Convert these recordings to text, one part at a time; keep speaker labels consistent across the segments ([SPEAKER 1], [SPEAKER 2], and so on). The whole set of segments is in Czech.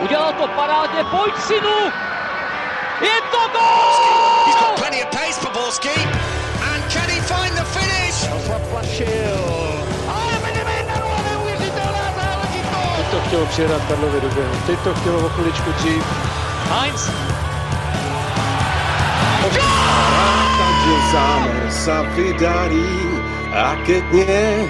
[SPEAKER 1] Udělal to parádně, pojď synu! Je to gol!
[SPEAKER 2] He's got plenty of pace Borski. And can he find the finish?
[SPEAKER 1] Zaplašil. Ale Benevena, neuvěřitelná záležitost!
[SPEAKER 3] Teď to chtělo přihrát Karlovi do běhu. Teď to chtělo o chviličku dřív.
[SPEAKER 1] Heinz,
[SPEAKER 4] Takže zámer sa vydarí a keď nie,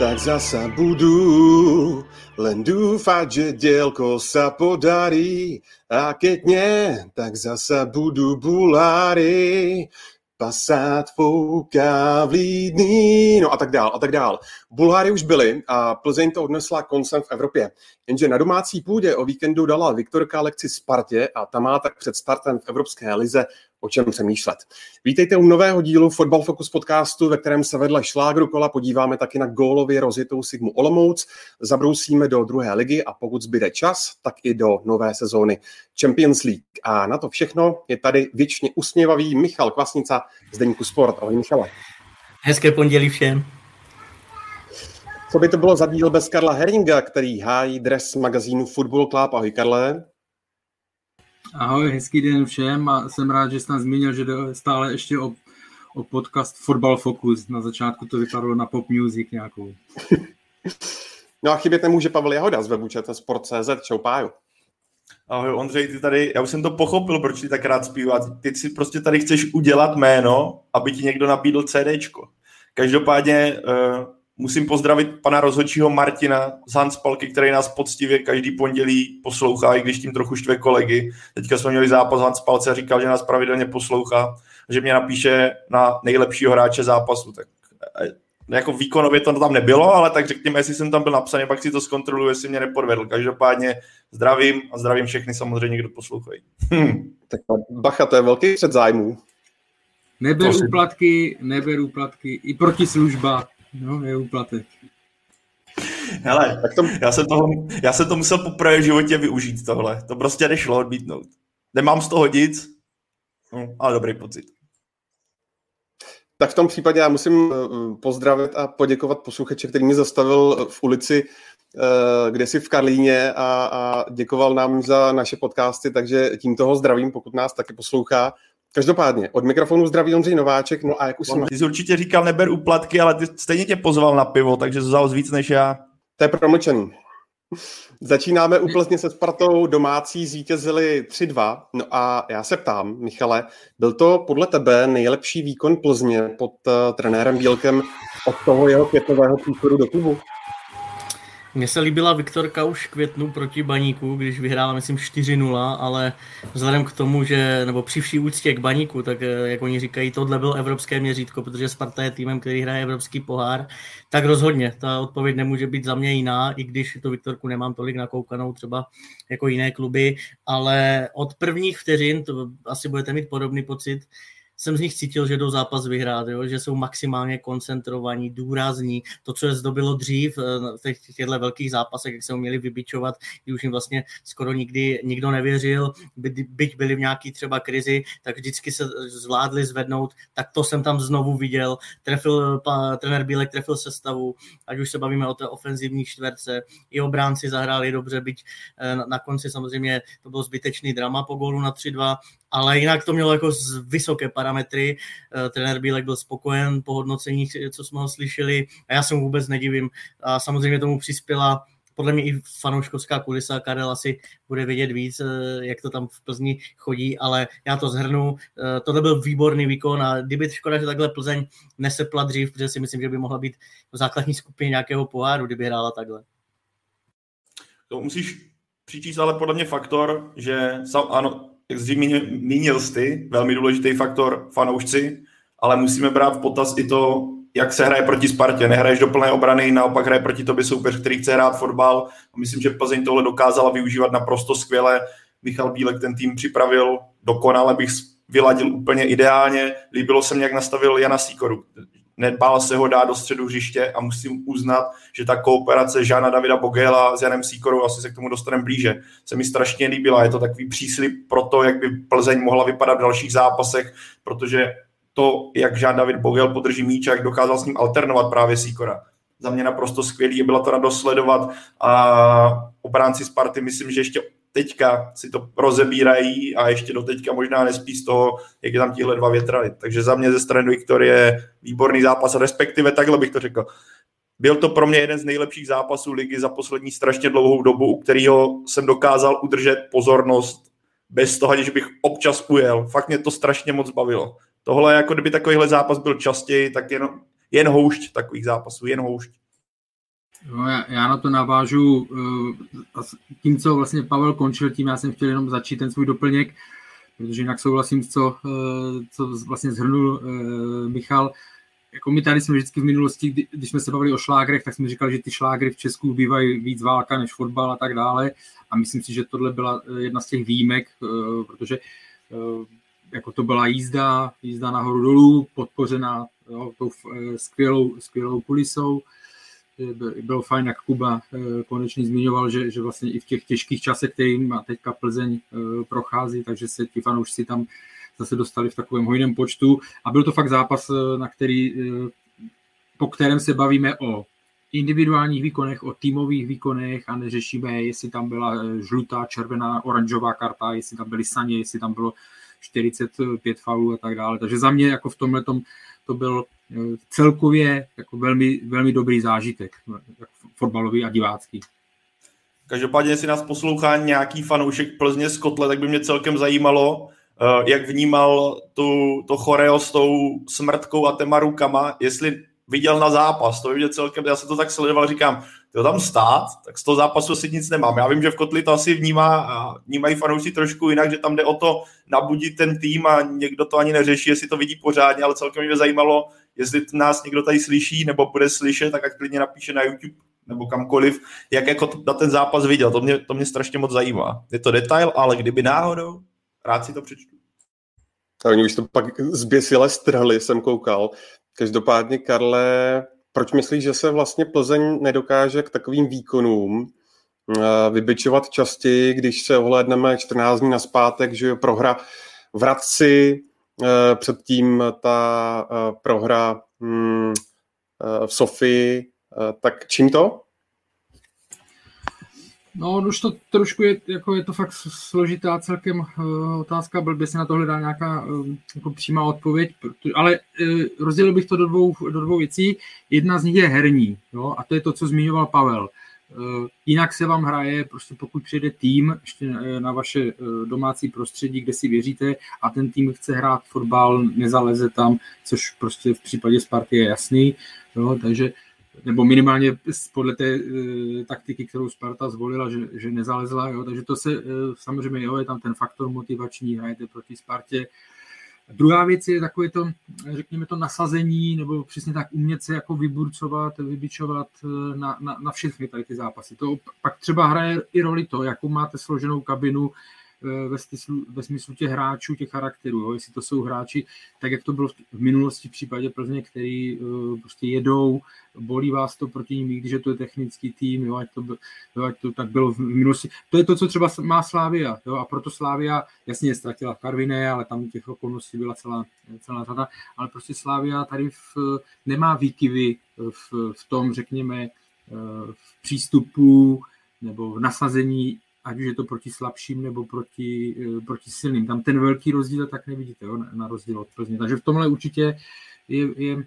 [SPEAKER 4] tak zasa budú. Len dúfať, že dielko sa podarí a keď nie, tak zasa budú bulári. Passat fouká vlídný, no a tak dál, a tak dál. Bulháry už byli a Plzeň to odnesla koncem v Evropě. Jenže na domácí půdě o víkendu dala Viktorka lekci Spartě a ta má tak před startem v Evropské lize o čem přemýšlet. Vítejte u nového dílu Football Focus podcastu, ve kterém se vedle šlágru kola podíváme taky na gólově rozjetou Sigmu Olomouc, zabrousíme do druhé ligy a pokud zbyde čas, tak i do nové sezóny Champions League. A na to všechno je tady věčně usměvavý Michal Kvasnica z Deníku Sport. Ahoj Michale.
[SPEAKER 5] Hezké pondělí všem.
[SPEAKER 4] Co by to bylo za díl bez Karla Heringa, který hájí dres magazínu Football Club. Ahoj Karle.
[SPEAKER 6] Ahoj, hezký den všem a jsem rád, že jsi tam zmínil, že jde stále ještě o, o podcast Football Focus. Na začátku to vypadalo na pop music nějakou.
[SPEAKER 4] No a chybět nemůže Pavel Jahoda z webu Sport.cz. Čau Páju.
[SPEAKER 7] Ahoj Ondřej, ty tady, já už jsem to pochopil, proč ty tak rád zpívat. Ty si prostě tady chceš udělat jméno, aby ti někdo nabídl CDčko. Každopádně uh, musím pozdravit pana rozhodčího Martina z Hanspalky, který nás poctivě každý pondělí poslouchá, i když tím trochu štve kolegy. Teďka jsme měli zápas Hanspalce a říkal, že nás pravidelně poslouchá, že mě napíše na nejlepšího hráče zápasu. Tak eh, jako výkonově to tam nebylo, ale tak řekněme, jestli jsem tam byl napsaný, pak si to zkontroluji, jestli mě nepodvedl. Každopádně zdravím a zdravím všechny samozřejmě, kdo poslouchají. Hm.
[SPEAKER 4] Tak bacha, to je velký před zájmu.
[SPEAKER 6] Neber úplatky, neber úplatky, i proti služba, no, je úplatek.
[SPEAKER 7] Hele, tak to... já, jsem toho, já jsem to musel po v životě využít tohle. To prostě nešlo odmítnout. Nemám z toho nic, no, ale dobrý pocit.
[SPEAKER 4] Tak v tom případě já musím pozdravit a poděkovat posluchače, který mě zastavil v ulici kde si v Karlíně a, a děkoval nám za naše podcasty, takže tím toho zdravím, pokud nás taky poslouchá. Každopádně, od mikrofonu zdraví Ondřej Nováček, no a jak už jsem...
[SPEAKER 7] Ty jsi určitě říkal, neber úplatky, ale ty stejně tě pozval na pivo, takže vzal víc než já.
[SPEAKER 4] To je promlčený. Začínáme úplně se Spartou, domácí zvítězili 3-2. No a já se ptám, Michale, byl to podle tebe nejlepší výkon Plzně pod uh, trenérem Bílkem od toho jeho květnového příchodu do klubu?
[SPEAKER 5] Mně se líbila Viktorka už v květnu proti Baníku, když vyhrála, myslím, 4-0, ale vzhledem k tomu, že, nebo při vší úctě k Baníku, tak eh, jak oni říkají, tohle bylo evropské měřítko, protože Sparta je týmem, který hraje evropský pohár, tak rozhodně ta odpověď nemůže být za mě jiná, i když tu Viktorku nemám tolik nakoukanou třeba jako jiné kluby, ale od prvních vteřin, to asi budete mít podobný pocit, jsem z nich cítil, že jdou zápas vyhrát, jo? že jsou maximálně koncentrovaní, důrazní. To, co je zdobilo dřív eh, v těchto velkých zápasech, jak se uměli vybičovat, kdy už jim vlastně skoro nikdy nikdo nevěřil, by, byť byli v nějaký třeba krizi, tak vždycky se zvládli zvednout, tak to jsem tam znovu viděl. Trefil, pa, trenér Bílek trefil sestavu, ať už se bavíme o té ofenzivní čtverce, i obránci zahráli dobře, byť eh, na konci samozřejmě to byl zbytečný drama po gólu na 3-2, ale jinak to mělo jako vysoké parametry. Eh, trenér Bílek byl spokojen po hodnocení, co jsme ho slyšeli a já se mu vůbec nedivím. A samozřejmě tomu přispěla podle mě i fanouškovská kulisa, Karel asi bude vědět víc, eh, jak to tam v Plzni chodí, ale já to zhrnu. Eh, tohle byl výborný výkon a kdyby škoda, že takhle Plzeň nesepla dřív, protože si myslím, že by mohla být v základní skupině nějakého poháru, kdyby hrála takhle.
[SPEAKER 7] To musíš přičíst ale podle mě faktor, že sam, ano, jak zřejmě mínil ty, velmi důležitý faktor fanoušci, ale musíme brát v potaz i to, jak se hraje proti Spartě. Nehraješ do plné obrany, naopak hraje proti tobě soupeř, který chce hrát fotbal. A myslím, že Plzeň tohle dokázala využívat naprosto skvěle. Michal Bílek ten tým připravil dokonale, bych vyladil úplně ideálně. Líbilo se mi, jak nastavil Jana Sýkoru nedbál se ho dát do středu hřiště a musím uznat, že ta kooperace Žána Davida Bogela s Janem Síkorou, asi se k tomu dostaneme blíže, se mi strašně líbila. Je to takový příslip pro to, jak by Plzeň mohla vypadat v dalších zápasech, protože to, jak Žán David Bogel podrží míč jak dokázal s ním alternovat právě Síkora. Za mě naprosto skvělý, byla to radost sledovat a obránci Sparty myslím, že ještě teďka si to rozebírají a ještě do teďka možná nespí z toho, jak je tam tihle dva větrany. Takže za mě ze strany Viktorie výborný zápas, respektive takhle bych to řekl. Byl to pro mě jeden z nejlepších zápasů ligy za poslední strašně dlouhou dobu, u kterého jsem dokázal udržet pozornost bez toho, že bych občas ujel. Fakt mě to strašně moc bavilo. Tohle, jako kdyby takovýhle zápas byl častěji, tak jen, jen houšť takových zápasů, jen houšť.
[SPEAKER 6] No, já, já na to navážu uh, tím, co vlastně Pavel končil, tím já jsem chtěl jenom začít ten svůj doplněk, protože jinak souhlasím, co, uh, co vlastně zhrnul uh, Michal. Jako my tady jsme vždycky v minulosti, kdy, když jsme se bavili o šlágrech, tak jsme říkali, že ty šlágry v Česku bývají víc válka než fotbal a tak dále. A myslím si, že tohle byla jedna z těch výjimek, protože jako to byla jízda, jízda nahoru dolů, podpořená jo, tou skvělou, skvělou kulisou, bylo fajn, jak Kuba eh, konečně zmiňoval, že, že vlastně i v těch těžkých časech, kterým a teďka Plzeň eh, prochází, takže se ti fanoušci tam zase dostali v takovém hojném počtu a byl to fakt zápas, eh, na který, po kterém se bavíme o individuálních výkonech, o týmových výkonech a neřešíme, jestli tam byla žlutá, červená, oranžová karta, jestli tam byly saně, jestli tam bylo 45 faulů a tak dále. Takže za mě jako v tomhle to byl eh, celkově jako velmi, velmi dobrý zážitek, fotbalový a divácký.
[SPEAKER 7] Každopádně, jestli nás poslouchá nějaký fanoušek Plzně z Kotle, tak by mě celkem zajímalo, eh, jak vnímal tu, to choreo s tou smrtkou a těma rukama, jestli viděl na zápas, to by mě celkem, já se to tak sledoval, říkám, to tam stát, tak z toho zápasu si nic nemám. Já vím, že v Kotli to asi vnímá, vnímají fanoušci trošku jinak, že tam jde o to nabudit ten tým a někdo to ani neřeší, jestli to vidí pořádně, ale celkem mě zajímalo, jestli nás někdo tady slyší nebo bude slyšet, tak ať klidně napíše na YouTube nebo kamkoliv, jak jako na ten zápas viděl. To mě, to mě strašně moc zajímá. Je to detail, ale kdyby náhodou, rád si to přečtu.
[SPEAKER 4] A oni už to pak zběsile strhli, jsem koukal. Každopádně, Karle, proč myslíš, že se vlastně Plzeň nedokáže k takovým výkonům eh, vybičovat častěji, když se ohlédneme 14 dní na zpátek, že prohra v Radci, eh, předtím ta eh, prohra hm, v Sofii, tak čím to?
[SPEAKER 6] No, už to trošku je, jako je to fakt složitá celkem uh, otázka, byl by se na to hledá nějaká uh, jako přímá odpověď, ale uh, rozdělil bych to do dvou, do dvou věcí. Jedna z nich je herní, jo, a to je to, co zmiňoval Pavel. Uh, jinak se vám hraje, prostě pokud přijde tým ještě na vaše uh, domácí prostředí, kde si věříte a ten tým chce hrát fotbal, nezaleze tam, což prostě v případě Sparty je jasný, jo, takže uh, nebo minimálně podle té e, taktiky, kterou Sparta zvolila, že, že nezalezla, jo, takže to se e, samozřejmě, jo, je tam ten faktor motivační, hrajete proti Spartě. Druhá věc je takové to, řekněme to nasazení, nebo přesně tak umět se jako vyburcovat, vybičovat na, na, na všechny tady ty zápasy. To pak třeba hraje i roli to, jakou máte složenou kabinu, Eh, ve smyslu, ve smyslu těch hráčů, těch charakterů, jo? jestli to jsou hráči, tak jak to bylo v minulosti v případě Plzně, který uh, prostě jedou, bolí vás to proti ním, když je to technický tým, jo? Ať, to, jo? ať to tak bylo v minulosti. To je to, co třeba má Slávia, jo? a proto Slávia jasně ztratila Karviné, ale tam těch okolností byla celá, celá řada, ale prostě Slávia tady v, nemá výkyvy v, v tom, řekněme, eh, v přístupu nebo v nasazení ať už je to proti slabším nebo proti, eh, proti silným. Tam ten velký rozdíl tak nevidíte, jo, na rozdíl od Plzně. Takže v tomhle určitě je, je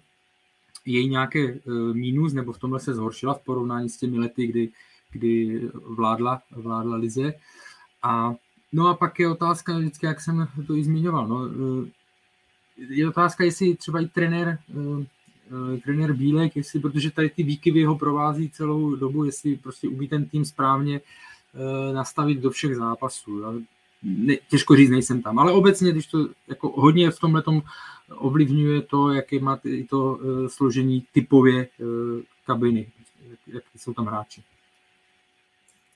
[SPEAKER 6] její nějaké eh, mínus, nebo v tomhle se zhoršila v porovnání s těmi lety, kdy, kdy vládla, vládla Lize. A, no a pak je otázka, vždycky, jak jsem to i zmiňoval, no, eh, je otázka, jestli třeba i trenér, trenér Bílek, jestli, protože tady ty výkyvy ho provází celou dobu, jestli prostě umí ten tým správně Eh, nastavit do všech zápasů. Ne, těžko říct, nejsem tam, ale obecně, když to jako hodně v tomhle ovlivňuje to, jaké má ty, to uh, složení typově uh, kabiny, jak, jak jsou tam hráči.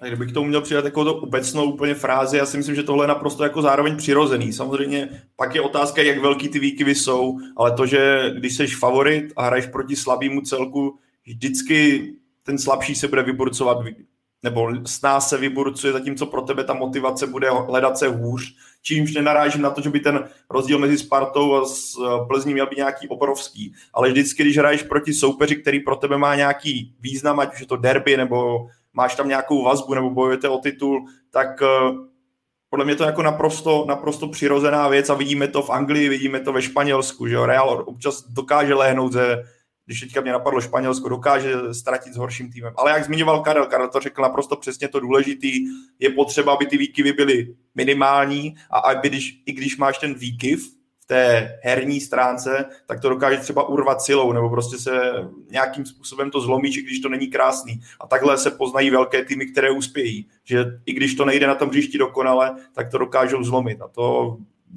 [SPEAKER 7] A kdybych k tomu měl přidat jako to obecnou úplně frázi, já si myslím, že tohle je naprosto jako zároveň přirozený. Samozřejmě pak je otázka, jak velký ty výkyvy jsou, ale to, že když jsi favorit a hraješ proti slabému celku, vždycky ten slabší se bude vyburcovat nebo s nás se vyburcuje, zatímco pro tebe ta motivace bude hledat se hůř, čímž nenarážím na to, že by ten rozdíl mezi Spartou a s eh, Plzní měl být nějaký obrovský, ale vždycky, když hraješ proti soupeři, který pro tebe má nějaký význam, ať už je to derby nebo máš tam nějakou vazbu nebo bojujete o titul, tak eh, podle mě to je jako naprosto, naprosto přirozená věc a vidíme to v Anglii, vidíme to ve Španělsku, že jo, Real občas dokáže lehnout ze, když teďka mě napadlo Španělsko, dokáže ztratit s horším týmem. Ale jak zmiňoval Karel, Karel to řekl naprosto přesně to důležitý, je potřeba, aby ty výkyvy byly minimální a aby když, i když máš ten výkyv, té herní stránce, tak to dokáže třeba urvat silou, nebo prostě se nějakým způsobem to zlomí, když to není krásný. A takhle se poznají velké týmy, které uspějí. Že i když to nejde na tom hřišti dokonale, tak to dokážou zlomit. A to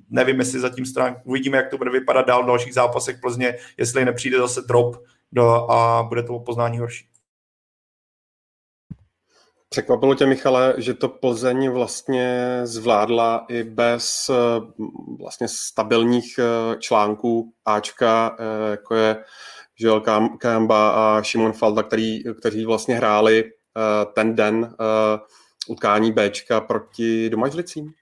[SPEAKER 7] nevím, jestli zatím stran... Uvidíme, jak to bude vypadat dál v dalších zápasech Plzně, jestli nepřijde zase drop do, a bude to poznání horší.
[SPEAKER 4] Překvapilo tě, Michale, že to Plzeň vlastně zvládla i bez eh, vlastně stabilních eh, článků Ačka, eh, jako je Joel Kamba a Šimon Falda, který, kteří vlastně hráli ten den utkání Bčka proti domažlicím?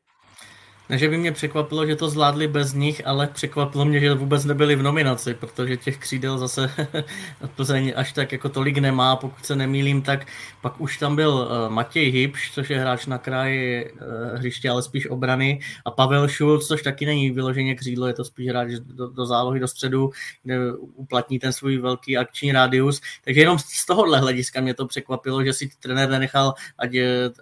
[SPEAKER 5] Ne, že by mě překvapilo, že to zvládli bez nich, ale překvapilo mě, že vůbec nebyli v nominaci, protože těch křídel zase Plzeň až tak jako tolik nemá, pokud se nemýlím, tak pak už tam byl uh, Matěj Hybš, což je hráč na kraji uh, hřiště, ale spíš obrany, a Pavel Šulc, což taky není vyloženě křídlo, je to spíš hráč do, do zálohy, do středu, kde uplatní ten svůj velký akční rádius. Takže jenom z tohohle hlediska mě to překvapilo, že si trenér nenechal ať,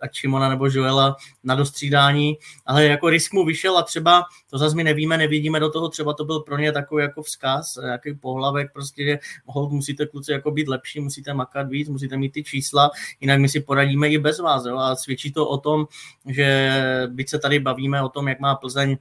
[SPEAKER 5] ať Šimona nebo Joela na dostřídání, ale jako risk mu vyšel a třeba, to zase my nevíme, nevidíme do toho, třeba to byl pro ně takový jako vzkaz, nějaký pohlavek, prostě, že hold, musíte kluci jako být lepší, musíte makat víc, musíte mít ty čísla, jinak my si poradíme i bez vás. Jo? A svědčí to o tom, že byť se tady bavíme o tom, jak má Plzeň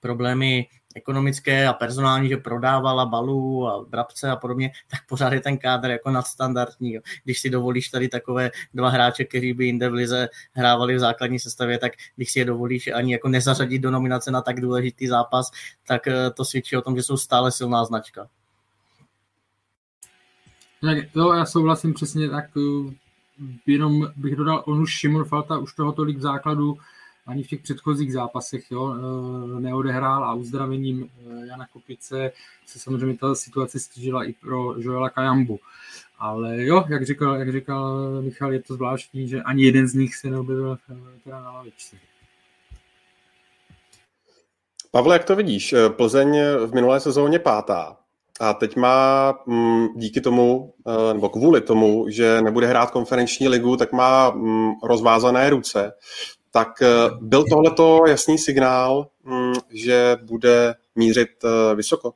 [SPEAKER 5] problémy ekonomické a personální, že prodávala balů a brabce a podobně, tak pořád je ten kádr jako nadstandardní. Jo. Když si dovolíš tady takové dva hráče, kteří by jinde v lize hrávali v základní sestavě, tak když si je dovolíš ani jako nezařadit do nominace na tak důležitý zápas, tak eh, to svědčí o tom, že jsou stále silná značka.
[SPEAKER 6] Jo, já souhlasím přesně tak. Eh, jenom bych dodal, on už Šimon Falta už toho tolik v základu ani v těch předchozích zápasech jo, eh, neodehrál a uzdravením eh, Jana Kopice se samozřejmě ta situace stížila i pro Joela Kajambu. Ale jo, jak říkal, jak říkal Michal, je to zvláštní, že ani jeden z nich se neobjevil teda na lavičce.
[SPEAKER 4] Pavle, jak to vidíš? Plzeň v minulé sezóně pátá. A teď má mm, díky tomu, nebo kvůli tomu, že nebude hrát konferenční ligu, tak má mm, rozvázané ruce tak eh, byl tohleto jasný signál, hm, že bude mířit eh, vysoko?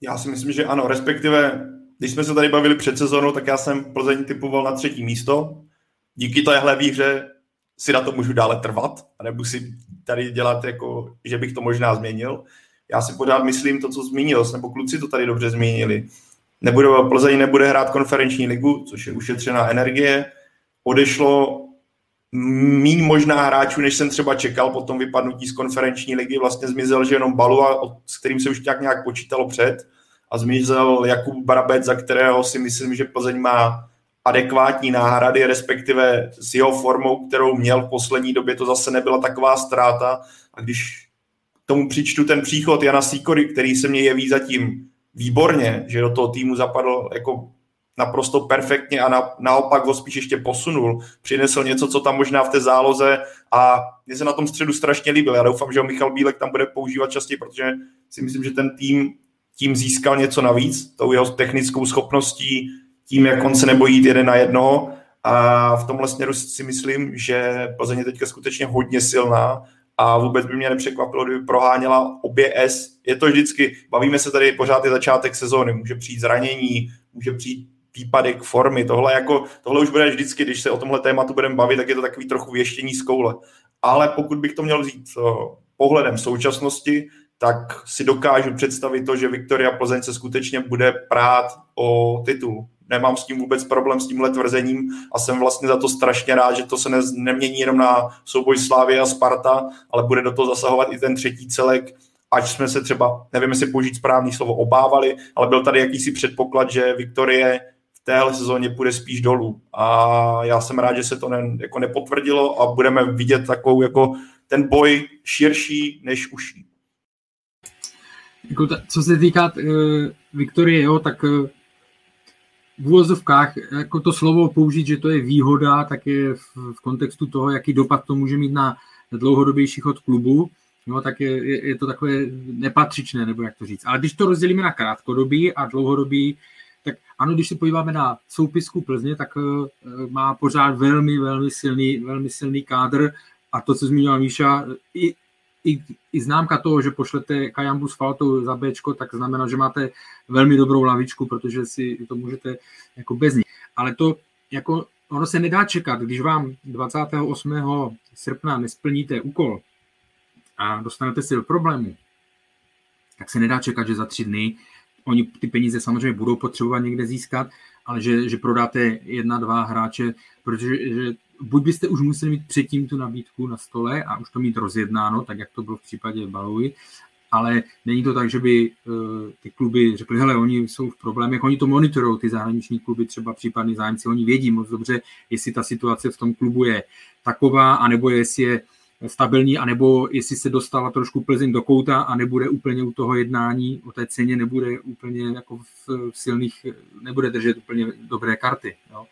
[SPEAKER 7] Já si myslím, že ano, respektive, když jsme se tady bavili před sezónou, tak já jsem Plzeň typoval na třetí místo. Díky téhle výhře si na to můžu dále trvat a si tady dělat, jako, že bych to možná změnil. Já si pořád myslím to, co zmínil, nebo kluci to tady dobře zmínili. Nebude, Plzeň nebude hrát konferenční ligu, což je ušetřená energie. Odešlo míň možná hráčů, než jsem třeba čekal po tom vypadnutí z konferenční ligy. Vlastně zmizel, že jenom Balua, s kterým se už nějak, nějak počítalo před, a zmizel Jakub Barabec, za kterého si myslím, že Plzeň má adekvátní náhrady, respektive s jeho formou, kterou měl v poslední době, to zase nebyla taková ztráta. A když tomu přičtu ten příchod Jana Sikory, který se mě jeví zatím výborně, že do toho týmu zapadl jako naprosto perfektně a na, naopak ho spíš ještě posunul. Přinesl něco, co tam možná v té záloze a mě se na tom středu strašně líbil. Já doufám, že ho Michal Bílek tam bude používat častěji, protože si myslím, že ten tým tím získal něco navíc, tou jeho technickou schopností, tím, jak on se nebojí jít jeden na jednoho. A v tomhle směru si myslím, že Plzeň je teďka skutečně hodně silná a vůbec by mě nepřekvapilo, kdyby proháněla obě S. Je to vždycky, bavíme se tady, pořád je začátek sezóny, může přijít zranění, může přijít výpadek formy. Tohle, jako, tohle už bude vždycky, když se o tomhle tématu budeme bavit, tak je to takový trochu věštění z koule. Ale pokud bych to měl vzít uh, pohledem současnosti, tak si dokážu představit to, že Viktoria Plzeň se skutečně bude prát o titul. Nemám s tím vůbec problém s tímhle tvrzením a jsem vlastně za to strašně rád, že to se ne, nemění jenom na souboj Slávy a Sparta, ale bude do toho zasahovat i ten třetí celek, ať jsme se třeba, nevím, jestli použít správný slovo, obávali, ale byl tady jakýsi předpoklad, že Viktorie téhle sezóně půjde spíš dolů. A já jsem rád, že se to ne, jako nepotvrdilo a budeme vidět takovou jako ten boj širší než uší.
[SPEAKER 6] Jako ta, co se týká uh, Viktorie, jo, tak uh, v úvozovkách jako to slovo použít, že to je výhoda, tak je v, v kontextu toho, jaký dopad to může mít na dlouhodobější chod klubu, no, tak je, je, je to takové nepatřičné, nebo jak to říct. Ale když to rozdělíme na krátkodobí a dlouhodobí, tak ano, když se podíváme na soupisku Plzně, tak uh, má pořád velmi, velmi silný, velmi silný kádr a to, co zmínila Míša, i, i, i známka toho, že pošlete Kajambu s Faltou za Bčko, tak znamená, že máte velmi dobrou lavičku, protože si to můžete jako bez ní. Ale to jako ono se nedá čekat, když vám 28. srpna nesplníte úkol a dostanete si do problému, tak se nedá čekat, že za tři dny oni ty peníze samozřejmě budou potřebovat někde získat, ale že, že prodáte jedna, dva hráče, protože že buď byste už museli mít předtím tu nabídku na stole a už to mít rozjednáno, tak jak to bylo v případě Baluji, ale není to tak, že by uh, ty kluby řekli, hele, oni jsou v problémech, oni to monitorují, ty zahraniční kluby, třeba případný zájemci, oni vědí moc dobře, jestli ta situace v tom klubu je taková, anebo jestli je stabilní, anebo jestli se dostala trošku Plzeň do kouta a nebude úplně u toho jednání o té ceně, nebude úplně jako v, v silných, nebude držet úplně dobré karty. Jo.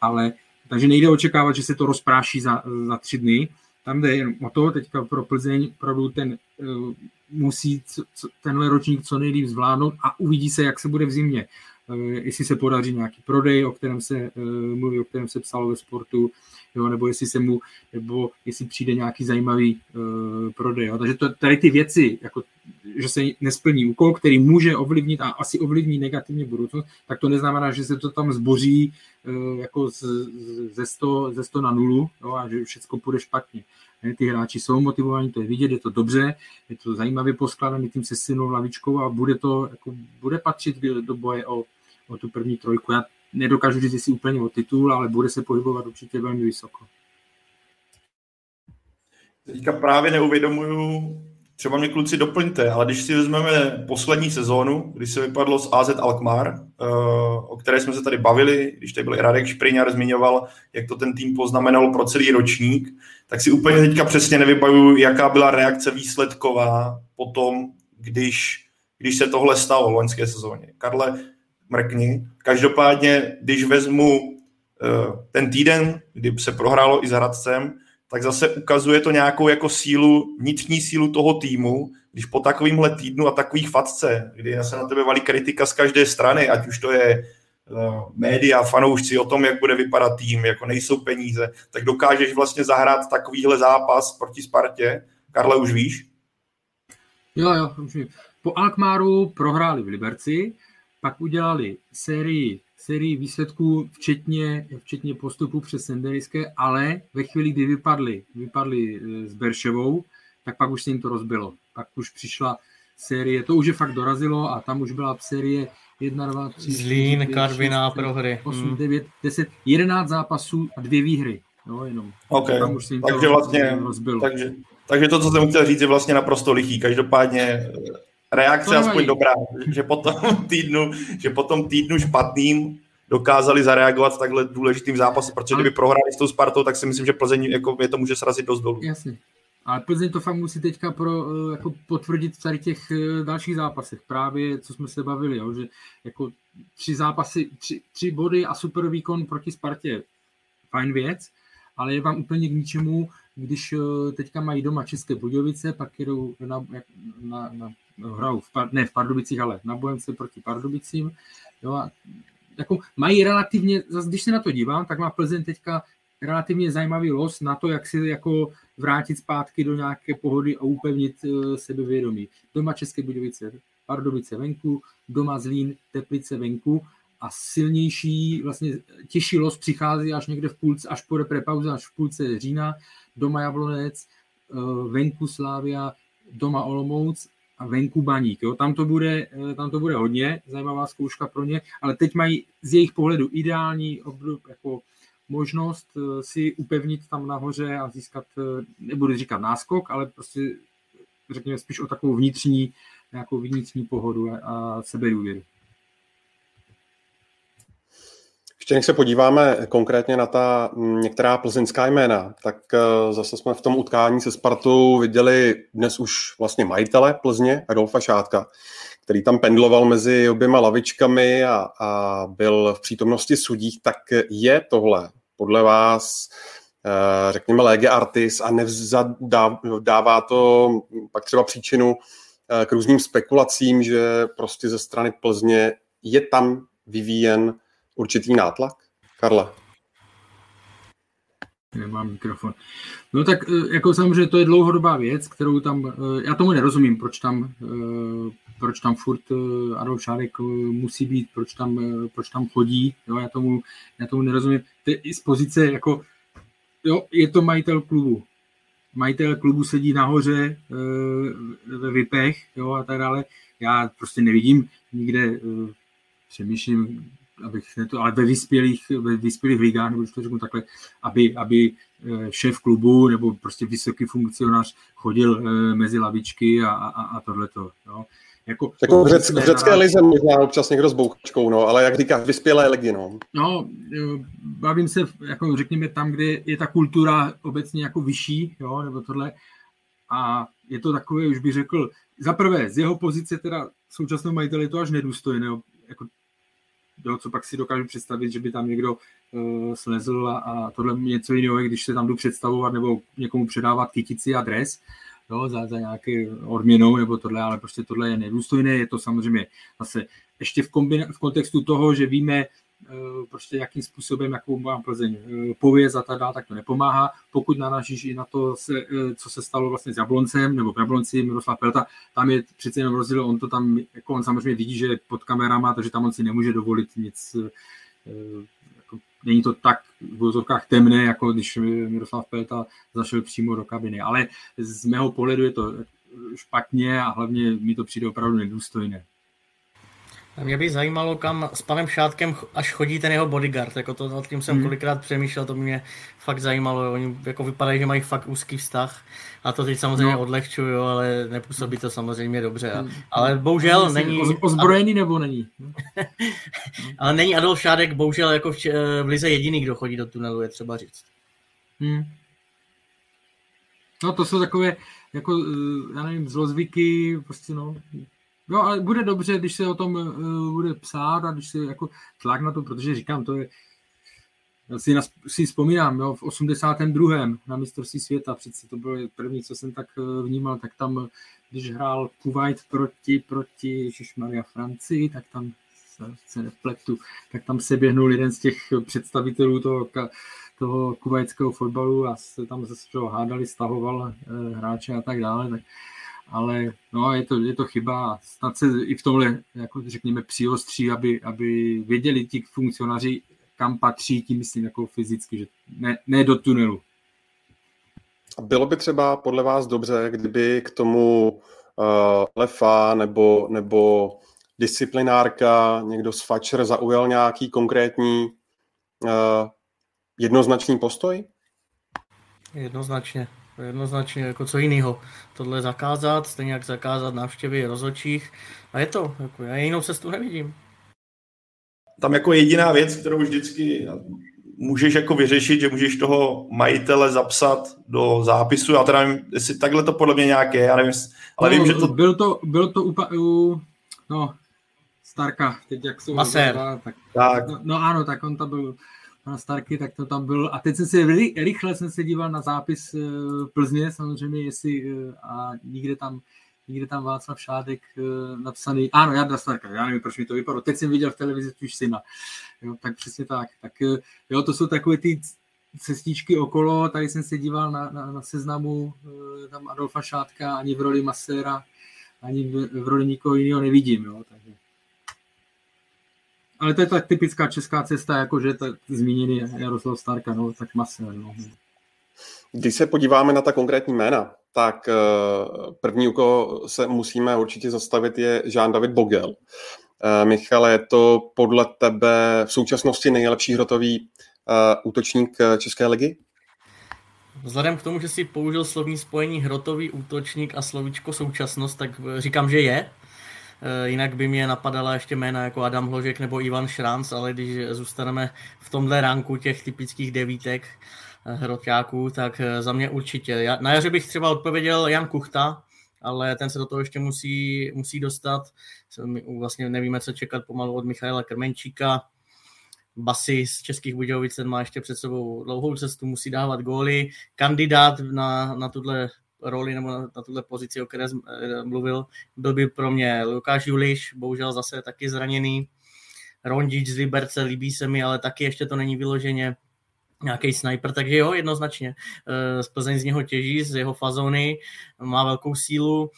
[SPEAKER 6] Ale takže nejde očekávat, že se to rozpráší za, za tři dny. Tam jde jen o to, teďka pro Plzeň opravdu ten uh, musí co, tenhle ročník co nejlíp zvládnout a uvidí se, jak se bude v zimě. Uh, jestli se podaří nějaký prodej, o kterém se uh, mluví, o kterém se psalo ve sportu, jo, nebo jestli se mu, nebo jestli přijde nějaký zajímavý uh, prodej. Jo. Takže to, tady ty věci, jako, že se nesplní úkol, který může ovlivnit a asi ovlivní negativně budoucnost, tak to neznamená, že se to tam zboří uh, jako z, ze, 100, ze 100 na nulu jo, a že všechno půjde špatně. Ty hráči jsou motivovaní, to je vidět, je to dobře, je to zajímavě poskladaný tím se silnou lavičkou a bude to, jako, bude patřit do boje o, o tu první trojku. Já nedokážu říct, jestli úplně o titul, ale bude se pohybovat určitě velmi vysoko.
[SPEAKER 7] Teďka právě neuvědomuju, třeba mě kluci doplňte, ale když si vezmeme poslední sezónu, kdy se vypadlo z AZ Alkmaar, eh, o které jsme se tady bavili, když tady byl i Radek Špriňar, zmiňoval, jak to ten tým poznamenal pro celý ročník, tak si úplně teďka přesně nevybavuju, jaká byla reakce výsledková potom, když, když se tohle stalo v loňské sezóně. Karle, mrkni. Každopádně, když vezmu uh, ten týden, kdy se prohrálo i s Hradcem, tak zase ukazuje to nějakou jako sílu, vnitřní sílu toho týmu, když po takovýmhle týdnu a takových fatce, kdy se na tebe valí kritika z každé strany, ať už to je uh, média, fanoušci o tom, jak bude vypadat tým, jako nejsou peníze, tak dokážeš vlastně zahrát takovýhle zápas proti Spartě. Karle, už víš?
[SPEAKER 6] Jo, jo, už. Po Alkmaru prohráli v Liberci, pak udělali sérii, sérii výsledků, včetně, včetně postupu přes Senderijské, ale ve chvíli, kdy vypadli, vypadli e, s Berševou, tak pak už se jim to rozbilo. Pak už přišla série, to už je fakt dorazilo a tam už byla série 1, 2, 3,
[SPEAKER 5] Zlín, Karviná, prohry.
[SPEAKER 6] 8, 9, 10, 11 zápasů a dvě výhry. Jo, jenom.
[SPEAKER 7] Okay. Tam už se jim takže to vlastně, rozbilo. Takže, takže to, co jsem chtěl říct, je vlastně naprosto lichý. Každopádně reakce aspoň dobrá, že po tom týdnu, že po tom týdnu špatným dokázali zareagovat v takhle důležitým zápase, protože kdyby prohráli s tou Spartou, tak si myslím, že Plzeň jako, je to může srazit dost dolů.
[SPEAKER 6] Jasně. Ale Plzeň to fakt musí teďka pro, eh, jako potvrdit v tady těch eh, dalších zápasech. Právě, co jsme se bavili, jo, že jako tři zápasy, tři, tři body a super výkon proti Spartě, fajn věc, ale je vám úplně k ničemu, když eh, teďka mají doma České Budějovice, pak jedou na, na, na hrajou v, ne v Pardubicích, ale na Bojence proti Pardubicím. Jo, a jako mají relativně, když se na to dívám, tak má Plzeň teďka relativně zajímavý los na to, jak si jako vrátit zpátky do nějaké pohody a upevnit uh, sebevědomí. Doma České Budějovice, Pardubice venku, doma Zlín, Teplice venku a silnější, vlastně těžší los přichází až někde v půlce, až po reprepauze, až v půlce října, doma Jablonec, uh, venku Slávia, doma Olomouc venku baník. Jo? Tam, to bude, eh, tam to bude hodně zajímavá zkouška pro ně, ale teď mají z jejich pohledu ideální obdob, jako možnost eh, si upevnit tam nahoře a získat, eh, nebudu říkat náskok, ale prostě řekněme spíš o takovou vnitřní, nějakou vnitřní pohodu a, sebedůvěru.
[SPEAKER 4] Ještě než se podíváme konkrétně na ta některá plzeňská jména, tak eh, zase jsme v tom utkání se Spartou viděli dnes už vlastně majitele Plzně, Adolfa Šátka, který tam pendloval mezi oběma lavičkami a, a byl v přítomnosti sudích, tak je tohle podle vás eh, řekněme lege artis a nevzdává to pak třeba příčinu eh, k různým spekulacím, že prostě ze strany Plzně je tam vyvíjen určitý nátlak? Karla?
[SPEAKER 6] Nemám mikrofon. No tak eh, jako samozřejmě to je dlouhodobá věc, kterou tam, eh, já tomu nerozumím, proč tam, eh, proč tam furt Adolf Šárek musí být, proč tam, proč tam chodí, jo, já tomu, já tomu nerozumím. To je i z pozice, jako, jo, je to majitel klubu. Majitel klubu sedí nahoře ve VIPech, jo, a tak dále. Já prostě nevidím nikde, přemýšlím, abych to, ale ve vyspělých, ve vyspělých ligách, nebo to řeknu takhle, aby, aby eh, šéf klubu nebo prostě vysoký funkcionář chodil eh, mezi lavičky a, a, a tohleto. Jo.
[SPEAKER 4] Jako, jako v, řec, v řecké lize možná občas někdo s bouchačkou, no, ale jak říkáš, vyspělé ligy, no.
[SPEAKER 6] No, bavím se, jako řekněme, tam, kde je ta kultura obecně jako vyšší, jo, nebo tohle, a je to takové, už bych řekl, za prvé, z jeho pozice teda současného majitele je to až nedůstojné, jako jo, co pak si dokážu představit, že by tam někdo uh, slezl a, a tohle něco jiného, když se tam jdu představovat nebo někomu předávat kytici a dres, jo, za, za nějaký odměnou nebo tohle, ale prostě tohle je nedůstojné, je to samozřejmě zase ještě v, kombina- v kontextu toho, že víme, prostě jakým způsobem, jakou má Plzeň eh, pověz a tak dále, tak to nepomáhá. Pokud narážíš i na to, se, eh, co se stalo vlastně s Jabloncem, nebo Jablonci, Miroslav Pelta, tam je přece jenom rozdíl, on to tam, jako on samozřejmě vidí, že pod kamerama, takže tam on si nemůže dovolit nic, jako, není to tak v vozovkách temné, jako když Miroslav Pelta zašel přímo do kabiny, ale z mého pohledu je to špatně a hlavně mi to přijde opravdu nedůstojné.
[SPEAKER 5] Mě by zajímalo, kam s panem Šátkem až chodí ten jeho bodyguard. Jako to, nad tím jsem hmm. kolikrát přemýšlel, to mě fakt zajímalo. Oni jako vypadají, že mají fakt úzký vztah. A to teď samozřejmě no. odlehčuju, ale nepůsobí to samozřejmě dobře. A, hmm. ale bohužel Myslím, není...
[SPEAKER 6] Ozbrojený nebo není?
[SPEAKER 5] ale není Adolf Šádek bohužel jako v, v Lize jediný, kdo chodí do tunelu, je třeba říct. Hmm.
[SPEAKER 6] No to jsou takové, jako, eh, já nevím, zlozvyky, prostě no, No ale bude dobře, když se o tom uh, bude psát a když se jako tlak na to, protože říkám, to je, já si, na, si vzpomínám, jo, v 82. na mistrovství světa, přece to bylo první, co jsem tak uh, vnímal, tak tam, když hrál Kuwait proti, proti Maria Francii, tak tam se, nepletu, tak tam se běhnul jeden z těch představitelů toho, toho kuvajského fotbalu a se tam se hádali, stahoval hráče a tak dále, tak ale no, je, to, je to chyba. Snad se i v tomhle, jako řekněme, přiostří, aby, aby věděli ti funkcionáři, kam patří, tím myslím jako fyzicky, že ne, ne do tunelu.
[SPEAKER 4] Bylo by třeba podle vás dobře, kdyby k tomu uh, Lefa nebo, nebo disciplinárka, někdo z Fatcher zaujal nějaký konkrétní uh, jednoznačný postoj?
[SPEAKER 5] Jednoznačně jednoznačně jako co jiného. Tohle zakázat, stejně jak zakázat návštěvy rozočích. A je to, jako já jinou cestu nevidím.
[SPEAKER 7] Tam jako jediná věc, kterou vždycky můžeš jako vyřešit, že můžeš toho majitele zapsat do zápisu. Já teda nevím, jestli takhle to podle mě nějaké, já nevím, ale no, vím, že to...
[SPEAKER 6] Byl to, byl to upa, u, no, Starka, teď jak jsou...
[SPEAKER 5] Maser.
[SPEAKER 6] Tak, tak. No, no, ano, tak on tam byl pana Starky, tak to tam byl. A teď jsem si rychle jsem se díval na zápis eh, Plzně, samozřejmě, jestli eh, a nikde tam nikde tam Václav Šádek eh, napsaný, ano, Jarda Starka, já nevím, proč mi to vypadlo, teď jsem viděl v televizi už syna, jo, tak přesně tak, tak jo, to jsou takové ty cestičky okolo, tady jsem se díval na, na, na seznamu tam Adolfa Šádka, ani v roli Masera, ani v, v roli nikoho jiného nevidím, jo, takže ale to je tak typická česká cesta, jako že tak zmíněný Jaroslav Starka, no, tak masé. No.
[SPEAKER 4] Když se podíváme na ta konkrétní jména, tak eh, první, u koho se musíme určitě zastavit, je Jean-David Bogel. Eh, Michale, je to podle tebe v současnosti nejlepší hrotový eh, útočník České ligy?
[SPEAKER 5] Vzhledem k tomu, že si použil slovní spojení hrotový útočník a slovíčko současnost, tak říkám, že je. Jinak by mě napadala ještě jména jako Adam Hložek nebo Ivan Šranc, ale když zůstaneme v tomhle ranku těch typických devítek hroťáků, tak za mě určitě. Na jaře bych třeba odpověděl Jan Kuchta, ale ten se do toho ještě musí, musí dostat. Vlastně nevíme, co čekat pomalu od Michaela Krmenčíka. Basy z Českých Budějovic ten má ještě před sebou dlouhou cestu, musí dávat góly. Kandidát na, na tuhle roli nebo na, na tuhle pozici, o které jsem eh, mluvil, byl by pro mě Lukáš Juliš, bohužel zase taky zraněný. Rondič z Liberce líbí se mi, ale taky ještě to není vyloženě nějaký sniper, takže jo, jednoznačně. Eh, z Plzeň z něho těží, z jeho fazony, má velkou sílu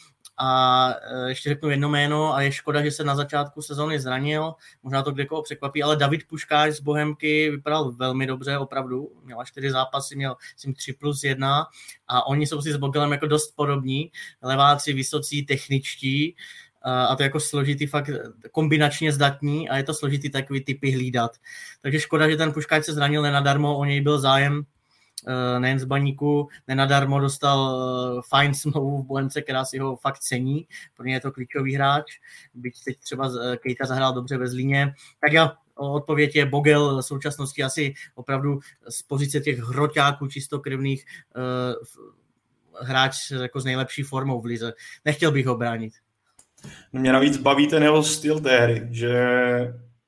[SPEAKER 5] a eh, ještě řeknu jedno jméno a je škoda, že se na začátku sezóny zranil, možná to kdekoho překvapí, ale David Puškáš z Bohemky vypadal velmi dobře, opravdu, měl čtyři zápasy, měl myslím 3 plus 1 a oni jsou si s Bogelem jako dost podobní, leváci, vysocí, techničtí, a to je jako složitý fakt kombinačně zdatní a je to složitý takový typy hlídat. Takže škoda, že ten Puškáč se zranil nenadarmo, o něj byl zájem nejen z baníku, nenadarmo dostal e, fajn smlouvu v Bohemce, která si ho fakt cení, pro ně je to klíčový hráč, byť teď třeba e, Kejta zahrál dobře ve Zlíně. Tak já odpověď je Bogel v současnosti asi opravdu z pozice těch hroťáků čistokrevných hráč jako s nejlepší formou v lize. Nechtěl bych ho bránit.
[SPEAKER 7] Mě navíc baví ten jeho styl té hry, že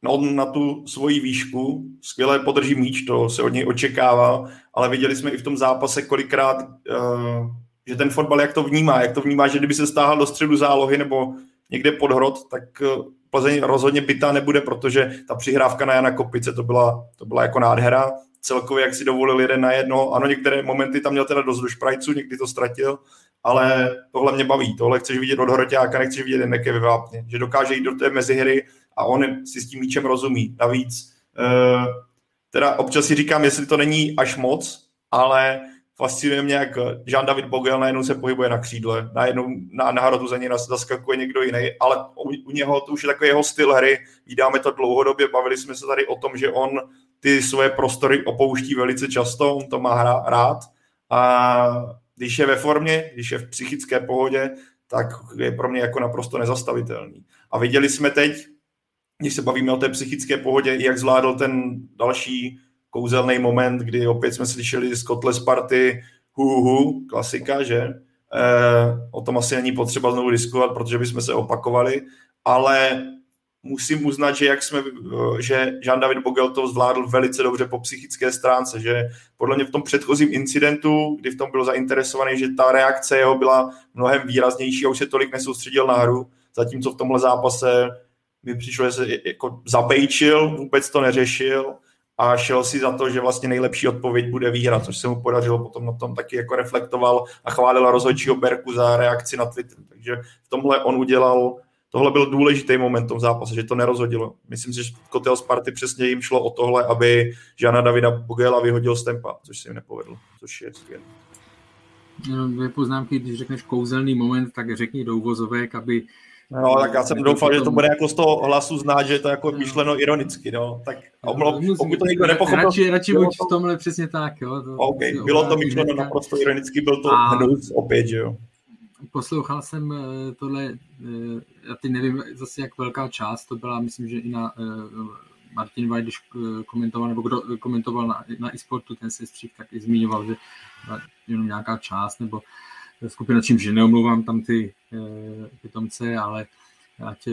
[SPEAKER 7] on na tu svoji výšku skvěle podrží míč, to se od něj očekává, ale viděli jsme i v tom zápase kolikrát, uh, že ten fotbal jak to vnímá, jak to vnímá, že kdyby se stáhl do středu zálohy nebo někde pod hrot, tak eh, Plzeň rozhodně bytá nebude, protože ta přihrávka na Jana Kopice to byla, to byla jako nádhera. Celkově, jak si dovolil jeden na jedno, ano, některé momenty tam měl teda dost do šprajců, někdy to ztratil, ale tohle mě baví, tohle chceš vidět od Hroťáka, nechceš vidět Dendeke ve Vápně, že dokáže jít do té mezihry a on si s tím míčem rozumí. Navíc, uh, teda občas si říkám, jestli to není až moc, ale fascinuje mě, jak Jean David Bogel najednou se pohybuje na křídle, najednou na, hrotu za něj zaskakuje někdo jiný, ale u, u něho to už je takový jeho styl hry, vydáme to dlouhodobě, bavili jsme se tady o tom, že on ty svoje prostory opouští velice často, on to má hra, rád a když je ve formě, když je v psychické pohodě, tak je pro mě jako naprosto nezastavitelný. A viděli jsme teď, když se bavíme o té psychické pohodě, jak zvládl ten další kouzelný moment, kdy opět jsme slyšeli z kotle Sparty hu, hu, hu klasika, že? E, o tom asi není potřeba znovu diskutovat, protože bychom se opakovali, ale musím uznat, že jak jsme, eh, že Jean-David Bogel to zvládl velice dobře po psychické stránce, že podle mě v tom předchozím incidentu, kdy v tom byl zainteresovaný, že ta reakce jeho byla mnohem výraznější a už se tolik nesoustředil na hru, zatímco v tomhle zápase mi přišlo, že se jako zabejčil, vůbec to neřešil a šel si za to, že vlastně nejlepší odpověď bude výhra, což se mu podařilo potom na tom taky jako reflektoval a chválil rozhodčího Berku za reakci na Twitter. Takže v tomhle on udělal tohle byl důležitý moment v tom zápase, že to nerozhodilo. Myslím si, že Kotel Sparty přesně jim šlo o tohle, aby Žana Davida Bogela vyhodil z tempa, což se jim nepovedlo, což je skvělé.
[SPEAKER 6] Dvě poznámky, když řekneš kouzelný moment, tak řekni do uvozovek, aby
[SPEAKER 7] No, tak já jsem doufal, že to bude jako z toho hlasu znát, že je to jako no. myšleno ironicky, no. Tak omlov, pokud to někdo nepochopil...
[SPEAKER 6] Radši, radši buď v tomhle přesně tak, jo. To,
[SPEAKER 7] OK, bylo to myšleno naprosto ironicky, byl to a... hnus opět, že jo
[SPEAKER 6] poslouchal jsem eh, tohle, eh, já teď nevím zase jak velká část, to byla, myslím, že i na eh, Martin White, když komentoval, nebo kdo komentoval na, na e-sportu ten sestřih, tak i zmiňoval, že jenom nějaká část, nebo skupina, čímž neomlouvám tam ty pitomce, ale ať,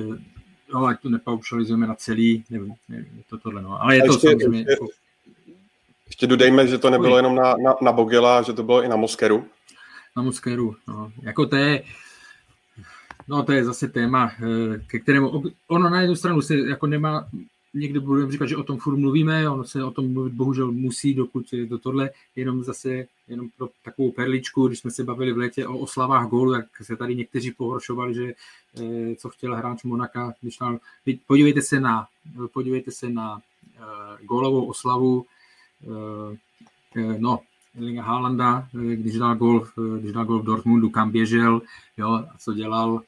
[SPEAKER 6] no, ať to nepaušalizujeme na celý, nevím, nevím to tohle, no. Ale je to ještě, samozřejmě... Ještě, jako...
[SPEAKER 4] ještě dodejme, že to nebylo jenom na, na, na Bogela, že to bylo i na Moskeru
[SPEAKER 6] na Moskeru. No. Jako to je, no to je zase téma, eh, ke kterému, ono na jednu stranu se jako nemá, někdy budeme říkat, že o tom furt mluvíme, ono se o tom mluvit bohužel musí, dokud je to tohle, jenom zase, jenom pro takovou perličku, když jsme se bavili v létě o oslavách gólu, tak se tady někteří pohoršovali, že eh, co chtěl hráč Monaka, když tam, podívejte se na, podívejte se na uh, gólovou oslavu, uh, no, Erlinga Haalanda, eh, když dal gol, eh, když dal gol v Dortmundu, kam běžel, jo, a co dělal,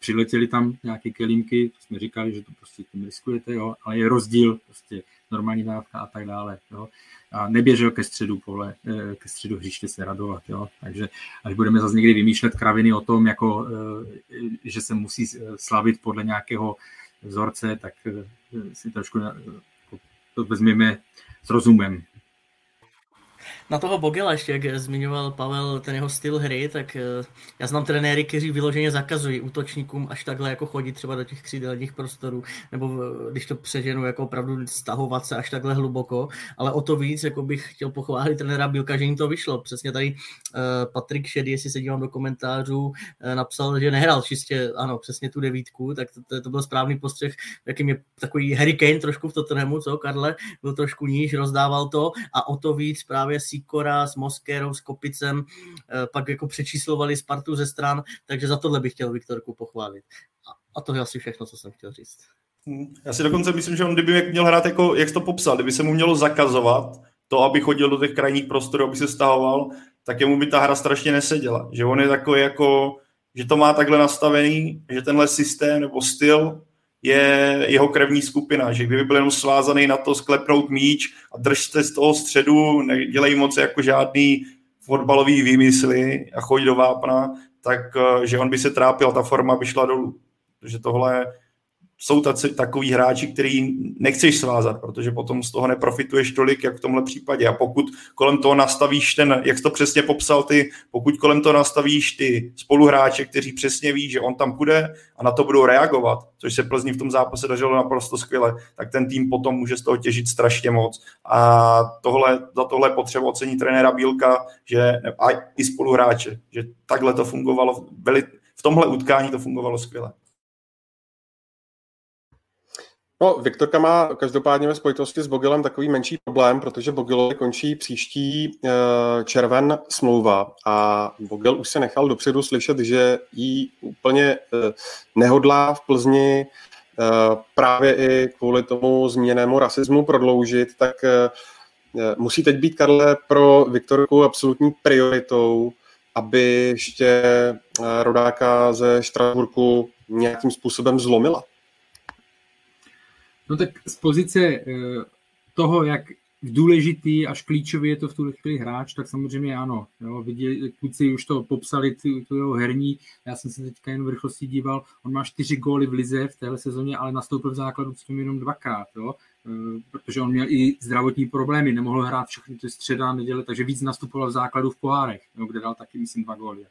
[SPEAKER 6] přiletěli tam nějaké kelímky, to jsme říkali, že to prostě tím riskujete, jo, ale je rozdíl prostě normální dávka a tak dále. Jo. A neběžel ke středu pole, eh, ke středu hřiště se radovat. Jo. Takže až budeme zase někdy vymýšlet kraviny o tom, jako, že se musí slavit podle nějakého vzorce, tak si trošku to vezmeme s rozumem.
[SPEAKER 5] Na toho Bogela ještě, jak zmiňoval Pavel ten jeho styl hry, tak eh, já znám trenéry, kteří vyloženě zakazují útočníkům až takhle jako chodit třeba do těch křídelních prostorů, nebo když to přeženu, jako opravdu stahovat se až takhle hluboko, ale o to víc jako bych chtěl pochválit trenéra Bílka, že jim to vyšlo. Přesně tady uh, Patrik Šedy, jestli se dívám do komentářů, napsal, že nehrál čistě, ano, přesně tu devítku, tak to, to, to byl správný postřeh, jakým je takový Harry Kane trošku v Tottenhamu, co Karle, byl trošku níž, rozdával to. A o to víc právě si Sikora s Moskerou, s Kopicem, eh, pak jako přečíslovali Spartu ze stran, takže za tohle bych chtěl Viktorku pochválit. A to je asi všechno, co jsem chtěl říct.
[SPEAKER 7] Hmm. Já si dokonce myslím, že on kdyby měl hrát jako, jak jsi to popsal, kdyby se mu mělo zakazovat to, aby chodil do těch krajních prostorů, aby se stahoval, tak jemu by ta hra strašně neseděla. Že on je takový jako, že to má takhle nastavený, že tenhle systém nebo styl je jeho krevní skupina, že kdyby byl jenom svázaný na to sklepnout míč a držte z toho středu, nedělej moc jako žádný fotbalový výmysly a chodí do vápna, tak eh, že on by se trápil, ta forma by šla dolů. Takže tohle jsou taci, takový hráči, který nechceš svázat, protože potom z toho neprofituješ tolik, jak v tomhle případě. A pokud kolem toho nastavíš ten, jak jsi to přesně popsal ty, pokud kolem toho nastavíš ty spoluhráče, kteří přesně ví, že on tam půjde a na to budou reagovat, což se Plzni v tom zápase dařilo naprosto skvěle, tak ten tým potom může z toho těžit strašně moc. A tohle, za tohle potřeba ocení trenéra Bílka, že, a i spoluhráče, že takhle to fungovalo, v tomhle utkání to fungovalo skvěle.
[SPEAKER 4] No, Viktorka má každopádně ve spojitosti s Bogilem takový menší problém, protože Bogilovi končí příští e, červen smlouva a Bogil už se nechal dopředu slyšet, že ji úplně e, nehodlá v Plzni e, právě i kvůli tomu změněnému rasismu prodloužit, tak e, musí teď být, Karle, pro Viktorku absolutní prioritou, aby ještě rodáka ze Štrasburku nějakým způsobem zlomila.
[SPEAKER 6] No tak z pozice eh, toho, jak důležitý až klíčový je to v tuhle chvíli hráč, tak samozřejmě ano. Jo, viděli, kluci už to popsali, tu, tu jeho herní, já jsem se teďka jen v rychlosti díval, on má čtyři góly v lize v téhle sezóně, ale nastoupil v základu s jenom dvakrát, jo, eh, protože on měl i zdravotní problémy, nemohl hrát všechny ty středa neděle, takže víc nastupoval v základu v pohárech, jo, kde dal taky, myslím, dva góly.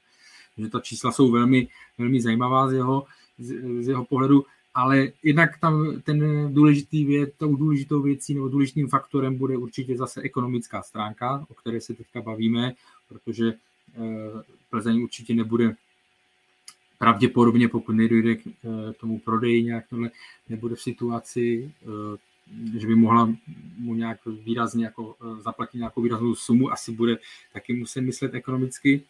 [SPEAKER 6] Takže ta čísla jsou velmi, velmi zajímavá z jeho, z, z jeho pohledu ale jednak tam ten důležitý věc, tou důležitou věcí nebo důležitým faktorem bude určitě zase ekonomická stránka, o které se teďka bavíme, protože eh, Plzeň určitě nebude pravděpodobně, pokud nedojde k eh, tomu prodeji nějak tohle, nebude v situaci, eh, že by mohla mu nějak výrazně jako zaplatit nějakou výraznou sumu, asi bude taky muset myslet ekonomicky.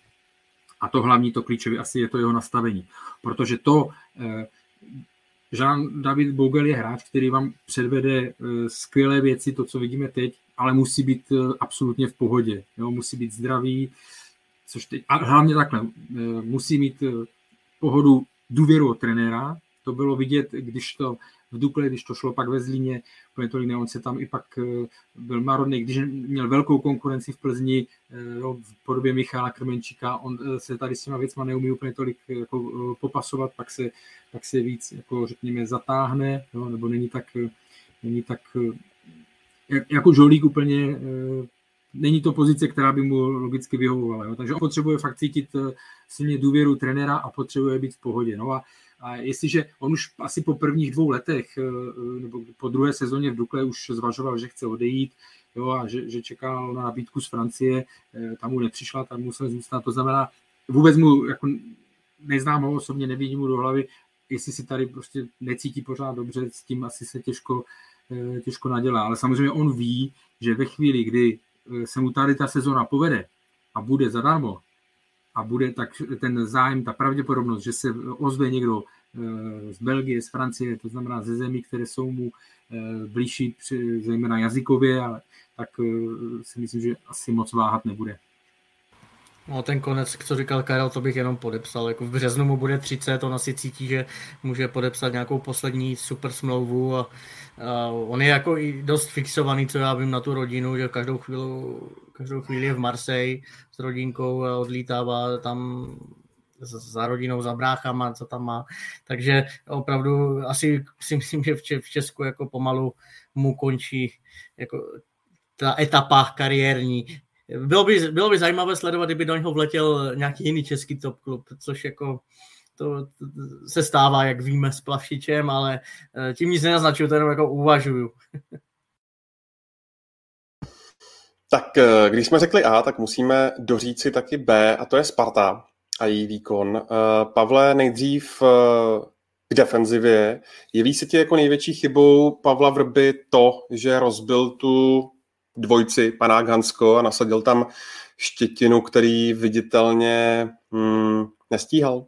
[SPEAKER 6] A to hlavní, to klíčové asi je to jeho nastavení. Protože to, Jean-David Bogle je hráč, který vám předvede eh, skvělé věci, to, co vidíme teď, ale musí být eh, absolutně v pohodě. Jo? Musí být zdravý, což teď, a hlavně takhle, eh, musí mít pohodu důvěru od trenéra. To bylo vidět, když to v Dukle, když to šlo pak ve Zlíně, úplně tolik ne, on se tam i pak eh, byl marodný, když měl velkou konkurenci v Plzni eh, jo, v podobě Michala Krmenčíka, on eh, se tady s těma věcma neumí úplně tolik jako, popasovat, pak se, pak se víc, jako řekněme, zatáhne, jo, nebo není tak, není tak jako žolík úplně není to pozice, která by mu logicky vyhovovala. Jo. Takže on potřebuje fakt cítit silně důvěru trenéra a potřebuje být v pohodě. No a a jestliže on už asi po prvních dvou letech, eh, eh, nebo po druhé sezóně v Dukle už zvažoval, že chce odejít, jo, a že, že čekal na nabídku z Francie, eh, tam mu nepřišla, tam musel zůstat. To znamená, vůbec mu, jako neznám ho osobně, nevidím mu do hlavy, jestli si tady prostě necítí pořád dobře, s tím asi se těžko, těžko nadělá. Ale samozřejmě on ví, že ve chvíli, kdy se mu tady ta sezóna povede a bude zadarmo, a bude tak ten zájem, ta pravděpodobnost, že se ozve někdo eh, z Belgie, z Francie, to znamená ze zemí, které jsou mu eh, blížší, zejména jazykově, ale tak eh, si myslím, že asi moc váhat nebude.
[SPEAKER 5] No ten konec, co říkal Karel, to bych jenom podepsal. Jako v březnu mu bude 30, on asi cítí, že může podepsat nějakou poslední super smlouvu a, a on je jako i dost fixovaný, co já vím na tu rodinu, že každou chvíli, každou chvíli je v Marseille s rodinkou a odlítává tam za rodinou, za bráchama, co tam má. Takže opravdu asi si myslím, že v Česku jako pomalu mu končí jako ta etapa kariérní. Bylo by, bylo by zajímavé sledovat, kdyby do něho vletěl nějaký jiný český top klub, což jako to, se stává, jak víme, s Plavšičem, ale eh, tím nic nenaznačuju, to jenom jako uvažuju.
[SPEAKER 4] Tak eh, když jsme řekli A, tak musíme doříct si taky B, a to je Sparta a její výkon. Eh, Pavle, nejdřív k defenzivě. Jeví se ti jako největší chybou Pavla Vrby to, že rozbil tu dvojci Panák Hansko a nasadil tam Štětinu, který viditelně hmm, nestíhal?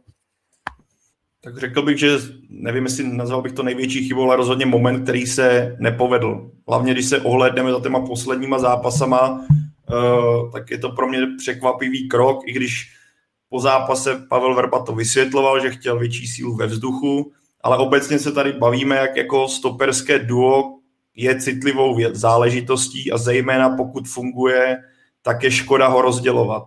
[SPEAKER 7] Tak řekl bych, že nevím, jestli nazval bych to největší chybou, ale rozhodně moment, který se nepovedl. Hlavně, když se ohlédneme za těma posledníma zápasama, uh, tak je to pro mě překvapivý krok, i když po zápase Pavel Verba to vysvětloval, že chtěl větší sílu ve vzduchu, ale obecně se tady bavíme, jak jako stoperské duo je citlivou záležitostí a zejména pokud funguje, tak je škoda ho rozdělovat.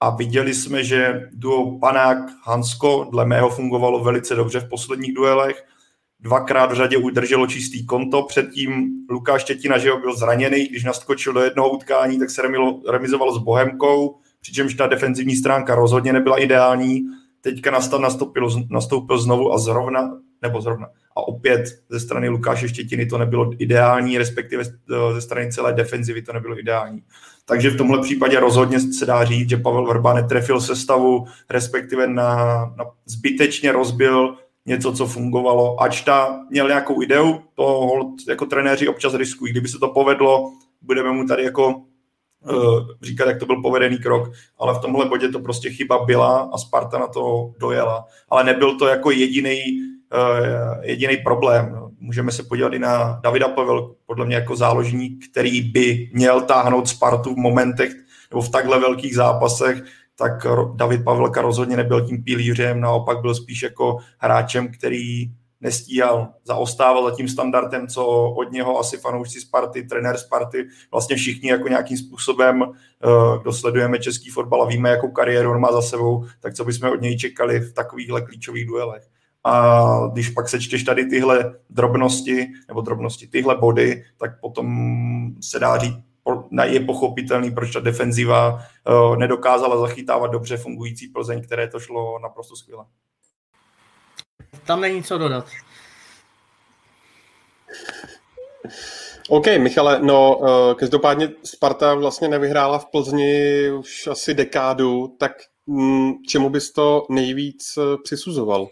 [SPEAKER 7] A viděli jsme, že duo Panák-Hansko dle mého fungovalo velice dobře v posledních duelech. Dvakrát v řadě udrželo čistý konto, předtím Lukáš Štětina, že byl zraněný, když naskočil do jednoho utkání, tak se remizoval s Bohemkou, přičemž ta defenzivní stránka rozhodně nebyla ideální. Teďka nastoupil, nastoupil znovu a zrovna, nebo zrovna, a opět ze strany Lukáše Štětiny to nebylo ideální, respektive ze strany celé defenzivy to nebylo ideální. Takže v tomhle případě rozhodně se dá říct, že Pavel Vrba netrefil sestavu, respektive na, na zbytečně rozbil něco, co fungovalo. Ač ta měl nějakou ideu, to jako trenéři občas riskují. Kdyby se to povedlo, budeme mu tady jako říkat, jak to byl povedený krok, ale v tomhle bodě to prostě chyba byla a Sparta na to dojela. Ale nebyl to jako jediný uh, jediný problém. Můžeme se podívat i na Davida Pavel, podle mě jako záložník, který by měl táhnout Spartu v momentech nebo v takhle velkých zápasech, tak David Pavelka rozhodně nebyl tím pilířem, naopak byl spíš jako hráčem, který nestíhal, zaostával za tím standardem, co od něho asi fanoušci Sparty, trenér Sparty, vlastně všichni jako nějakým způsobem, eh, kdo sledujeme český fotbal a víme, jakou kariéru on má za sebou, tak co bychom od něj čekali v takovýchhle klíčových duelech. A když pak sečteš tady tyhle drobnosti, nebo drobnosti, tyhle body, tak potom se dá říct, je pochopitelný, proč ta defenziva eh, nedokázala zachytávat dobře fungující Plzeň, které to šlo naprosto skvěle.
[SPEAKER 5] Tam není co dodat.
[SPEAKER 4] OK, Michale, no uh, každopádně Sparta vlastně nevyhrála v Plzni už asi dekádu, tak mm, čemu bys to nejvíc uh, přisuzoval?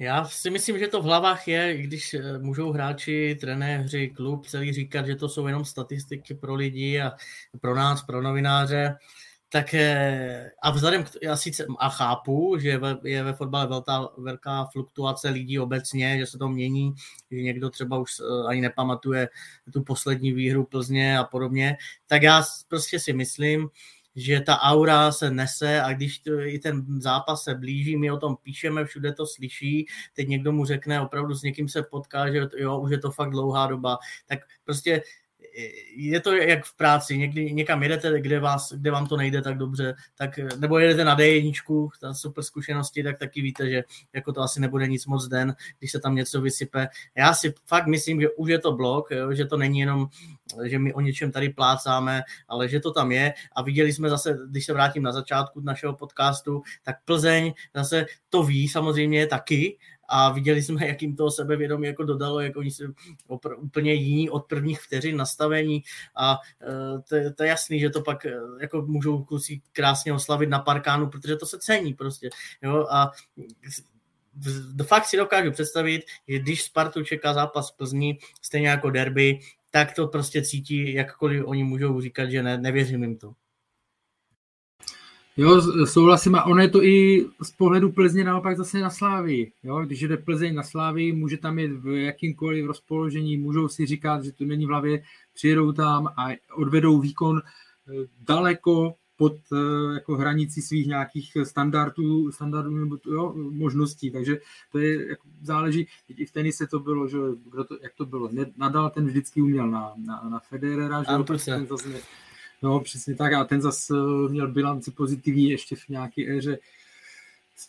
[SPEAKER 5] Já si myslím, že to v hlavách je, když můžou hráči, trenéři, klub celý říkat, že to jsou jenom statistiky pro lidi a pro nás, pro novináře, tak eh, a vzhledem k já sice a chápu, že je ve fotbale velká, velká fluktuace lidí obecně, že se to mění, že někdo třeba už eh, ani nepamatuje tu poslední výhru Plzně a podobně, tak já prostě si myslím, že ta aura se nese a když to, i ten zápas se blíží, my o tom píšeme, všude to slyší, teď někdo mu řekne, opravdu s někým se potká, že jo, už je to fakt dlouhá doba, tak prostě je to jak v práci, někdy někam jedete, kde, vás, kde vám to nejde tak dobře, tak, nebo jedete na D1, ta super zkušenosti, tak taky víte, že jako to asi nebude nic moc den, když se tam něco vysype. Já si fakt myslím, že už je to blok, jo, že to není jenom, že my o něčem tady plácáme, ale že to tam je a viděli jsme zase, když se vrátím na začátku našeho podcastu, tak Plzeň zase to ví samozřejmě taky a viděli jsme, jak jim to sebevědomí jako dodalo, jako oni jsou opr- úplně jiní od prvních vteřin nastavení a e, to, to je jasný, že to pak e, jako můžou kluci krásně oslavit na parkánu, protože to se cení prostě, jo, a fakt si dokážu představit, že když Spartu čeká zápas Plzni, stejně jako derby, tak to prostě cítí, jakkoliv oni můžou říkat, že ne, nevěřím jim to.
[SPEAKER 6] Jo, souhlasím a ono je to i z pohledu Plzně naopak zase na Slávii. Jo, když jde Plzeň na Slávii, může tam jít v jakýmkoliv rozpoložení, můžou si říkat, že to není v hlavě, přijedou tam a odvedou výkon eh, daleko pod eh, jako hranicí svých nějakých standardů, standardů nebo jo, možností, takže to je, jako, záleží, i v tenise to bylo, že kdo to, jak to bylo, Nadal ten vždycky uměl na, na, na Federera, že ten zase, no přesně tak, a ten zase měl bilanci pozitivní ještě v nějaké éře,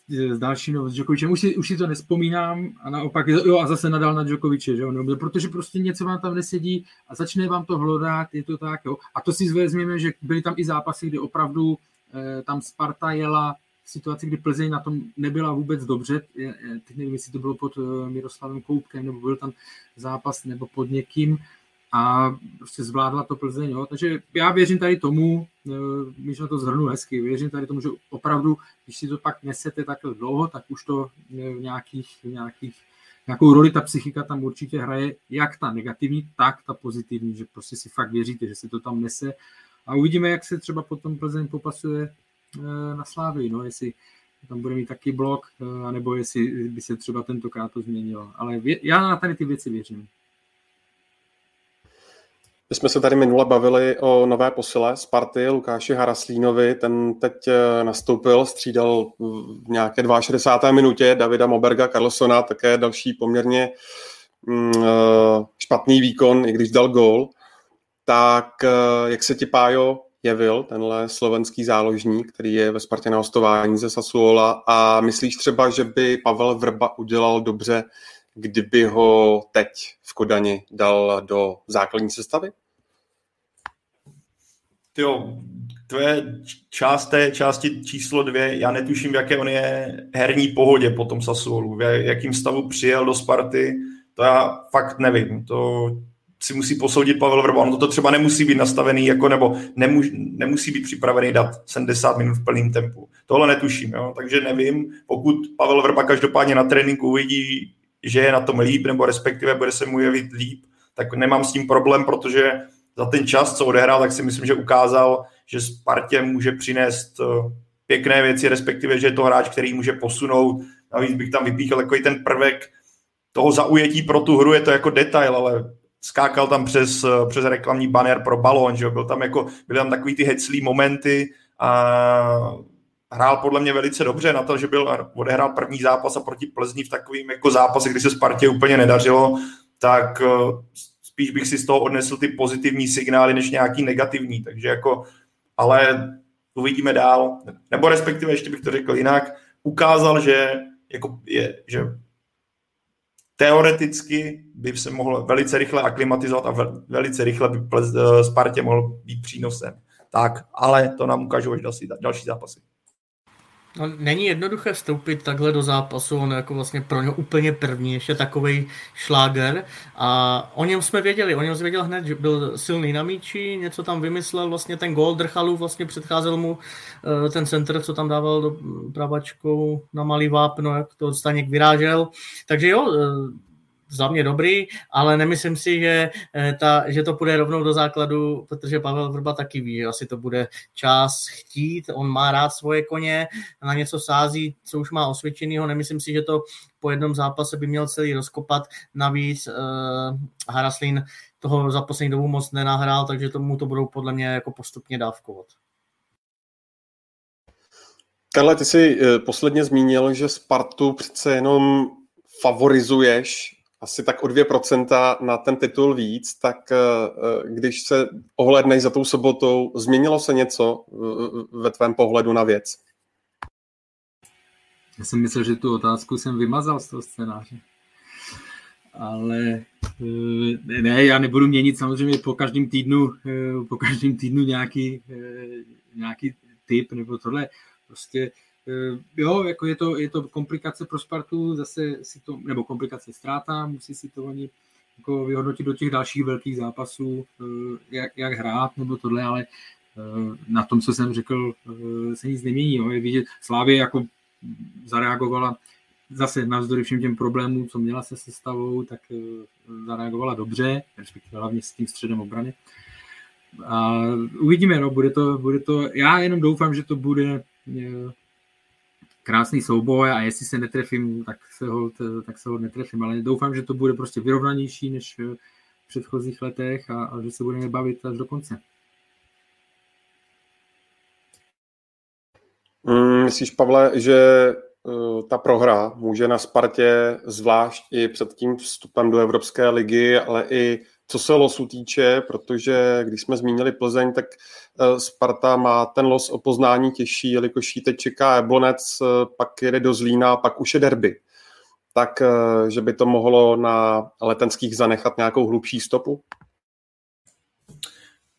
[SPEAKER 6] s dalším s Djokovicem, už si, už si to nespomínám a naopak, jo a zase nadal na Djokoviče, že jo, no, protože prostě něco vám tam nesedí a začne vám to hlodat, je to tak, jo. A to si vezměme, že byly tam i zápasy, kdy opravdu eh, tam Sparta jela v situaci, kdy Plzeň na tom nebyla vůbec dobře, teď nevím, jestli to bylo pod eh, Miroslavem Koupkem, nebo byl tam zápas, nebo pod někým, a prostě zvládla to Plzeň. Jo. Takže já věřím tady tomu, eh, když na to zhrnu hezky, věřím tady tomu, že opravdu, když si to pak nesete takhle dlouho, tak už to v nějakých, v nějakých nějakou roli ta psychika tam určitě hraje, jak ta negativní, tak ta pozitivní, že prostě si fakt věříte, že se to tam nese a uvidíme, jak se třeba potom Plzeň popasuje eh, na Slávii, no, jestli tam bude mít taky blok, eh, anebo jestli by se třeba tentokrát to změnilo. Ale já na tady ty věci věřím.
[SPEAKER 4] My jsme se tady minule bavili o nové posile Sparty, Lukáši Haraslínovi, ten teď eh, nastoupil, střídal v nějaké 62. minutě Davida Moberga Carlsona, také další poměrně mm, eh, špatný výkon, i když dal gól. Tak eh, jak se ti Pájo jevil, tenhle slovenský záložník, který je ve Spartě na hostování ze Sassuola a myslíš třeba, že by Pavel Vrba udělal dobře kdyby ho teď v Kodani dal do základní sestavy?
[SPEAKER 7] Jo, to je část té části číslo dvě. Já netuším, v jaké on je herní pohodě po tom Sassuolu, v jakým stavu přijel do Sparty, to já fakt nevím. To si musí posoudit Pavel Vrba. On to třeba nemusí být nastavený, jako, nebo nemus, nemusí být připravený dát 70 minut v plném tempu. Tohle netuším, jo? takže nevím. Pokud Pavel Vrba každopádně na tréninku uvidí, že je na tom líp, nebo respektive bude se mu jevit líp, tak nemám s tím problém, protože za ten čas, co odehrál, tak si myslím, že ukázal, že Spartě může přinést eh, pěkné věci, respektive, že je to hráč, který může posunout. Navíc bych tam vypíchl takový ten prvek toho zaujetí pro tu hru, je to jako detail, ale skákal tam přes, eh, přes reklamní banner pro balón, že byl tam jako, byly tam takový ty heclý momenty a hrál podle mě velice dobře na to, že byl, odehrál první zápas a proti Plzni v takovým jako zápase, kdy se Spartě úplně nedařilo, tak eh, spíš bych si z toho odnesl ty pozitivní signály, než nějaký negativní, takže jako, ale uvidíme dál, nebo respektive ještě bych to řekl jinak, ukázal, že jako je, že teoreticky by se mohl velice rychle aklimatizovat a velice rychle by eh, Spartě mohl být přínosem. Tak, ale to nám ukážou až další, další zápasy.
[SPEAKER 5] No, není jednoduché vstoupit takhle do zápasu, on jako vlastně pro ně úplně první, ještě takový šláger. A o něm jsme věděli, o něm jsme věděli hned, že byl silný na míči, něco tam vymyslel, vlastně ten gol Drchalu vlastně předcházel mu uh, ten center, co tam dával do pravačkou na malý vápno, jak to Staněk vyrážel, takže jo, uh, za mě dobrý, ale nemyslím si, že, eh, ta, že to půjde rovnou do základu, protože Pavel Vrba taky ví, že asi to bude čas chtít, on má rád svoje koně, na něco sází, co už má osvědčenýho, nemyslím si, že to po jednom zápase by měl celý rozkopat, navíc uh, Haraslín toho za poslední dobu moc nenahrál, takže tomu to budou podle mě jako postupně dávkovat.
[SPEAKER 4] Tenhle, ty jsi eh, posledně zmínil, že Spartu přece jenom favorizuješ asi tak o 2% na ten titul víc, tak eh, eh, když se ohledneš za tou sobotou, změnilo se něco ve tvém pohledu na věc?
[SPEAKER 6] Já jsem myslel, že tu otázku jsem vymazal z toho scénáře. Ale eh, ne, já nebudu měnit samozřejmě po každém týdnu, po každém týdnu nějaký, nějaký typ nebo tohle. Prostě Eh, jo, jako je to, je to komplikace pro Spartu, zase si to, nebo komplikace ztráta, musí si to oni jako vyhodnotit do těch dalších velkých zápasů, eh, jak, jak hrát nebo tohle, ale eh, na tom, co jsem řekl, se nic nemění. Jo. Je vidět, Slávě jako zareagovala zase navzdory všem těm problémům, co měla se sestavou, tak zareagovala dobře, respektive hlavně s tím středem obrany. A uvidíme, no, bude to, bude to, já jenom doufám, že to bude krásný souboj a jestli se netrefím, tak se ho, tak se ho netrefím, ale doufám, že to bude prostě vyrovnanější než v předchozích letech a, a že se budeme bavit až do konce.
[SPEAKER 4] myslíš, Pavle, že uh, ta prohra může na Spartě, zvlášť i před tím vstupem do Evropské ligy, ale i co se losu týče, protože když jsme zmínili Plzeň, tak uh, Sparta má ten los o poznání těžší, jelikož jí teď čeká Jablonec, uh, pak jede do Zlína, pak už je derby. Tak, že by to mohlo na letenských zanechat nějakou hlubší stopu?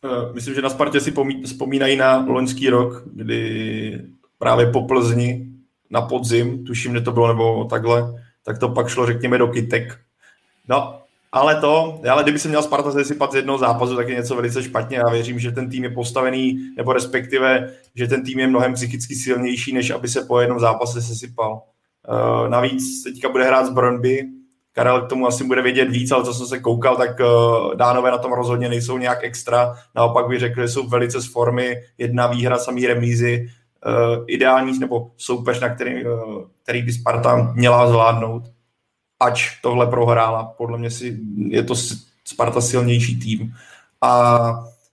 [SPEAKER 7] Eh, myslím, že na Spartě si vzpomínají na loňský rok, kdy právě po Plzni na podzim, tuším, že to bylo nebo takhle, tak to pak šlo, řekněme, do kytek. No, ale to, ale kdyby se měl Sparta zesypat z jednoho zápasu, tak je něco velice špatně. Já věřím, že ten tým je postavený, nebo respektive, že ten tým je mnohem psychicky silnější, než aby se po jednom zápase sesypal. Uh, navíc teďka bude hrát z Brøndby, Karel k tomu asi bude vědět víc, ale co jsem se koukal, tak uh, dánové na tom rozhodně nejsou nějak extra. Naopak bych řekl, že jsou velice z formy, jedna výhra, samý remízy, uh, ideální nebo soupeř, na který, uh, který by Sparta měla zvládnout. Ač tohle prohrála, podle mě si je to Sparta silnější tým. A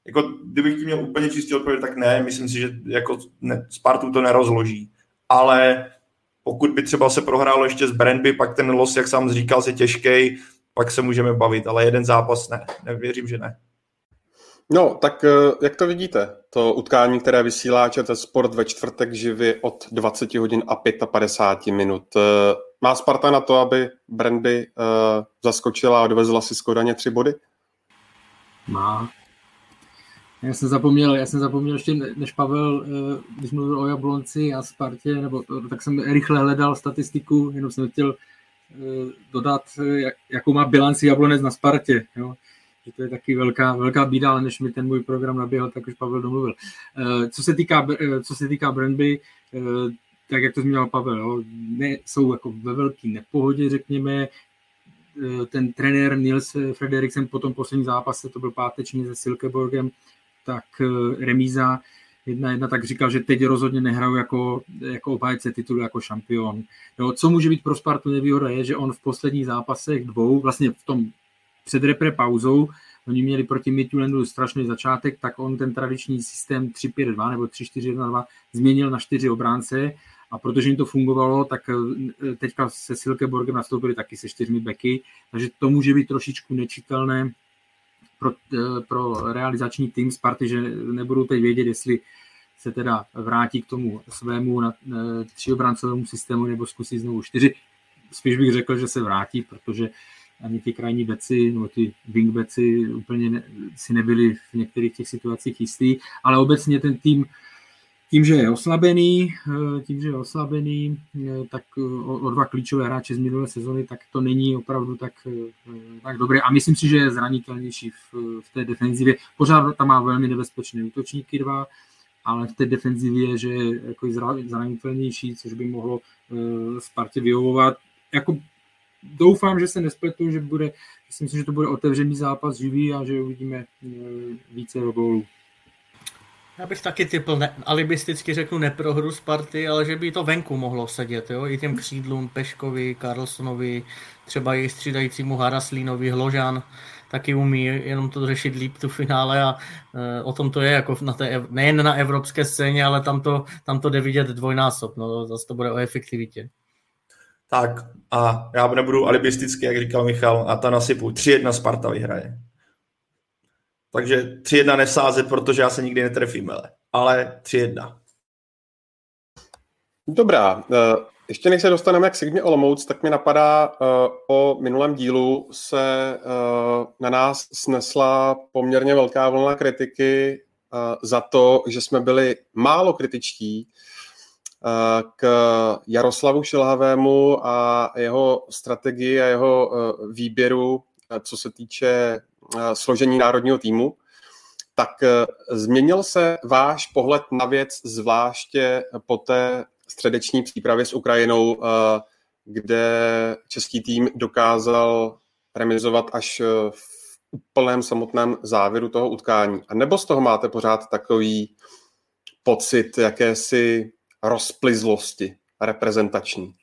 [SPEAKER 7] jako, kdybych tím měl úplně čistě odpovědět, tak ne, myslím si, že jako ne, Spartu to nerozloží. Ale pokud by třeba se prohrálo ještě z Brandby, pak ten los, jak sám říkal, je těžký, pak se můžeme bavit, ale jeden zápas ne, nevěřím, že ne.
[SPEAKER 4] No, tak eh, jak to vidíte? To utkání, které vysílá ČT Sport ve čtvrtek živě od 20 hodin a 55 minut. Eh, má Sparta na to, aby Brandby uh, zaskočila a dovezla si Skodaně tři body?
[SPEAKER 6] Má. Já jsem zapomněl, já jsem zapomněl ještě, než Pavel, eh, když mluvil o Jablonci a Spartě, nebo, tak jsem rychle hledal statistiku, jenom jsem chtěl eh, dodat, jak, jakou má bilanci Jablonec na Spartě. Jo? Že to je taky velká, velká bída, ale než mi ten můj program naběhl, tak už Pavel domluvil. Eh, co se týká, co se týká Brandby, tak jak to zmínil Pavel, jo? Ne, jsou jako ve velké nepohodě, řekněme, ten trenér Nils Frederiksen po tom posledním zápase, to byl páteční se Silkeborgem, tak eh, remíza jedna jedna, tak říkal, že teď rozhodně nehrajou jako, jako obhájce titulu, jako šampion. Jo, co může být pro Spartu nevýhoda je, že on v posledních zápasech dvou, vlastně v tom před repre pauzou, oni měli proti Midtjulendu strašný začátek, tak on ten tradiční systém 3-5-2 nebo 3-4-1-2 změnil na čtyři obránce. A protože jim to fungovalo, tak eh, teďka se Silkeborgem nastoupili taky se čtyřmi beky, takže to může být trošičku nečitelné pro, eh, pro realizační tým Sparty, že nebudou teď vědět, jestli se teda vrátí k tomu svému na, eh, tříobrancovému systému nebo zkusí znovu čtyři. Spíš bych řekl, že se vrátí, protože ani ty krajní beci, nebo ty wingbeci úplně ne, si nebyli v některých těch situacích jistý, ale obecně ten tým tím, že je oslabený, eh, tím, že je oslabený, eh, tak eh, o dva klíčové hráče z minulé sezony, tak to není opravdu tak, tak dobré. A myslím si, že je zranitelnější v, v té defenzivě. Pořád tam má velmi nebezpečné útočníky dva, ale v té defenzivě, že je jako zranitelnější, což by mohlo Spartě vyhovovat. Jako doufám, že se nespletu, že bude, myslím si, že to bude otevřený zápas živý a že uvidíme více gólů.
[SPEAKER 5] Já bych taky typl, ne, alibisticky řeknu neprohru Sparty, ale že by to venku mohlo sedět, jo? i těm křídlům, Peškovi, Carlsonovi, třeba i střídajícímu Haraslínovi, Hložan, taky umí jenom to řešit líp tu finále a e, o tom to je, jako na té, nejen na evropské scéně, ale tam to, tam to jde vidět dvojnásob, no zase to bude o efektivitě.
[SPEAKER 7] Tak a já nebudu alibistický, jak říkal Michal, a ta nasypu 3-1 Sparta vyhraje. Takže 3-1 nesázet, protože já se nikdy netrefím, ale 3-1.
[SPEAKER 4] Dobrá, eh, ještě než se dostaneme k Sigmě Olomouc, tak mi napadá, eh, po minulém dílu se eh, na nás snesla poměrně velká vlna kritiky za to, že jsme byli málo kritičtí k Jaroslavu Šilhavému a jeho strategii a jeho výběru, co se týče Eh, složení národního týmu, tak eh, změnil se váš pohled na věc zvláště po té středeční přípravě s Ukrajinou, eh, kde český tým dokázal remizovat až v úplném samotném závěru toho utkání. A nebo z toho máte pořád takový pocit jakési rozplizlosti reprezentační?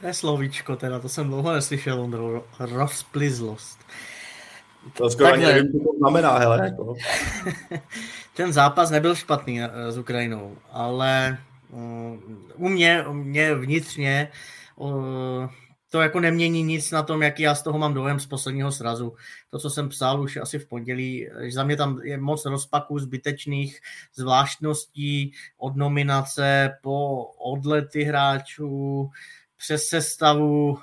[SPEAKER 5] To je slovíčko teda, to jsem dlouho neslyšel, Ondro, rozplizlost.
[SPEAKER 7] To skoro ani nevím, co to znamená, hele. Jako.
[SPEAKER 5] Ten zápas nebyl špatný eh, s Ukrajinou, ale u mě, u mě vnitřně to jako nemění nic na tom, jaký já z toho mám dojem z posledního srazu. To, co jsem psal už asi v pondělí, že za mě tam je moc rozpaků zbytečných zvláštností od nominace po odlety hráčů, přes sestavu,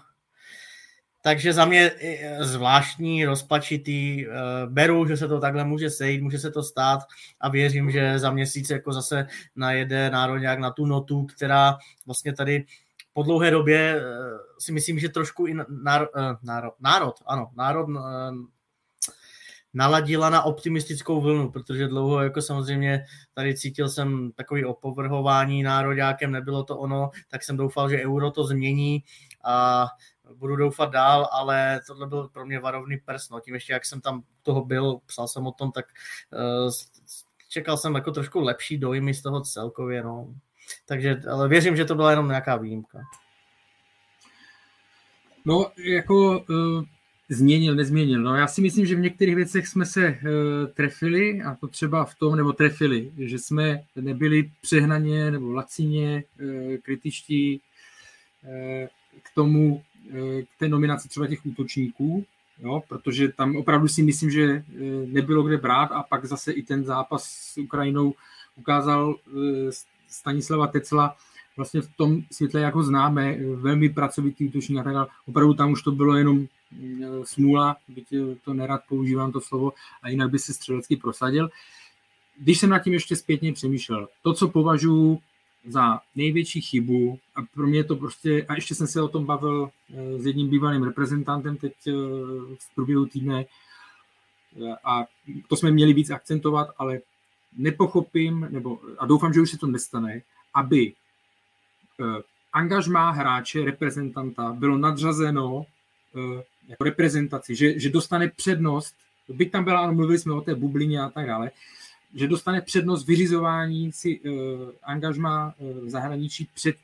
[SPEAKER 5] takže za mě zvláštní, rozpačitý, eh, beru, že se to takhle může sejít, může se to stát a věřím, že za měsíc jako zase najede národňák na tu notu, která vlastně tady po dlouhé době eh, si myslím, že trošku i národ, eh, národ, národ ano, národ naladila na optimistickou vlnu, protože dlouho jako samozřejmě tady cítil jsem takový opovrhování nároďákem, nebylo to ono, tak jsem doufal, že euro to změní a budu doufat dál, ale tohle byl pro mě varovný prst. No. Tím ještě, jak jsem tam toho byl, psal jsem o tom, tak čekal jsem jako trošku lepší dojmy z toho celkově. No. Takže, ale věřím, že to byla jenom nějaká výjimka.
[SPEAKER 6] No, jako uh, změnil, nezměnil. No, já si myslím, že v některých věcech jsme se uh, trefili a to třeba v tom, nebo trefili, že jsme nebyli přehnaně nebo lacině uh, kritičtí uh, k tomu, k té nominaci třeba těch útočníků, jo, protože tam opravdu si myslím, že nebylo kde brát a pak zase i ten zápas s Ukrajinou ukázal Stanislava Tecla vlastně v tom světle, jak ho známe, velmi pracovitý útočník a tak dále. Opravdu tam už to bylo jenom smůla, byť to nerad používám to slovo, a jinak by se střelecky prosadil. Když jsem nad tím ještě zpětně přemýšlel, to, co považuji za největší chybu a pro mě to prostě, a ještě jsem se o tom bavil eh, s jedním bývalým reprezentantem teď v průběhu týdne a to jsme měli víc akcentovat, ale nepochopím, nebo a doufám, že už se to nestane, aby angažmá hráče, reprezentanta bylo nadřazeno jako reprezentaci, že, že dostane přednost, byť tam byla, mluvili jsme o té bublině a tak dále, že dostane přednost vyřizování si angažma uh, v zahraničí před,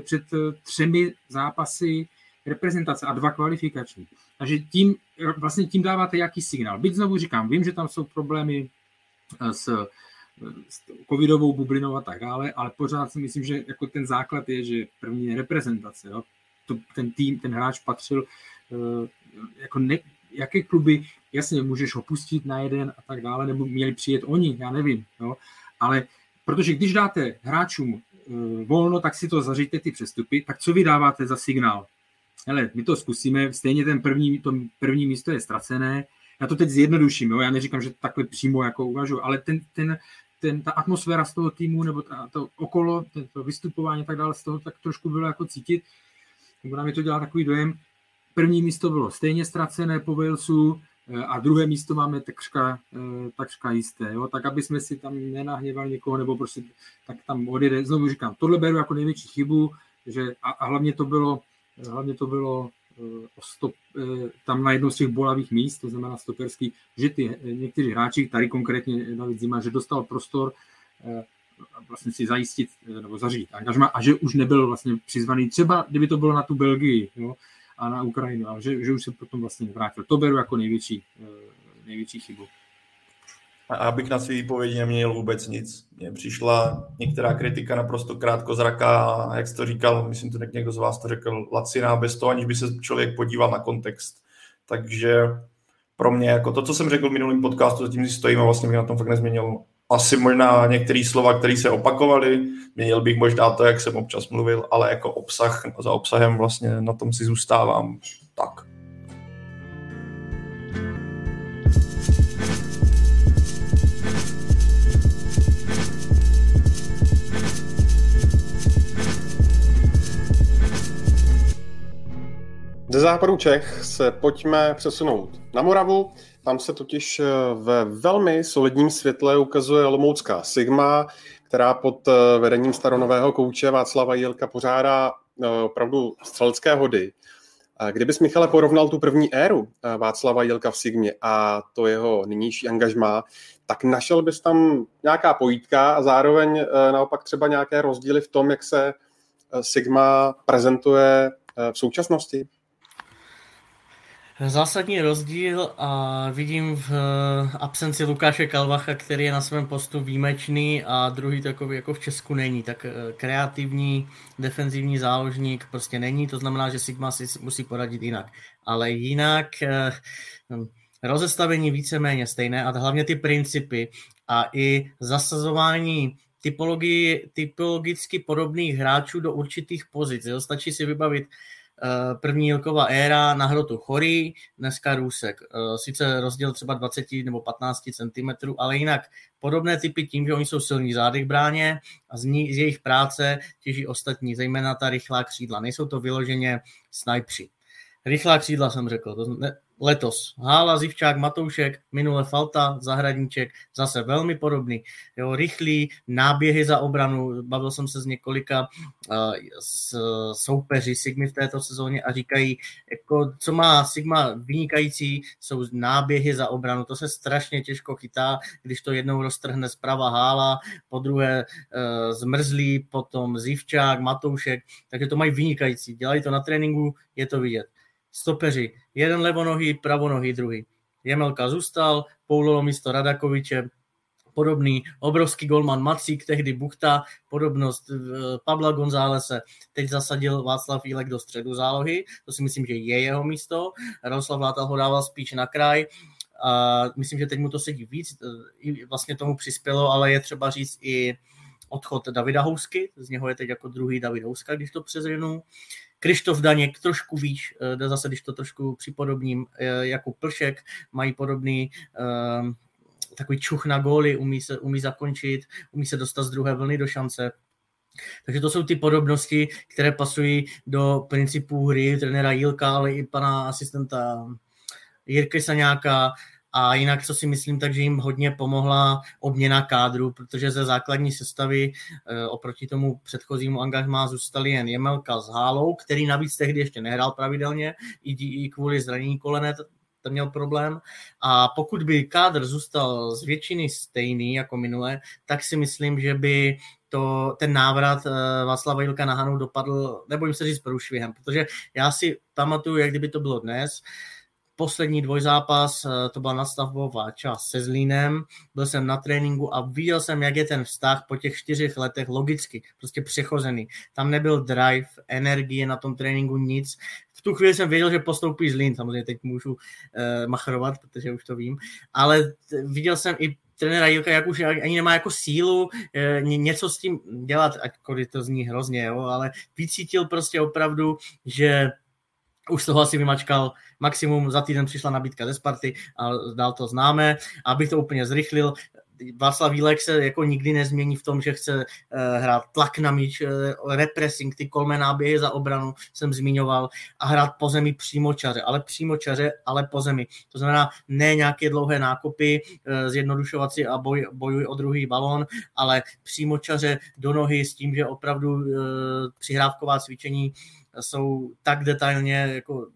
[SPEAKER 6] před třemi zápasy reprezentace a dva kvalifikační. Takže tím, vlastně tím dáváte jaký signál. Byť znovu říkám, vím, že tam jsou problémy s covidovou bublinou a tak dále, ale pořád si myslím, že jako ten základ je, že první je reprezentace. Jo? To, ten tým, ten hráč patřil jako ne, jaké kluby, jasně, můžeš ho pustit na jeden a tak dále, nebo měli přijet oni, já nevím, jo? ale protože když dáte hráčům uh, volno, tak si to zaříte ty přestupy, tak co vydáváte za signál? Hele, my to zkusíme, stejně ten první, to první místo je ztracené, já to teď zjednoduším, jo? já neříkám, že takhle přímo jako uvažuji, ale ten, ten, ten, ta atmosféra z toho týmu, nebo ta, to okolo, to vystupování a tak dále, z toho tak trošku bylo jako cítit, nebo nám je to dělá takový dojem, První místo bylo stejně ztracené po Walesu eh, a druhé místo máme takřka, eh, takřka jisté, jo? tak aby jsme si tam nenahněvali někoho, nebo prostě tak tam odjede. Znovu říkám, tohle beru jako největší chybu, že a, a hlavně to bylo, hlavně to bylo eh, stop, tam na jednou z těch bolavých míst, to znamená stoperský, že ty někteří hráči, tady konkrétně David Zima, že dostal prostor vlastně si zajistit nebo zařídit angažma a že už nebyl vlastně přizvaný, třeba kdyby to bylo na tu Belgii, jo, a na Ukrajinu, a že, že už se potom vlastně vrátil. To beru jako největší, eh, největší chybu.
[SPEAKER 7] A abych na svý výpovědi neměl vůbec nic. Mně přišla některá kritika naprosto krátkozraká, jak jsi to říkal, myslím, to někdo z vás to řekl, laciná, bez toho, aniž by se člověk podíval na kontext. Takže pro mě, jako to, co jsem řekl v minulém podcastu, zatím si stojím a vlastně bych na tom fakt nezměnil asi možná některé slova, které se opakovaly, měnil bych možná to, jak jsem občas mluvil, ale jako obsah, za obsahem vlastně na tom si zůstávám tak.
[SPEAKER 4] Ze západu Čech se pojďme přesunout na Moravu. Tam se totiž eh, ve velmi solidním světle ukazuje Olomoucká Sigma, která pod eh, vedením staronového kouče Václava Jílka pořádá eh, opravdu střelecké hody. Kdybys, Michale, porovnal tu první éru Václava Jílka v Sigmě a to jeho nynější angažmá, tak našel bys tam nějaká pojítka a zároveň naopak třeba nějaké rozdíly v tom, jak se Sigma prezentuje v současnosti?
[SPEAKER 5] Zásadní rozdíl a vidím v eh, absenci Lukáše Kalvacha, který je na svém postu výjimečný a druhý takový jako v Česku není. Tak eh, kreativní, defenzivní záložník prostě není, to znamená, že Sigma si musí poradit jinak. Ale jinak eh, hm, rozestavení víceméně stejné a hlavně ty principy a i zasazování typologii, typologicky podobných hráčů do určitých pozic. Jo? Stačí si vybavit první Jilková éra na hrotu Chorý, dneska Růsek. Eh, sice rozdíl třeba 20 nebo 15 cm, ale jinak podobné typy tím, že oni jsou silní zády k bráně a z, ní, z jejich práce těží ostatní, zejména ta rychlá křídla. Nejsou to vyloženě snajpři. Rychlá křídla jsem řekl, to ne, letos. Hála, Zivčák, Matoušek, minule Falta, Zahradníček, zase velmi podobný. Jo, rychlý náběhy za obranu, bavil jsem se s několika uh, s, soupeři Sigmy v této sezóně a říkají, jako, co má Sigma vynikající, jsou náběhy za obranu. To se strašně těžko chytá, když to jednou roztrhne zprava Hála, po druhé uh, zmrzlý, potom Zivčák, Matoušek, takže to mají vynikající. Dělají to na tréninku, je to vidět stopeři, jeden levonohý, pravonohý, druhý. Jemelka zůstal, Poulolo místo Radakoviče, podobný, obrovský golman Macík, tehdy Buchta, podobnost eh, Pabla Gonzálese, teď zasadil Václav Jílek do středu zálohy, to si myslím, že je jeho místo, Radoslav Látal ho dával spíš na kraj, a myslím, že teď mu to sedí víc, eh, vlastně tomu přispělo, ale je třeba říct i odchod Davida Housky, z něho je teď jako druhý David Houska, když to přezvěnu. Krištof Daněk trošku výš, eh, zase když to trošku připodobním, eh, jako Plšek, mají podobný eh, takový čuch na góly, umí, se, umí zakončit, umí se dostat z druhé vlny do šance. Takže to jsou ty podobnosti, které pasují do principů hry trenéra Jílka, ale i pana asistenta Jirky Saňáka, a jinak, co si myslím, takže jim hodně pomohla obměna kádru, protože ze základní sestavy e, oproti tomu předchozímu angažmá zůstali jen Jemelka s Hálou, který navíc tehdy ještě nehrál pravidelně, i, kvůli zranění kolene ten měl problém. A pokud by kádr zůstal z většiny stejný jako minule, tak si myslím, že by to, ten návrat uh, Václava Jilka na Hanu dopadl, nebojím se říct průšvihem, protože já si pamatuju, jak kdyby to bylo dnes, poslední dvojzápas, eh, to byla nastavbová část se Zlínem, byl jsem na tréninku a viděl jsem, jak je ten vztah po těch čtyřech letech logicky, prostě přechozený. Tam nebyl drive, energie na tom tréninku, nic. V tu chvíli jsem věděl, že postoupí Zlín, samozřejmě teď můžu uh, machrovat, protože už to vím, ale viděl jsem i trenéra Jilka, jak už ani nemá jako sílu e, něco s tím dělat, ačkoliv to zní hrozně, jo, ale vycítil prostě opravdu, že už toho asi vymačkal maximum, za týden přišla nabídka ze Sparty a dál to známe. Abych to úplně zrychlil, Václav Vílek se jako nikdy nezmění v tom, že chce uh, hrát tlak na míč, uh, repressing, ty kolmé náběhy za obranu jsem zmiňoval a hrát po zemi přímo čaře, ale přímo čaře, ale po zemi. To znamená ne nějaké dlouhé nákopy, uh, zjednodušovat si a boj, bojuj o druhý balón, ale přímo čaře do nohy s tím, že opravdu přihrávková cvičení jsou tak detailně jako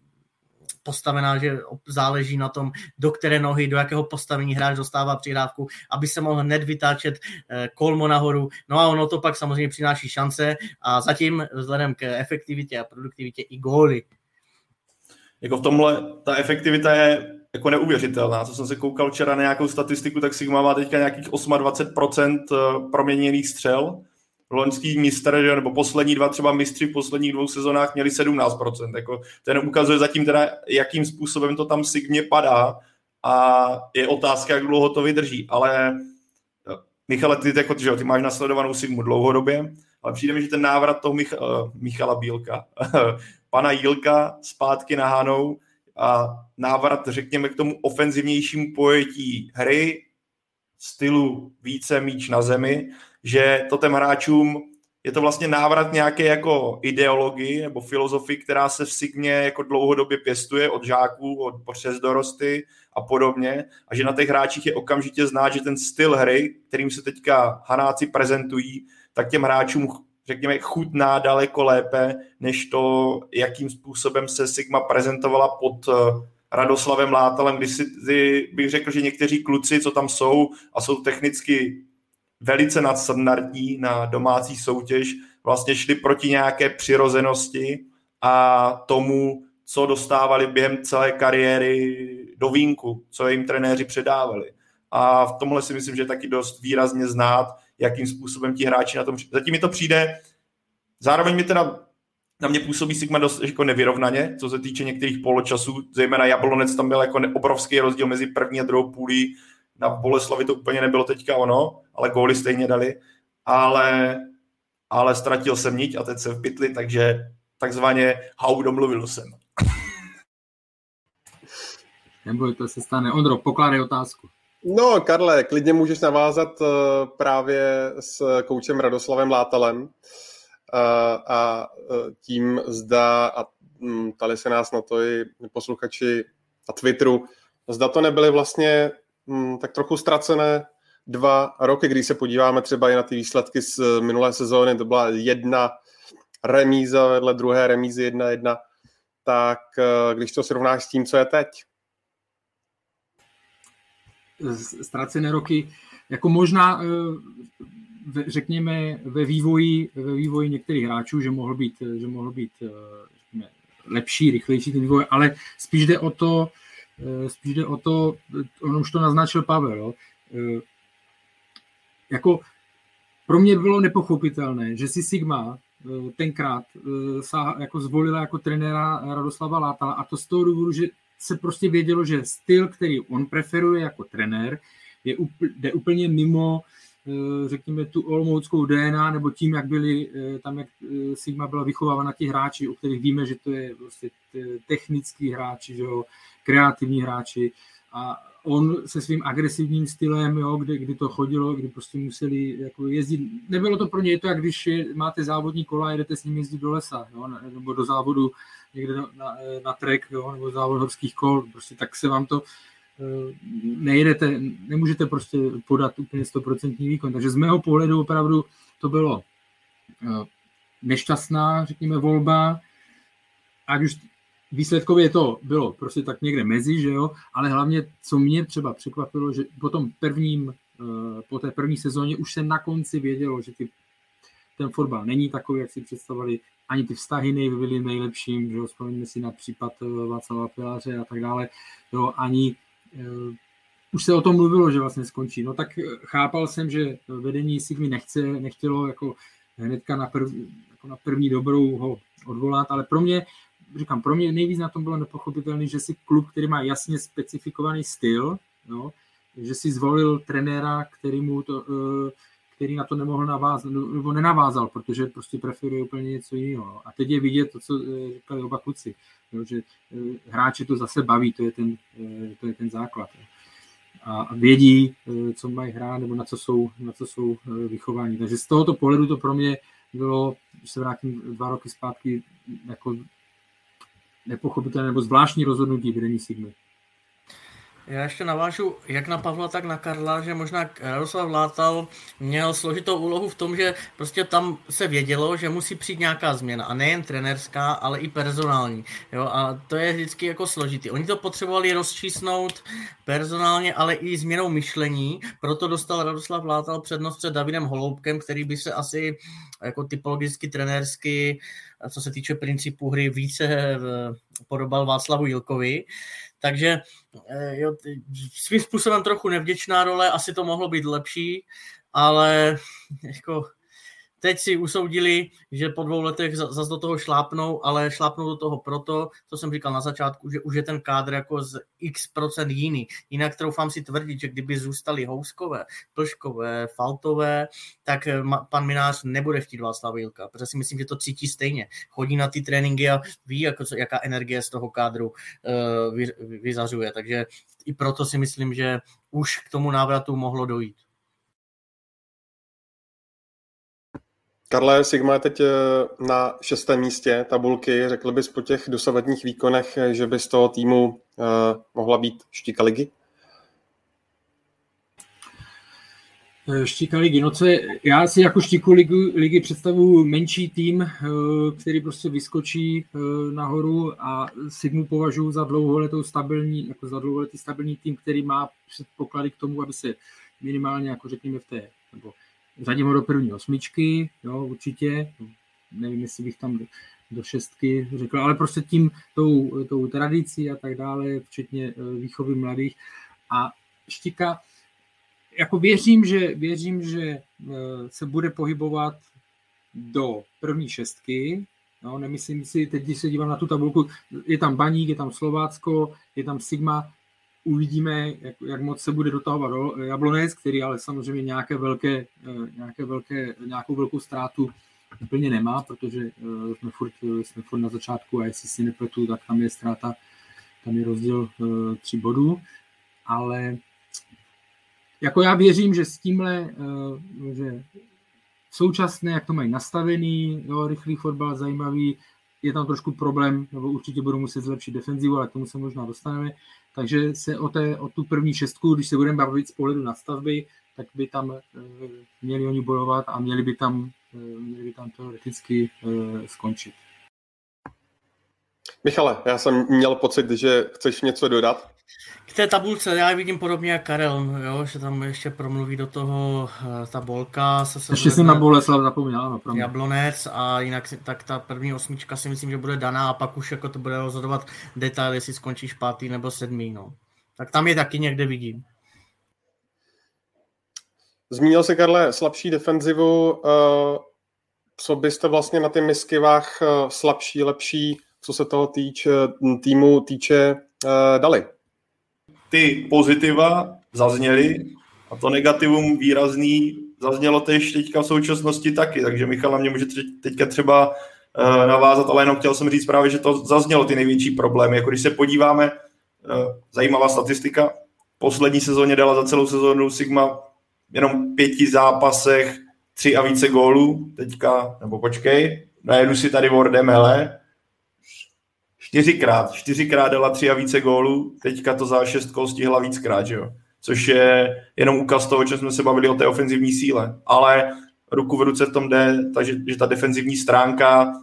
[SPEAKER 5] postavená, že záleží na tom, do které nohy, do jakého postavení hráč dostává přihrávku, aby se mohl hned vytáčet eh, kolmo nahoru. No a ono to pak samozřejmě přináší šance a zatím vzhledem k efektivitě a produktivitě i góly.
[SPEAKER 7] Jako v tomhle ta efektivita je jako neuvěřitelná. Co jsem se koukal včera na nějakou statistiku, tak Sigma má teďka nějakých 28% eh, proměněných střel, loňský mistr, že, nebo poslední dva třeba mistři v posledních dvou sezónách měli 17%. Jako, ten ukazuje zatím teda, jakým způsobem to tam Sigmě padá a je otázka, jak dlouho to vydrží. Ale eh, Michale, ty, jako, že, ty máš nasledovanou Sigmu dlouhodobě, ale přijde mi, že ten návrat toho Mich- uh, Michala Bílka, pana Jílka zpátky na Hanou a návrat, řekněme, k tomu ofenzivnějšímu pojetí hry, stylu více míč na zemi, že to těm hráčům je to vlastně návrat nějaké jako ideologii nebo filozofii, která se v Sigmě jako dlouhodobě pěstuje od žáků, od přes dorosty a podobně. A že na těch hráčích je okamžitě znát, že ten styl hry, kterým se teďka Hanáci prezentují, tak těm hráčům řekněme, chutná daleko lépe, než to, jakým způsobem se Sigma prezentovala pod eh, Radoslavem Látalem, když si, bych řekl, že někteří kluci, co tam jsou a jsou technicky velice nadstandardní na domácí soutěž, vlastně šli proti nějaké přirozenosti a tomu, co dostávali během celé kariéry do vínku, co jim trenéři předávali. A v tomhle si myslím, že je taky dost výrazně znát, jakým způsobem ti hráči na tom... Zatím mi to přijde, zároveň mi teda na mě působí Sigma dost jako nevyrovnaně, co se týče některých poločasů, zejména Jablonec tam byl jako obrovský rozdíl mezi první a druhou půlí, na Boleslavi to úplně nebylo teďka ono, ale góly stejně dali, ale, ale ztratil jsem niť a teď se v pytli, takže takzvaně hau domluvil jsem.
[SPEAKER 6] Nebo to se stane. Ondro, pokládej otázku.
[SPEAKER 4] No, Karle, klidně můžeš navázat uh, právě s koučem Radoslavem Látalem uh, a uh, tím zda, a um, ptali se nás na to i posluchači na Twitteru, zda to nebyly vlastně um, tak trochu ztracené dva roky, když se podíváme třeba i na ty výsledky z minulé sezóny, to byla jedna remíza vedle druhé remízy jedna jedna, tak když to srovnáš s tím, co je teď,
[SPEAKER 6] ztracené roky, jako možná, eh, řekněme, ve vývoji, ve vývoji některých hráčů, že mohl být, že mohl být eh, řekněme, lepší, rychlejší ten vývoj, ale spíš jde o to, eh, spíš jde o to, on už to naznačil Pavel, jo? jako pro mě bylo nepochopitelné, že si Sigma tenkrát jako zvolila jako trenéra Radoslava Látala a to z toho důvodu, že se prostě vědělo, že styl, který on preferuje jako trenér, je, jde úplně mimo eh, řekněme, tu olmouckou DNA, nebo tím, jak byli, eh, tam, jak eh, Sigma byla vychovávána ti hráči, o kterých víme, že to je prostě technický hráči, že jo, kreativní hráči. A on se svým agresivním stylem, jo, kdy, kdy to chodilo, kdy prostě museli jako jezdit, nebylo to pro ně to, jak když máte závodní kola a jedete s ním jezdit do lesa, jo, nebo do závodu někde na, na, na trek jo, nebo závod horských kol, prostě tak se vám to eh, nejedete, nemůžete prostě podat úplně 100% výkon. Takže z mého pohledu opravdu to bylo eh, nešťastná, řekněme, volba, ať už výsledkově to bylo prostě tak někde mezi, že jo, ale hlavně, co mě třeba překvapilo, že po tom prvním, eh, po té první sezóně už se na konci vědělo, že ty, ten fotbal není takový, jak si představovali, ani ty vztahy nebyly nejlepším, že jo, vzpomeňme si na případ eh, Václava Piláře a tak dále, jo, ani uh, už se o tom mluvilo, že vlastně skončí. No tak eh, chápal jsem, že vedení Sigmy nechce, nechtělo jako hnedka na, prv, jako na první dobrou ho odvolat, ale pro mě, říkám, pro mě nejvíc na tom bylo nepochopitelné, že si klub, který má jasně specifikovaný styl, jo, že si zvolil trenéra, který mu to, uh, který na to nemohl navázat, nebo nenavázal, protože prostě preferuje úplně něco jiného. A teď je vidět to, co eh, říkali oba kluci, jo, že eh, hráči to zase baví, to je ten, eh, to je ten základ. A vědí, co mají hrát, nebo na co jsou, na co jsou vychováni. Takže z tohoto pohledu to pro mě bylo, když se vrátím dva roky zpátky, jako nepochopitelné nebo zvláštní rozhodnutí vedení Sigmy.
[SPEAKER 5] Já ještě navážu jak na Pavla, tak na Karla, že možná Jaroslav Látal měl složitou úlohu v tom, že prostě tam se vědělo, že musí přijít nějaká změna a nejen trenerská, ale i personální. Jo? A to je vždycky jako složitý. Oni to potřebovali rozčísnout personálně, ale i změnou myšlení, proto dostal Radoslav Látal přednost před Davidem Holoubkem, který by se asi jako typologicky trenérsky, co se týče principů hry, více eh, podobal Václavu Jilkovi. Takže eh, jo, svým způsobem trochu nevděčná role, asi to mohlo být lepší, ale jako teď si usoudili, že po dvou letech zase do toho šlápnou, ale šlápnou do toho proto, co jsem říkal na začátku, že už je ten kádr jako z x procent jiný. Jinak troufám si tvrdit, že kdyby zůstali Houskové, Plškové, Faltové, tak eh, pan Minář nebude chtít Václav Jilka, protože si myslím, že to cítí stejně. Chodí na ty tréninky a ví, jako, jaká energie z toho kádru vy, vyzařuje. Takže i proto si myslím, že už k tomu návratu mohlo dojít.
[SPEAKER 4] Karle, Sigma je teď eh, na šestém místě tabulky. Řekl bys po těch dosavadních výkonech, eh, že by z toho týmu uh, mohla být štíka ligy?
[SPEAKER 6] Štíka ligy, no co je, já si jako štíku ligy, ligy představuji menší tým, který prostě vyskočí nahoru a Sigmu považuji za dlouholetou stabilní, jako za dlouholetý stabilní tým, který má předpoklady k tomu, aby se minimálně, jako řekněme v té, nebo Ho do první osmičky, jo, určitě. nevím, jestli bych tam do, šestky řekl, ale prostě tím, tou, tou tradicí a tak dále, včetně výchovy mladých. A Štika, jako věřím, že, věřím, že se bude pohybovat do první šestky, No, nemyslím si, teď když se dívám na tu tabulku, je tam Baník, je tam Slovácko, je tam Sigma, uvidíme, jak, jak moc se bude dotahovat Jablonec, který ale samozřejmě nějaké velké, eh, nějaké velké, nějakou velkou ztrátu úplně nemá, protože uh, jsme, furt, jsme furt na začátku a jestli si nepletu, tak tam je ztráta, tam je rozdíl tři bodů, ale jako já věřím, že s tímhle, že současné, jak to mají nastavený, jo, rychlý fotbal, zajímavý, je tam trošku problém, nebo určitě budou muset zlepšit defenzivu, ale k tomu se možná dostaneme. Takže se o, té, o tu první šestku, když se budeme bavit z pohledu na stavby, tak by tam e, měli oni bojovat a měli by tam, e, měli by tam teoreticky e, skončit.
[SPEAKER 4] Michale, já jsem měl pocit, že chceš něco dodat.
[SPEAKER 5] K té tabulce já vidím podobně jak Karel, jo, že tam ještě promluví do toho eh, ta bolka. Se
[SPEAKER 6] se ještě jsem na Boleslav zapomněl, ano.
[SPEAKER 5] Promiň. Jablonec a jinak tak ta první osmička si myslím, že bude daná a pak už jako to bude rozhodovat detail, jestli skončíš pátý nebo sedmý, no. Tak tam je taky někde vidím.
[SPEAKER 4] Zmínil si, Karle, slabší defenzivu. Eh, co byste vlastně na ty miskivách eh, slabší, lepší, co se toho týče, týmu týče, dali?
[SPEAKER 7] Ty pozitiva zazněly a to negativum výrazný zaznělo tež teďka v současnosti taky, takže Michal na mě může teďka třeba uh, navázat, ale jenom chtěl jsem říct právě, že to zaznělo ty největší problémy. Jako když se podíváme, uh, zajímavá statistika, poslední sezóně dala za celou sezónu Sigma jenom pěti zápasech tři a více gólů, teďka, nebo počkej, najedu si tady Wordem, hele, čtyřikrát, čtyřikrát dala tři a více gólů, teďka to za šest kol stihla víckrát, že jo? Což je jenom úkaz toho, že jsme se bavili o té ofenzivní síle. Ale ruku v ruce v tom jde, takže že ta defenzivní stránka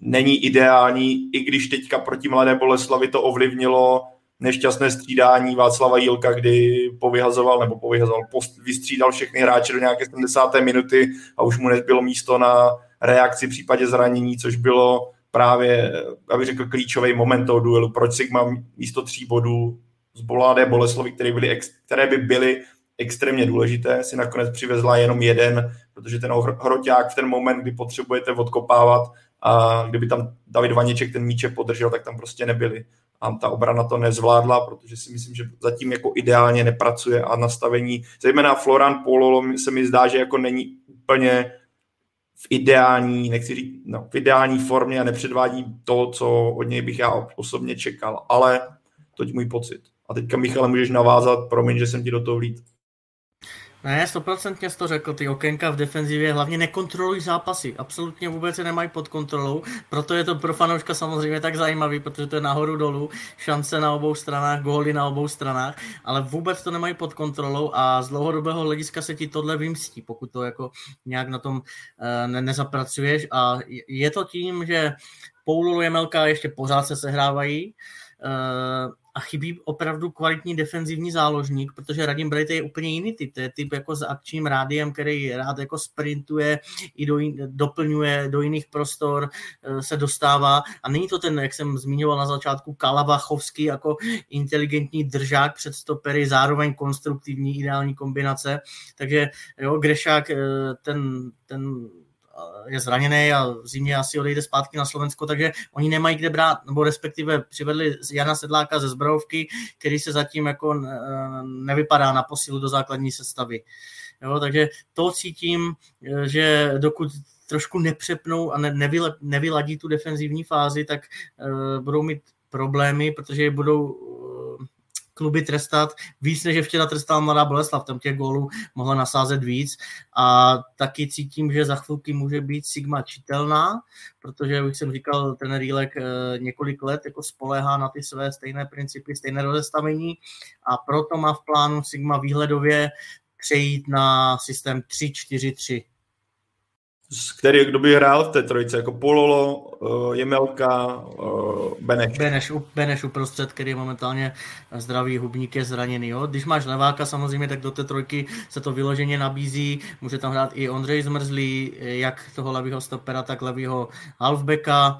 [SPEAKER 7] není ideální, i když teďka proti Mladé Boleslavi to ovlivnilo nešťastné střídání Václava Jílka, kdy povyhazoval, nebo povyhazoval, post, vystřídal všechny hráče do nějaké 70. minuty a už mu nezbylo místo na reakci v případě zranění, což bylo právě, abych řekl, klíčový moment toho duelu. Proč Sigma místo tří bodů z Boládé Boleslovy, které, byly, které by byly extrémně důležité, si nakonec přivezla jenom jeden, protože ten hroťák v ten moment, kdy potřebujete odkopávat a kdyby tam David Vaněček ten míček podržel, tak tam prostě nebyli. A ta obrana to nezvládla, protože si myslím, že zatím jako ideálně nepracuje a nastavení, zejména Florian Pololo se mi zdá, že jako není úplně v ideální, nechci říct, no, v ideální formě a nepředvádí to, co od něj bych já osobně čekal, ale to je můj pocit. A teďka, Michale, můžeš navázat, promiň, že jsem ti do toho vlít.
[SPEAKER 5] Ne, stoprocentně jsi to řekl, ty okénka v defenzivě hlavně nekontrolují zápasy, absolutně vůbec se nemají pod kontrolou, proto je to pro fanouška samozřejmě tak zajímavý, protože to je nahoru dolů, šance na obou stranách, góly na obou stranách, ale vůbec to nemají pod kontrolou a z dlouhodobého hlediska se ti tohle vymstí, pokud to jako nějak na tom uh, ne- nezapracuješ. A je to tím, že Poululu Jemelka ještě pořád se sehrávají, uh, a chybí opravdu kvalitní defenzivní záložník, protože Radim Brejte je úplně jiný typ. To je typ jako s akčním rádiem, který rád jako sprintuje, i do, doplňuje do jiných prostor, eh, se dostává. A není to ten, jak jsem zmiňoval na začátku, Kalavachovský jako inteligentní držák před stopery, zároveň konstruktivní ideální kombinace. Takže jo, Grešák, eh, ten, ten je zraněný a v zimě asi odejde zpátky na Slovensko, takže oni nemají kde brát, nebo respektive přivedli Jana Sedláka ze Zbrojovky, který se zatím jako nevypadá na posilu do základní sestavy. Jo, takže to cítím, že dokud trošku nepřepnou a nevyladí tu defenzivní fázi, tak budou mít problémy, protože budou kluby trestat. Víc, než včera trestal Mladá Boleslav, tam těch gólů mohla nasázet víc. A taky cítím, že za chvilky může být Sigma čitelná, protože, jak jsem říkal, ten Rýlek eh, několik let jako spoléhá na ty své stejné principy, stejné rozestavení. A proto má v plánu Sigma výhledově přejít na systém 3-4-3.
[SPEAKER 7] Který, kdo by hrál v té trojice, jako Pololo, uh, Jemelka, uh, Beneš.
[SPEAKER 5] Beneš, Beneš uprostřed, který je momentálně zdravý, Hubník je zraněný. Jo? Když máš leváka samozřejmě, tak do té trojky se to vyloženě nabízí. Může tam hrát i Ondřej Zmrzlý, jak toho levého stopera, tak levého halfbacka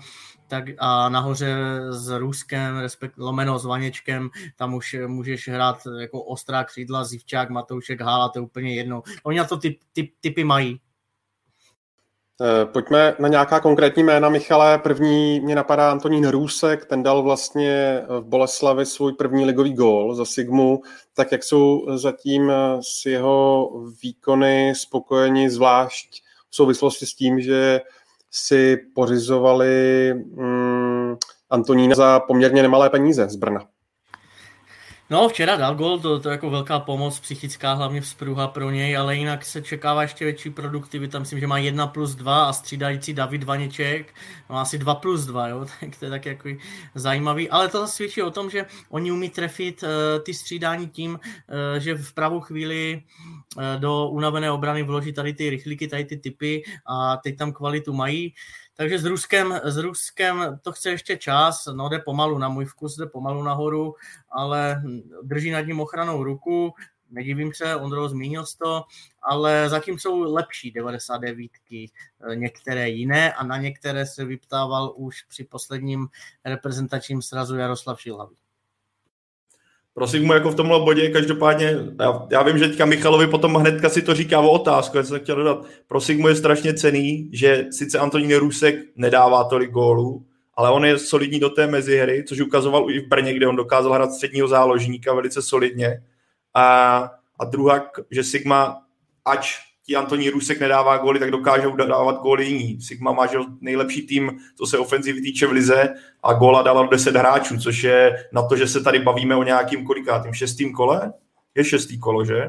[SPEAKER 5] tak a nahoře s Ruskem, respekt, lomeno s Vaněčkem, tam už můžeš hrát jako ostrá křídla, Zivčák, Matoušek, Hála, to je úplně jedno. Oni na to typ, typ, typy mají.
[SPEAKER 4] Eh, pojďme na nějaká konkrétní jména, Michale. První mě napadá Antonín Růsek, ten dal vlastně v Boleslavi svůj první ligový gól za Sigmu. Tak jak jsou zatím s jeho výkony spokojeni, zvlášť v souvislosti s tím, že si pořizovali mm, Antonína za poměrně nemalé peníze z Brna.
[SPEAKER 5] No, včera dal gol, to, to je jako velká pomoc, psychická hlavně vzpruha pro něj, ale jinak se čekává ještě větší produktivita. Myslím, že má 1 plus 2 a střídající David Vaněček má asi 2 plus 2, jo? tak to je tak jako zajímavý. Ale to svědčí o tom, že oni umí trefit uh, ty střídání tím, uh, že v pravou chvíli uh, do unavené obrany vloží tady ty rychlíky, tady ty typy a teď tam kvalitu mají. Takže s Ruskem, s Ruskem to chce ještě čas, no jde pomalu na můj vkus, jde pomalu nahoru, ale drží nad ním ochranou ruku, nedivím se, Ondro zmínil to, ale zatím jsou lepší 99 eh, některé jiné a na některé se vyptával už při posledním reprezentačním srazu Jaroslav Šilhavý
[SPEAKER 7] pro Sigmu jako v tomhle bodě, každopádně, já, já vím, že teďka Michalovi potom hnedka si to říká o otázku, já jsem chtěl dodat, pro Sigmu je strašně cený, že sice Antonín Rusek nedává tolik gólů, ale on je solidní do té mezihry, což ukazoval i v Brně, kde on dokázal hrát středního záložníka velice solidně. A, a druhá, že Sigma, ač ti Antoní Rusek nedává góly, tak dokážou dávat góly jiní. Sigma má že nejlepší tým, co se ofenzivy týče v lize a góla dala 10 hráčů, což je na to, že se tady bavíme o nějakým kolikátým šestým kole? Je šestý kolo, že?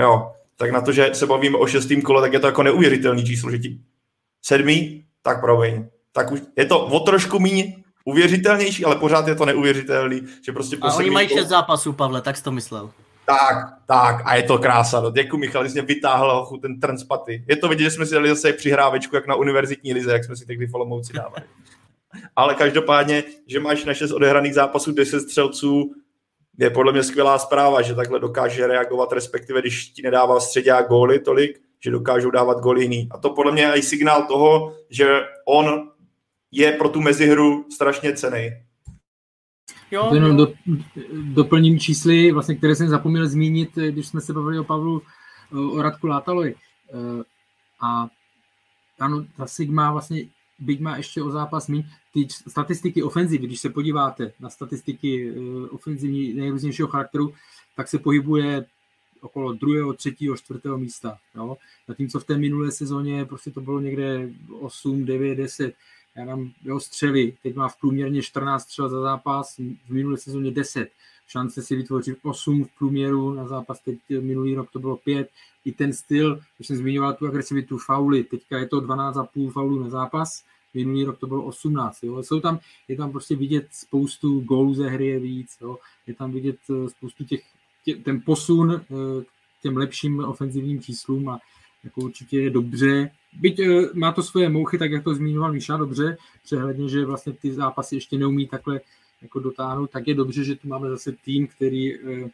[SPEAKER 7] Jo, tak na to, že se bavíme o šestým kole, tak je to jako neuvěřitelný číslo, že ti sedmý, tak promiň. Tak už je to o trošku méně uvěřitelnější, ale pořád je to neuvěřitelný, že prostě...
[SPEAKER 5] A oni mají šest zápasů, Pavle, tak jsi to myslel.
[SPEAKER 7] Tak, tak, a je to krása. No. Děkuji, Michal, jsi mě vytáhl ten transpaty. Je to vidět, že jsme si dali zase přihrávečku, jak na univerzitní lize, jak jsme si tehdy Olomouci dávali. Ale každopádně, že máš na 6 odehraných zápasů 10 střelců, je podle mě skvělá zpráva, že takhle dokáže reagovat, respektive když ti nedává středě góly tolik, že dokážou dávat góly jiný. A to podle mě je i signál toho, že on je pro tu mezihru strašně cený.
[SPEAKER 6] Jo, jenom jo. Do, doplním čísly, vlastně, které jsem zapomněl zmínit, když jsme se bavili o Pavlu, o Radku Látalovi. Eh, a ano, ta Sigma vlastně, byť má ještě o zápas míň, ty statistiky ofenzivy, když se podíváte na statistiky eh, ofenzivní nejrůznějšího charakteru, tak se pohybuje okolo druhého, třetího, čtvrtého místa. Jo? Zatímco v té minulé sezóně prostě to bylo někde 8, 9, 10 já dám jeho střely, teď má v průměrně 14 střel za zápas, v minulé sezóně 10, šance si vytvořit 8 v průměru na zápas, teď minulý rok to bylo 5, i ten styl, když jsem zmiňoval tu agresivitu fauly, teďka je to 12,5 faulů na zápas, minulý rok to bylo 18, jo. Jsou tam, je tam prostě vidět spoustu gólů ze hry je víc, jo. je tam vidět eh, spoustu těch, tě, ten posun eh, k těm lepším ofenzivním číslům a jako určitě je dobře, byť uh, má to svoje mouchy, tak jak to zmiňoval Míša dobře, přehledně, že vlastně ty zápasy ještě neumí takhle jako dotáhnout, tak je dobře, že tu máme zase tým, který uh,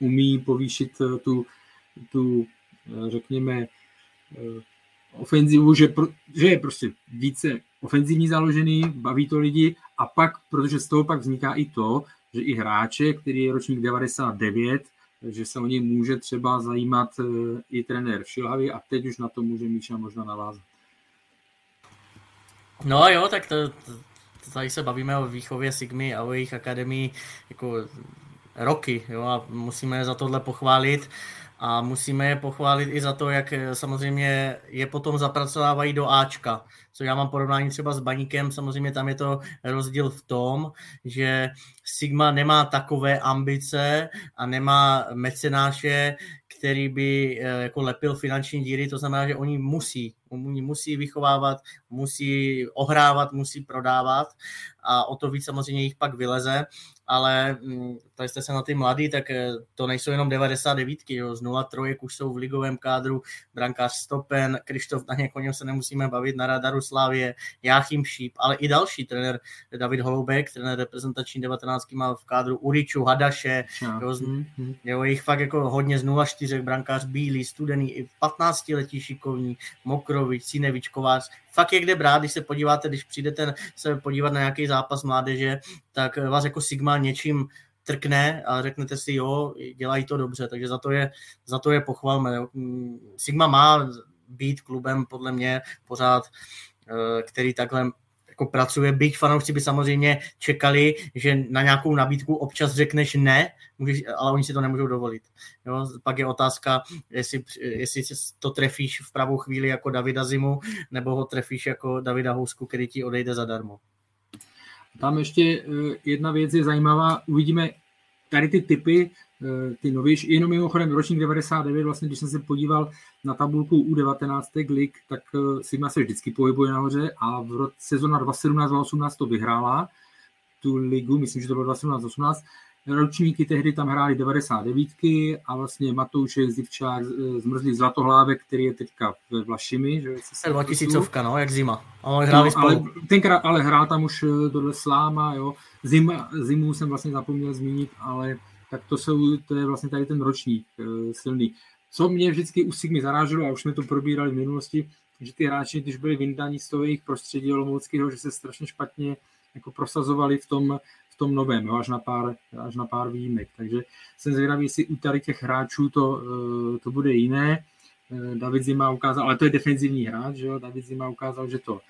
[SPEAKER 6] umí povýšit uh, tu, tu řekněme, ofenzivu, že, pro, že je prostě více ofenzivní založený, baví to lidi a pak, protože z toho pak vzniká i to, že i hráče, který je ročník 99, že se o něj může třeba zajímat e, i trenér Šilhavý a teď už na to může Míša možná navázat.
[SPEAKER 5] No jo, tak to, to, tady se bavíme o výchově Sigmy a o jejich akademii jako roky, jo, a musíme za tohle pochválit a musíme je pochválit i za to, jak e, samozřejmě je potom zapracovávají do Ačka. Co já mám porovnání třeba s Baníkem, samozřejmě tam je to rozdíl v tom, že Sigma nemá takové ambice a nemá mecenáše, který by eh, jako lepil finanční díry, to znamená, že oni musí musí vychovávat, musí ohrávat, musí prodávat a o to víc samozřejmě jich pak vyleze, ale mm, tady jste se na ty mladý, tak eh, to nejsou jenom 99, jo, z 0 trojek už jsou v ligovém kádru, brankář Stopen, Krištof na o něm se nemusíme bavit, na radaru Slávě, Jáchym Šíp, ale i další trenér David Holoubek, trenér reprezentační 19 má v kádru Uriču, Hadaše, jo, z, jo, jich fakt jako hodně z 0-4, brankář Bílý, Studený, i 15 letí šikovní, Mokrovič, Cinevič, Kovář, fakt je kde brát, když se podíváte, když přijdete se podívat na nějaký zápas mládeže, tak vás jako Sigma něčím trkne a řeknete si, jo, dělají to dobře, takže za to je, za to je pochvalme. Sigma má být klubem podle mě pořád, eh, který takhle jako pracuje, byť fanoušci by samozřejmě čekali, že na nějakou nabídku občas řekneš ne, můžeš, ale oni si to nemůžou dovolit. Jo? Pak je otázka, jestli, jestli to trefíš v pravou chvíli jako Davida Zimu, nebo ho trefíš jako Davida Housku, který ti odejde zadarmo.
[SPEAKER 6] Tam ještě eh, jedna věc je zajímavá. Uvidíme tady ty typy, ty novější, jenom mimochodem ročník 99, vlastně když jsem se podíval na tabulku U19 lig, tak eh, Sigma se vždycky pohybuje nahoře a v roce sezona 2017-2018 to vyhrála, tu ligu, myslím, že to bylo 2017-2018, ročníky tehdy tam hráli 99 a vlastně Matoušek, Zivčák, zmrzlý Zlatohlávek, který je teďka ve Vlašimi. Že
[SPEAKER 5] 2000, no, jak zima.
[SPEAKER 6] Ale, hráli no, ale, tenkrát, ale hrál tam už eh, tohle Sláma, jo. Zima, zimu jsem vlastně zapomněl zmínit, ale tak to, jsou, to je vlastně tady ten ročník uh, silný. Co mě vždycky u Sigmy zaráželo, a už jsme to probírali v minulosti, že ty hráči, když byli vyndaní z toho jejich prostředí olomouckého, že se strašně špatně jako prosazovali v tom, tom novém, jo, až, na pár, až na pár výjimek. Takže jsem zvědavý, jestli u tady těch hráčů to, eh, to bude jiné. Eh, David Zima ukázal, ale to je defenzivní hráč, že jo? David Zima ukázal, že to,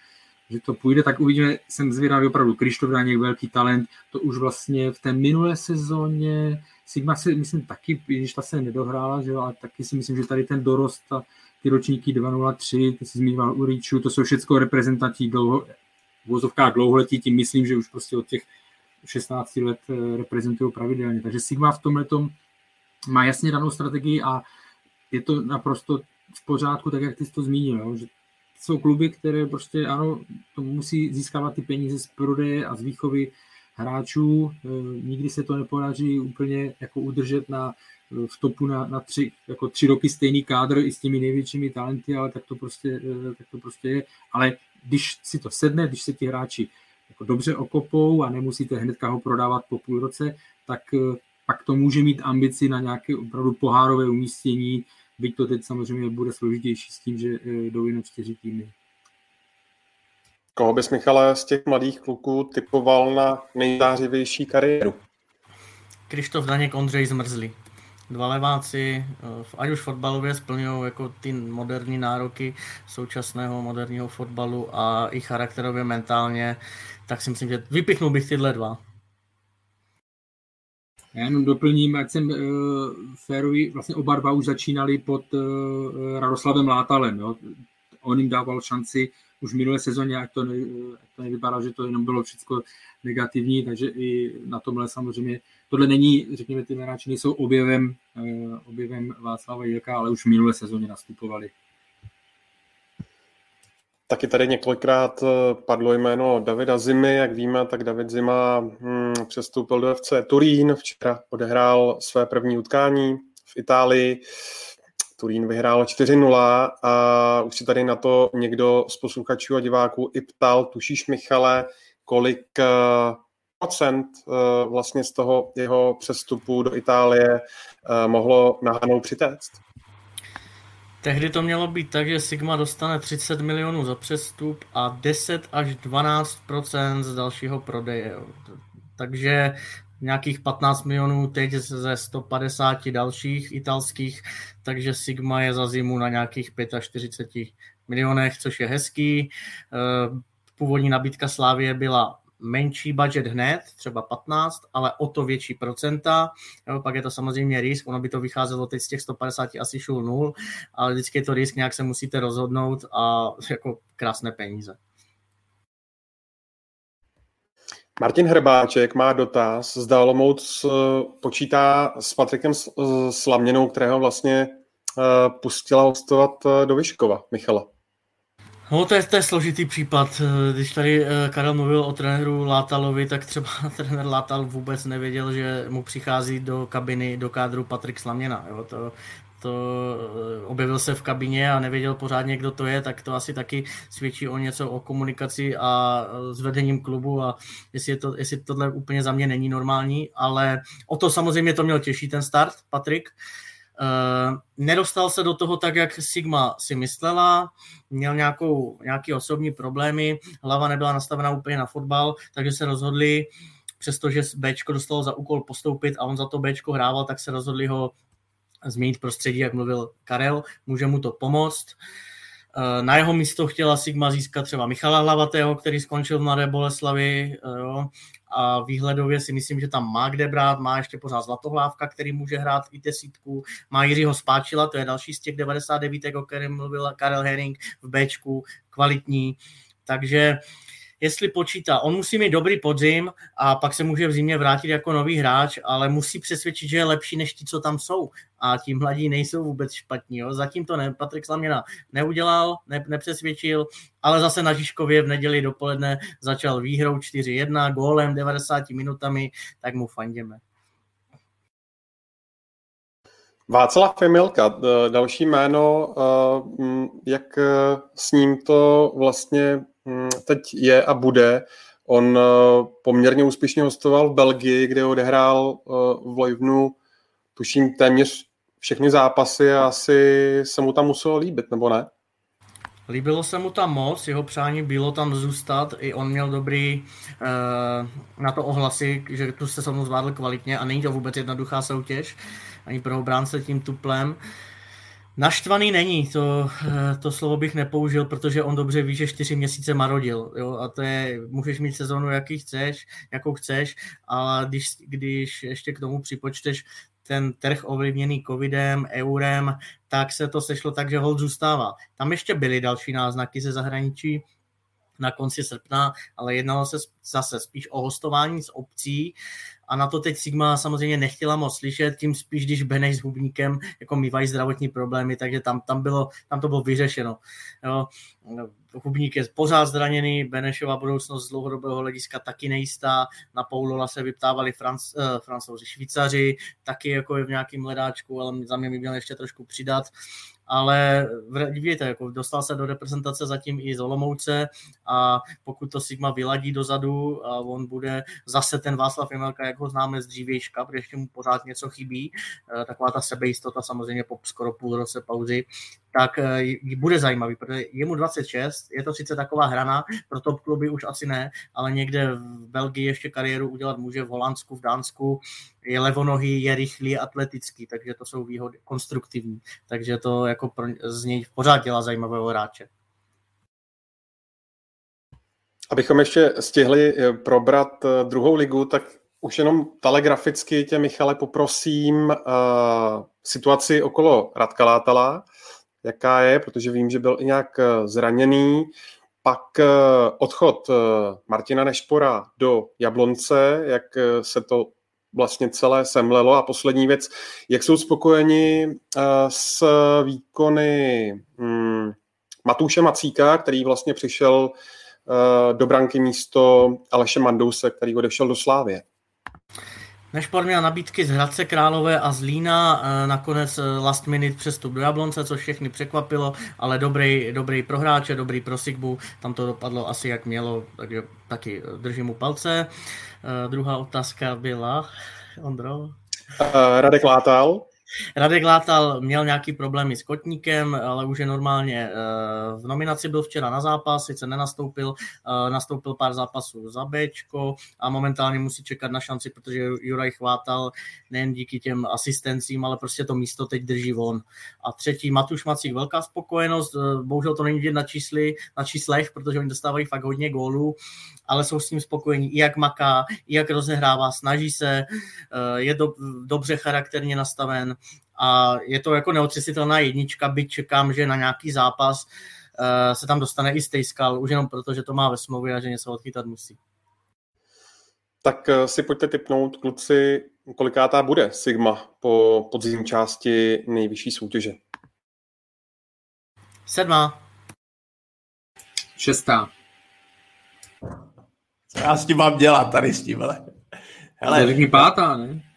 [SPEAKER 6] že to půjde, tak uvidíme, jsem zvědavý opravdu, Krištof Daněk, velký talent, to už vlastně v té minulé sezóně, Sigma si myslím taky, když ta se nedohrála, že ale taky si myslím, že tady ten dorost, ta, ty ročníky 203, ty si zmínil Uriču, to jsou všechno reprezentanti dlouho, v vozovkách dlouholetí, tím myslím, že už prostě od těch 16 let eh, reprezentují pravidelně. Takže Sigma v tomhle má jasně danou strategii a je to naprosto v pořádku, tak jak ty jsi to zmínil, jo? že jsou kluby, které prostě ano, to musí získávat ty peníze z prodeje a z výchovy hráčů. Eh, nikdy se to nepodaří úplně jako udržet na, eh, v topu na, na tři, jako tři roky stejný kádr i s těmi největšími talenty, ale tak to prostě, tak to prostě je. Ale když si to sedne, když se ti hráči jako dobře okopou a nemusíte hnedka ho prodávat po půl roce, tak pak to může mít ambici na nějaké opravdu pohárové umístění, byť to teď samozřejmě bude složitější s tím, že eh, jdou jenom čtyři týmy.
[SPEAKER 4] Koho bys, Michale, z těch mladých kluků typoval na nejzářivější kariéru?
[SPEAKER 5] Krištof Daněk, Ondřej Zmrzlý. Dva leváci, eh, ať už fotbalově splňují jako ty moderní nároky současného moderního fotbalu a i charakterově mentálně tak si myslím, že vypichnul bych tyhle dva.
[SPEAKER 6] Já jenom doplním, ať jsem uh, férový, vlastně oba dva už začínali pod uh, Radoslavem Látalem. Jo. On jim dával šanci už v minulé sezóně, ať to, ne, ať to nevypadá, že to jenom bylo všechno negativní, takže i na tomhle samozřejmě, tohle není, řekněme, ty hráči nejsou objevem, uh, objevem Václava Jilka, ale už v minulé sezóně nastupovali.
[SPEAKER 4] Taky tady několikrát eh, padlo jméno Davida Zimy, jak víme, tak David Zima hmm, přestoupil do FC Turín, včera odehrál své první utkání v Itálii. Turín vyhrál 4-0 a už si tady na to někdo z posluchačů a diváků i ptal, tušíš Michale, kolik uh, procent uh, vlastně z toho jeho přestupu do Itálie mohlo nahánout přitéct?
[SPEAKER 5] Tehdy to mělo být tak, že Sigma dostane 30 milionů za přestup a 10 až 12% z dalšího prodeje. Takže nějakých 15 milionů teď ze 150 dalších italských, takže Sigma je za zimu na nějakých 45 milionech, což je hezký. Eh, původní nabídka Slávie byla menší budget hned, třeba 15, ale o to větší procenta. Jo, pak je to samozřejmě risk, ono by to vycházelo teď z těch 150 asi šul nul, ale vždycky je to risk, nějak se musíte rozhodnout a jako krásné peníze.
[SPEAKER 4] Martin Hrbáček má dotaz, zda Olomouc eh, počítá s Patrikem Slaměnou, kterého vlastně eh, pustila hostovat eh, do Vyškova. Michala.
[SPEAKER 5] No to je, to je složitý případ. Když tady eh, Karel mluvil o trenéru Látalovi, tak třeba trenér Látal vůbec nevěděl, že mu přichází do kabiny, do kádru Patrik Slaměna. Jo? To, to eh, objevil se v kabině a nevěděl pořádně, kdo to je, tak to asi taky svědčí o něco o komunikaci a s vedením klubu a jestli, je to, jestli tohle úplně za mě není normální, ale o to samozřejmě to měl těžší ten start, Patrik. Uh, nedostal se do toho tak, jak Sigma si myslela, měl nějakou, nějaký osobní problémy, hlava nebyla nastavená úplně na fotbal, takže se rozhodli, přestože Bčko dostalo za úkol postoupit a on za to Bčko hrával, tak se rozhodli ho změnit prostředí, jak mluvil Karel, může mu to pomoct. Eh, na jeho místo chtěla Sigma získat třeba Michala Hlavatého, který skončil v Mladé Boleslavi eh, jo, a výhledově si myslím, že tam má kde brát, má ještě pořád Zlatohlávka, který může hrát i desítku, má Jiřího Spáčila, to je další z těch 99, o kterém mluvil Karel Herring v Bčku, kvalitní, takže jestli počítá. On musí mít dobrý podzim a pak se může v zimě vrátit jako nový hráč, ale musí přesvědčit, že je lepší než ti, co tam jsou. A ti mladí nejsou vůbec špatní. Jo. Zatím to ne, Patrik Slaměna neudělal, ne, nepřesvědčil, ale zase na Žižkově v neděli dopoledne začal výhrou 4-1, gólem 90 minutami, tak mu fandíme.
[SPEAKER 4] Václav Femilka, další jméno, jak s ním to vlastně teď je a bude. On poměrně úspěšně hostoval v Belgii, kde odehrál v Lojvnu, tuším, téměř všechny zápasy a asi se mu tam muselo líbit, nebo ne?
[SPEAKER 5] Líbilo se mu tam moc, jeho přání bylo tam zůstat, i on měl dobrý uh, na to ohlasy, že tu se mnou zvládl kvalitně a není to vůbec jednoduchá soutěž, ani pro obránce tím tuplem. Naštvaný není, to, uh, to slovo bych nepoužil, protože on dobře ví, že čtyři měsíce marodil. Jo? A to je, můžeš mít sezonu, jaký chceš, jakou chceš, ale když, když ještě k tomu připočteš ten trh ovlivněný covidem, eurem, tak se to sešlo tak, že hold zůstává. Tam ještě byly další náznaky ze zahraničí, na konci srpna, ale jednalo se zase spíš o hostování z obcí a na to teď Sigma samozřejmě nechtěla moc slyšet, tím spíš, když Beneš s Hubníkem jako mývají zdravotní problémy, takže tam, tam, bylo, tam to bylo vyřešeno. Jo. Hubník je pořád zraněný, Benešova budoucnost z dlouhodobého hlediska taky nejistá, na Paulola se vyptávali Franc, uh, francouzi, Švýcaři, taky jako je v nějakém ledáčku, ale za mě by měl ještě trošku přidat ale vidíte, jako dostal se do reprezentace zatím i z Olomouce a pokud to Sigma vyladí dozadu a on bude zase ten Václav Jemelka, jak ho známe z dřívějška, protože ještě mu pořád něco chybí, eh, taková ta sebejistota samozřejmě po skoro půl roce pauzy, tak eh, bude zajímavý, protože je mu 26, je to sice taková hrana, pro top kluby už asi ne, ale někde v Belgii ještě kariéru udělat může, v Holandsku, v Dánsku, je levonohý, je rychlý, atletický, takže to jsou výhody konstruktivní, takže to jako pro, z něj pořád dělá zajímavého hráče.
[SPEAKER 4] Abychom ještě stihli eh, probrat eh, druhou ligu, tak už jenom telegraficky tě, Michale, poprosím uh, situaci okolo Radka Látala, jaká je, protože vím, že byl i nějak eh, zraněný. Pak eh, odchod eh, Martina Nešpora do Jablonce, jak se to vlastně celé semlelo. A poslední věc, jak jsou spokojeni s výkony hmm, Matouše Macíka, který vlastně přišel do branky místo Aleše Mandouse, který odešel do Slávě.
[SPEAKER 5] Nešpor měl nabídky z Hradce Králové a z Lína, eh, nakonec eh, last minute přestup do Jablonce, což všechny překvapilo, ale dobrý, dobrý pro hráče, dobrý pro Sigbu, tam to dopadlo asi jak mělo, takže taky eh, držím mu palce. Druhá otázka byla, Ondro?
[SPEAKER 4] Radek Látal.
[SPEAKER 5] Radek Látal měl nějaký problémy s kotníkem, ale už je normálně v nominaci byl včera na zápas, sice nenastoupil, nastoupil pár zápasů za Bčko a momentálně musí čekat na šanci, protože Juraj chvátal nejen díky těm asistencím, ale prostě to místo teď drží on. A třetí Matuš Macík, velká spokojenost, bohužel to není vidět na, čísli, na číslech, protože oni dostávají fakt hodně gólů, ale jsou s tím spokojení i jak maká, i jak rozehrává, snaží se, je do, dobře charakterně nastaven, a je to jako neotřesitelná jednička, byť čekám, že na nějaký zápas uh, se tam dostane i Stejskal, už jenom proto, že to má ve smlouvě a že něco odchytat musí.
[SPEAKER 4] Tak uh, si pojďte typnout, kluci, kolikátá bude Sigma po podzimní části nejvyšší soutěže?
[SPEAKER 5] Sedmá.
[SPEAKER 6] Šestá.
[SPEAKER 7] Co já s tím mám dělat tady s tím, ale...
[SPEAKER 6] Hele, řekni pátá, ne?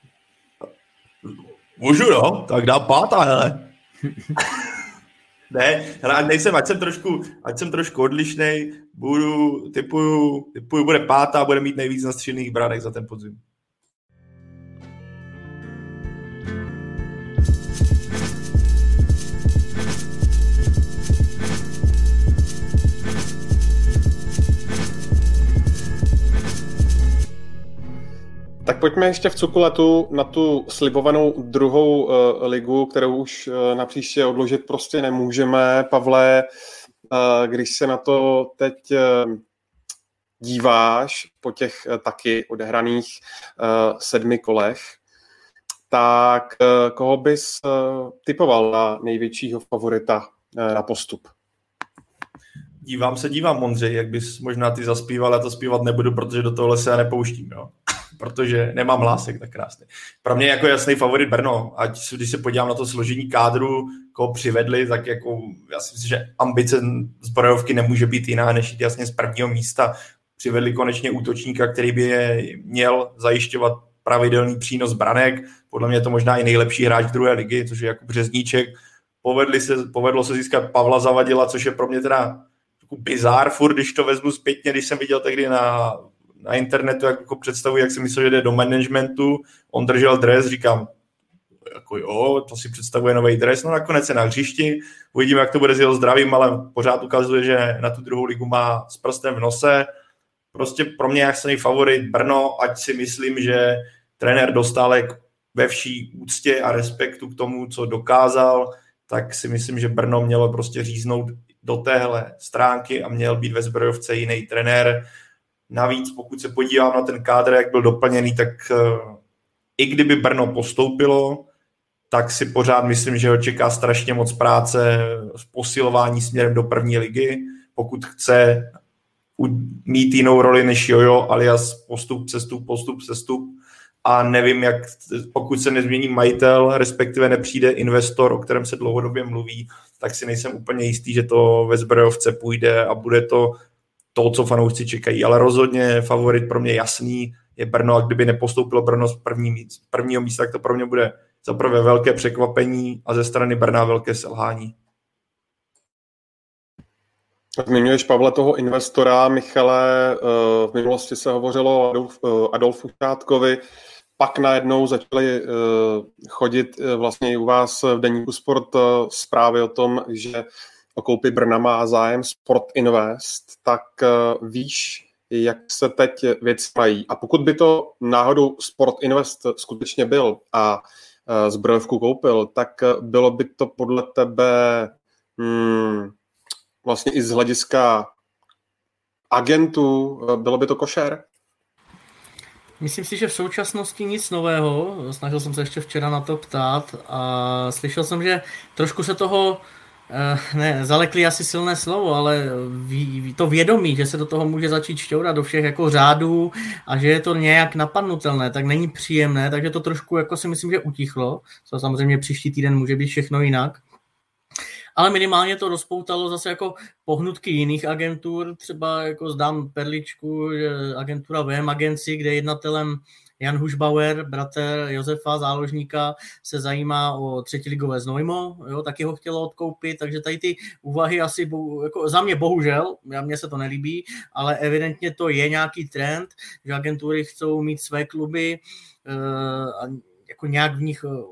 [SPEAKER 7] Můžu, no, tak dám pátá, hele. ne, hele, nejsem, ať jsem trošku, ať jsem trošku odlišnej, budu, typuju, typuju, bude pátá, bude mít nejvíc nastřelených branek za ten podzim.
[SPEAKER 4] Pojďme ještě v cukuletu na tu slibovanou druhou uh, ligu, kterou už uh, na příště odložit prostě nemůžeme. Pavle, uh, když se na to teď uh, díváš po těch uh, taky odehraných uh, sedmi kolech, tak uh, koho bys uh, typoval na největšího favorita uh, na postup?
[SPEAKER 7] Dívám se, dívám, Mondřej, jak bys možná ty zaspíval, já to zpívat nebudu, protože do tohle se já nepouštím, jo protože nemám hlásek tak krásný. Pro mě jako jasný favorit Brno, ať když se podívám na to složení kádru, koho přivedli, tak jako já si myslím, že ambice zbrojovky nemůže být jiná, než jít jasně z prvního místa. Přivedli konečně útočníka, který by je měl zajišťovat pravidelný přínos branek. Podle mě je to možná i nejlepší hráč druhé ligy, což je jako Březníček. Povedli se, povedlo se získat Pavla Zavadila, což je pro mě teda bizár furt, když to vezmu zpětně, když jsem viděl tehdy na na internetu jako představuji, jak si myslel, že jde do managementu, on držel dres, říkám, jako jo, to si představuje nový dres, no nakonec je na hřišti, uvidíme, jak to bude s jeho zdravím, ale pořád ukazuje, že na tu druhou ligu má s prstem v nose. Prostě pro mě jasný favorit Brno, ať si myslím, že trenér Dostálek ve vší úctě a respektu k tomu, co dokázal, tak si myslím, že Brno mělo prostě říznout do téhle stránky a měl být ve zbrojovce jiný trenér. Navíc, pokud se podívám na ten kádr, jak byl doplněný, tak eh, i kdyby Brno postoupilo, tak si pořád myslím, že ho čeká strašně moc práce v posilování směrem do první ligy. Pokud chce mít jinou roli než Jojo, alias postup, cestup, postup, cestup. A nevím, jak, pokud se nezmění majitel, respektive nepřijde investor, o kterém se dlouhodobě mluví, tak si nejsem úplně jistý, že to ve zbrojovce půjde a bude to to, co fanoušci čekají, ale rozhodně favorit pro mě jasný je Brno a kdyby nepostoupilo Brno z první míst, prvního místa, tak to pro mě bude za prvé velké překvapení a ze strany Brna velké selhání.
[SPEAKER 4] Zmiňuješ, Pavle, toho investora, Michale, eh, v minulosti se hovořilo o Adolf, eh, Adolfu Šátkovi, pak najednou začaly eh, chodit vlastně i u vás v Deníku Sport zprávy o tom, že o koupi Brna má zájem Sport Invest, tak uh, víš, jak se teď věci mají. A pokud by to náhodou Sport Invest skutečně byl a uh, zbrojovku koupil, tak uh, bylo by to podle tebe hmm, vlastně i z hlediska agentů, bylo by to košer?
[SPEAKER 5] Myslím si, že v současnosti nic nového. Snažil jsem se ještě včera na to ptát a slyšel jsem, že trošku se toho Eh, ne, zalekli asi silné slovo, ale ví, to vědomí, že se do toho může začít šťourat do všech jako řádů a že je to nějak napadnutelné, tak není příjemné, takže to trošku jako si myslím, že utichlo. Co samozřejmě příští týden může být všechno jinak. Ale minimálně to rozpoutalo zase jako pohnutky jiných agentur, třeba jako zdám perličku, že agentura VM Agency, kde jednatelem Jan Hušbauer, bratr Josefa Záložníka, se zajímá o třetiligové znojmo, jo, taky ho chtělo odkoupit, takže tady ty úvahy asi, jako za mě bohužel, mně se to nelíbí, ale evidentně to je nějaký trend, že agentury chcou mít své kluby eh, a jako nějak v nich eh,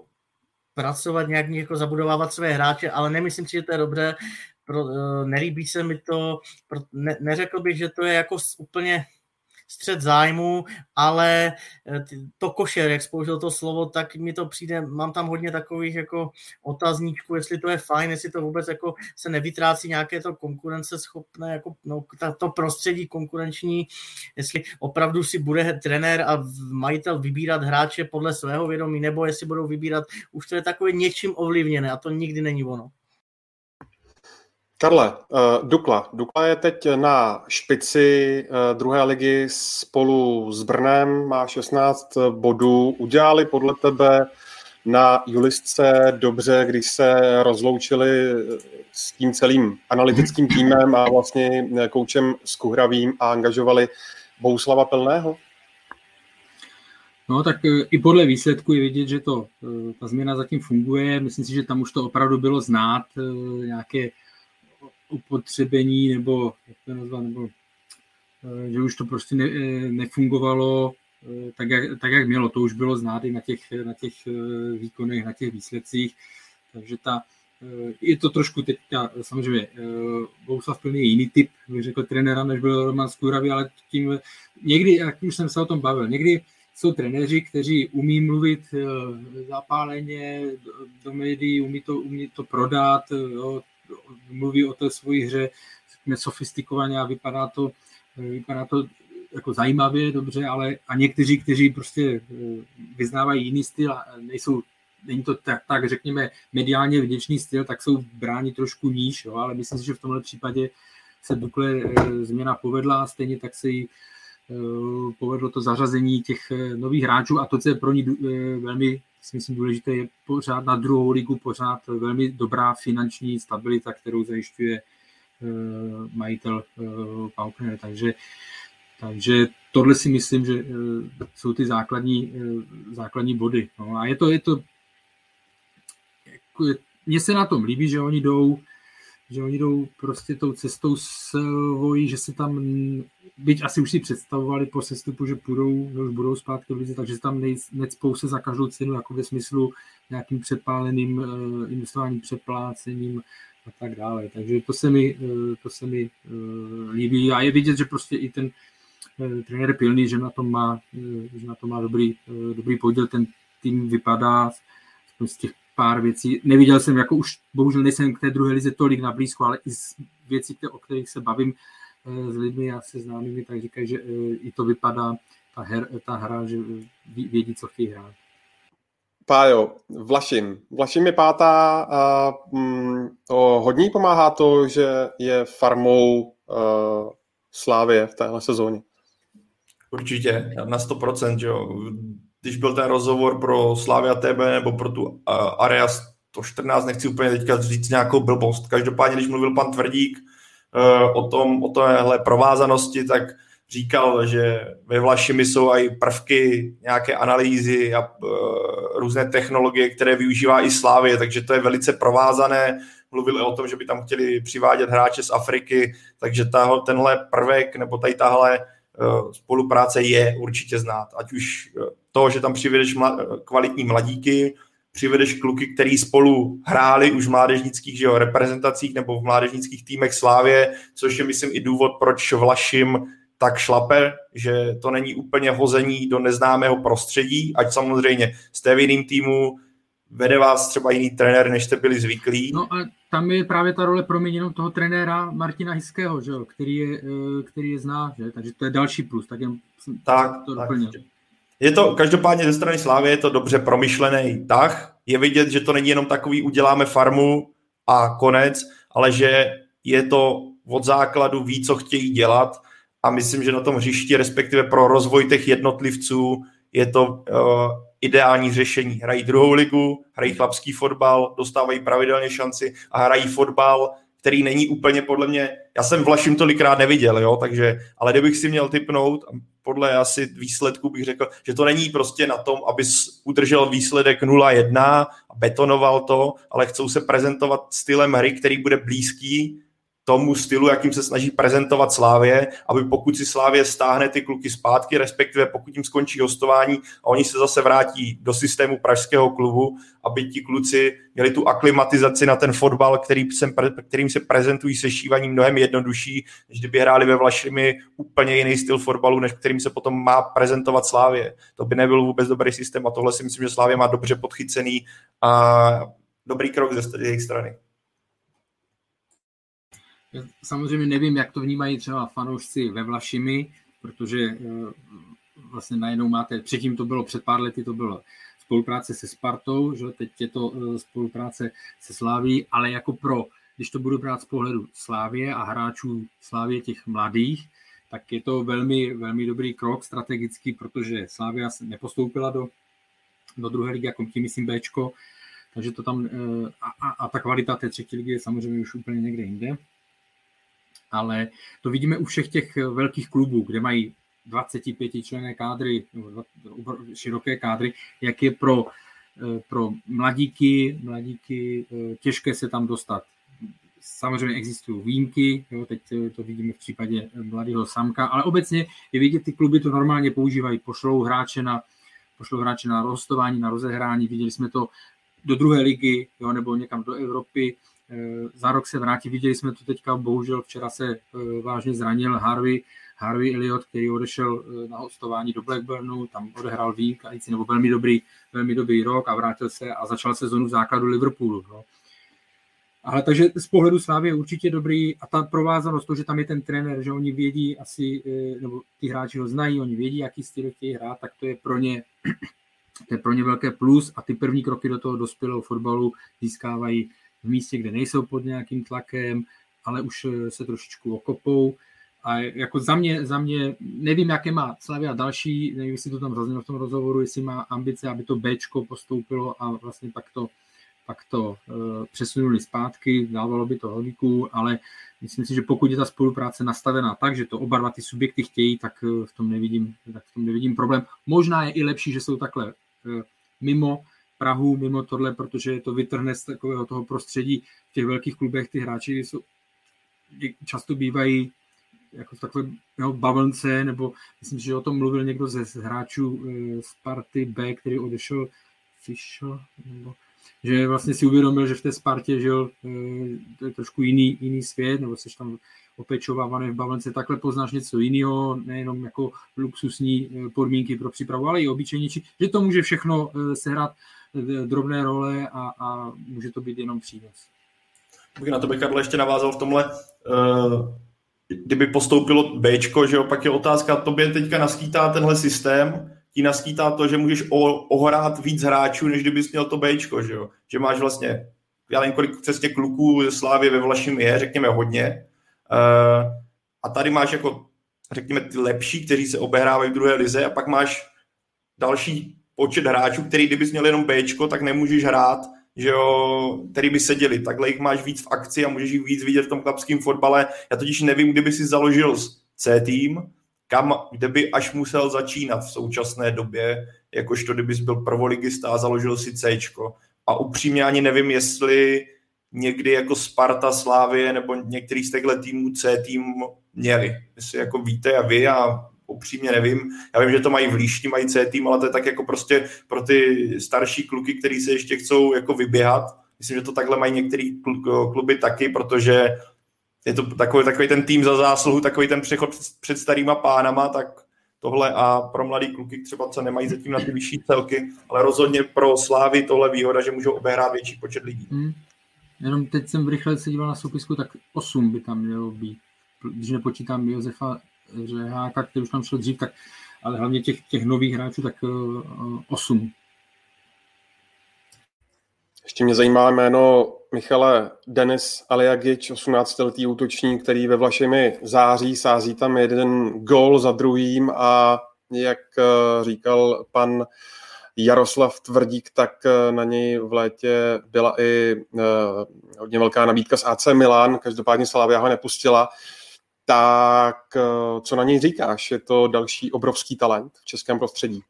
[SPEAKER 5] pracovat, nějak v nich jako zabudovávat své hráče, ale nemyslím si, že to je dobře, pro, eh, nelíbí se mi to, pro, ne, neřekl bych, že to je jako úplně střed zájmu, ale eh, to košer, jak spoužil to slovo, tak mi to přijde, mám tam hodně takových jako otazníčků, jestli to je fajn, jestli to vůbec jako se nevytrácí nějaké to konkurenceschopné, jako no, to prostředí konkurenční, jestli opravdu si bude trenér a majitel vybírat hráče podle svého vědomí, nebo jestli budou vybírat, už to je takové něčím ovlivněné a to nikdy není ono.
[SPEAKER 4] Karle, uh, Dukla. Dukla je teď na špici uh, druhé ligy spolu s Brnem, má 16 bodů. Udělali podle tebe na Julistce dobře, když se rozloučili s tím celým analytickým týmem a vlastně koučem Skuhravým a angažovali Bouslava Plného?
[SPEAKER 6] No tak i podle výsledku je vidět, že to, ta změna zatím funguje. Myslím si, že tam už to opravdu bylo znát, nějaké upotřebení nebo, jak to nazvat, nebo že už to prostě ne, nefungovalo tak jak, tak, jak mělo. To už bylo znát i na těch, na těch výkonech, na těch výsledcích. Takže ta, je to trošku teď, samozřejmě, Bouslav Plný je jiný typ, bych řekl, trenéra, než byl Roman Skůravý, ale tím někdy, jak už jsem se o tom bavil, někdy jsou trenéři, kteří umí mluvit eh, zapáleně do médií, umí to, umí to prodat, eh, jo, mluví o té svoji hře sofistikovaně a vypadá to, eh, vypadá to jako zajímavě, dobře, ale a někteří, kteří prostě vyznávají jiný styl a nejsou, není to tak, tak řekněme, mediálně vděčný styl, tak jsou bráni trošku níž, jo, ale myslím si, že v tomhle případě se Dukle změna povedla, stejně tak se jí Eh, povedlo to zařazení těch eh, nových hráčů a to, co je pro ní eh, velmi si myslím důležité, je pořád na druhou ligu pořád velmi dobrá finanční stabilita, kterou zajišťuje majitel Paukner. Takže, takže tohle si myslím, že jsou ty základní, základní body. No a je to, je to jako mně se na tom líbí, že oni jdou že oni jdou prostě tou cestou svojí, že se tam, byť asi už si představovali po sestupu, že půjdou, že už budou zpátky v lize, takže se tam necpou se za každou cenu, jako ve smyslu nějakým přepáleným uh, investováním, přeplácením a tak dále. Takže to se mi, uh, to se mi uh, líbí a je vidět, že prostě i ten uh, trenér Pilný, že na tom má, uh, že na tom má dobrý, uh, dobrý podíl, ten tým vypadá z těch pár věcí. Neviděl jsem, jako už bohužel nejsem k té druhé lize tolik na blízko, ale i z věcí, o kterých se bavím s lidmi a se známými, tak říkají, že eh, i to vypadá, ta, her, ta hra, že vědí, co chtějí hrát.
[SPEAKER 4] Pájo, Vlašim. Vlašim je pátá a mm, to hodně pomáhá to, že je farmou uh, Slávě v téhle sezóně.
[SPEAKER 7] Určitě, na 100%, že jo když byl ten rozhovor pro Slavia TB nebo pro tu uh, Area 114, nechci úplně teďka říct nějakou blbost. Každopádně, když mluvil pan Tvrdík uh, o tom, o téhle provázanosti, tak říkal, že ve Vlašimi jsou i prvky nějaké analýzy a uh, různé technologie, které využívá i Slávie, takže to je velice provázané. Mluvili o tom, že by tam chtěli přivádět hráče z Afriky, takže tahle, tenhle prvek nebo tady tahle spolupráce je určitě znát. Ať už to, že tam přivedeš kvalitní mladíky, přivedeš kluky, který spolu hráli už v mládežnických že jo, reprezentacích nebo v mládežnických týmech Slávě, což je, myslím, i důvod, proč Vlašim tak šlape, že to není úplně hození do neznámého prostředí, ať samozřejmě jste v jiným týmu, vede vás třeba jiný trenér, než jste byli zvyklí.
[SPEAKER 6] No a tam je právě ta role proměněnou toho trenéra Martina Hiského, že jo, který, je, eh, který je zná, že? takže to je další plus, tak jen
[SPEAKER 7] tak, to tak, doplnil. Je to každopádně ze strany Slávy je to dobře promyšlený tah. Je vidět, že to není jenom takový uděláme farmu a konec, ale že je to od základu ví, co chtějí dělat a myslím, že na tom hřišti, respektive pro rozvoj těch jednotlivců, je to uh, ideální řešení. Hrají druhou ligu, hrají chlapský fotbal, dostávají pravidelně šanci a hrají fotbal, který není úplně podle mě, já jsem Vlašim tolikrát neviděl, jo, takže, ale kdybych si měl typnout, podle asi výsledku bych řekl, že to není prostě na tom, aby udržel výsledek 0-1 a betonoval to, ale chcou se prezentovat stylem hry, který bude blízký tomu stylu, jakým se snaží prezentovat Slávě, aby pokud si Slávě stáhne ty kluky zpátky, respektive pokud jim skončí hostování a oni se zase vrátí do systému pražského klubu, aby ti kluci měli tu aklimatizaci na ten fotbal, který se, kterým se prezentují sešívaní mnohem jednodušší, než kdyby hráli ve Vlašimi úplně jiný styl fotbalu, než kterým se potom má prezentovat Slávě. To by nebyl vůbec dobrý systém a tohle si myslím, že Slávě má dobře podchycený a dobrý krok ze jejich strany.
[SPEAKER 6] Samozřejmě nevím, jak to vnímají třeba fanoušci ve Vlašimi, protože eh, vlastně najednou máte, předtím to bylo před pár lety, to bylo spolupráce se Spartou, že teď je to eh, spolupráce se Sláví, ale jako pro, když to budu brát z pohledu Slávě a hráčů Slávě těch mladých, tak je to velmi, velmi dobrý krok strategický, protože Slávia se nepostoupila do do druhé ligy, jako tím myslím Bčko, takže to tam, a, a, a ta kvalita té třetí ligy je samozřejmě už úplně někde jinde. Ale to vidíme u všech těch velkých klubů, kde mají 25 člené kádry, široké kádry, jak je pro, pro mladíky, mladíky těžké se tam dostat. Samozřejmě existují výjimky, jo, teď to vidíme v případě mladého Samka, ale obecně je vidět, ty kluby to normálně používají, pošlou hráče na, pošlou hráče na rozhostování, na rozehrání, viděli jsme to do druhé ligy, jo, nebo někam do Evropy, za rok se vrátí, viděli jsme to teďka, bohužel včera se e, vážně zranil Harvey, Harvey Elliot, který odešel e, na hostování do Blackburnu, tam odehrál vynikající nebo velmi dobrý, velmi dobrý rok a vrátil se a začal sezonu v základu Liverpoolu. No. Ale takže z pohledu Slávy je určitě dobrý a ta provázanost, to, že tam je ten trenér, že oni vědí asi, nebo ty hráči ho znají, oni vědí, jaký styl chtějí hrát, tak to je pro ně to je pro ně velké plus a ty první kroky do toho dospělého fotbalu získávají v místě, kde nejsou pod nějakým tlakem, ale už e, se trošičku okopou. A jako za mě, za mě nevím, jaké má Slavia další, nevím, jestli to tam zaznělo v tom rozhovoru, jestli má ambice, aby to Bčko postoupilo a vlastně pak to pak to uh, přesunuli zpátky, dávalo by to logiku, ale myslím si, že pokud je ta spolupráce nastavená tak, že to oba dva ty subjekty chtějí, tak uh, v tom nevidím, tak v tom nevidím problém. Možná je i lepší, že jsou takhle uh, mimo Prahu, mimo tohle, protože to vytrhne z takového toho prostředí v těch velkých klubech, ty hráči jsou, často bývají jako v takové jo, bavlnce, nebo myslím, že o tom mluvil někdo ze hráčů z party B, který odešel Fischer, nebo že vlastně si uvědomil, že v té Spartě žil eh, to je trošku jiný, jiný svět, nebo jsi tam opečovávaný v Bavlence, takhle poznáš něco jiného, nejenom jako luxusní eh, podmínky pro přípravu, ale i obyčejnější, že to může všechno eh, sehrát drobné role a, a může to být jenom přínos.
[SPEAKER 7] Bych na to bych Karlo ještě navázal v tomhle, kdyby postoupilo B, že opak je otázka, tobě teďka naskýtá tenhle systém, ti naskýtá to, že můžeš ohrát víc hráčů, než kdybys měl to Bčko, že jo? Že máš vlastně, já nevím, kolik přesně kluků Slávy ve Vlašim je, řekněme hodně. Uh, a tady máš jako, řekněme, ty lepší, kteří se obehrávají v druhé lize a pak máš další počet hráčů, který kdybys měl jenom Bčko, tak nemůžeš hrát, že jo, který by seděli. Takhle jich máš víc v akci a můžeš jich víc vidět v tom chlapském fotbale. Já totiž nevím, kdyby si založil C tým, kam, kde by až musel začínat v současné době, jakožto kdybys byl prvoligista a založil si C. A upřímně ani nevím, jestli někdy jako Sparta, Slávie nebo některý z těchto týmů C tým měli. Jestli jako víte a vy, a upřímně nevím. Já vím, že to mají v Líšti, mají C tým, ale to je tak jako prostě pro ty starší kluky, kteří se ještě chcou jako vyběhat. Myslím, že to takhle mají některé kluby taky, protože je to takový, takový ten tým za zásluhu, takový ten přechod před starýma pánama, tak tohle a pro mladý kluky třeba, co nemají zatím na ty vyšší celky, ale rozhodně pro Slávy tohle výhoda, že můžou obehrát větší počet lidí. Hmm.
[SPEAKER 6] Jenom teď jsem rychle se díval na soupisku, tak 8 by tam mělo být. Když nepočítám Josefa Řeháka, který už tam šel dřív, tak ale hlavně těch, těch nových hráčů, tak 8. Eh,
[SPEAKER 4] Ještě mě zajímá jméno Michale Denis Aliagic, 18-letý útočník, který ve Vlašimi září, sází tam jeden gol za druhým a jak eh, říkal pan Jaroslav Tvrdík, tak eh, na něj v létě byla i hodně velká nabídka z AC Milan, každopádně Slavia ho nepustila. Tak co na něj říkáš? Je to další obrovský talent v českém prostředí.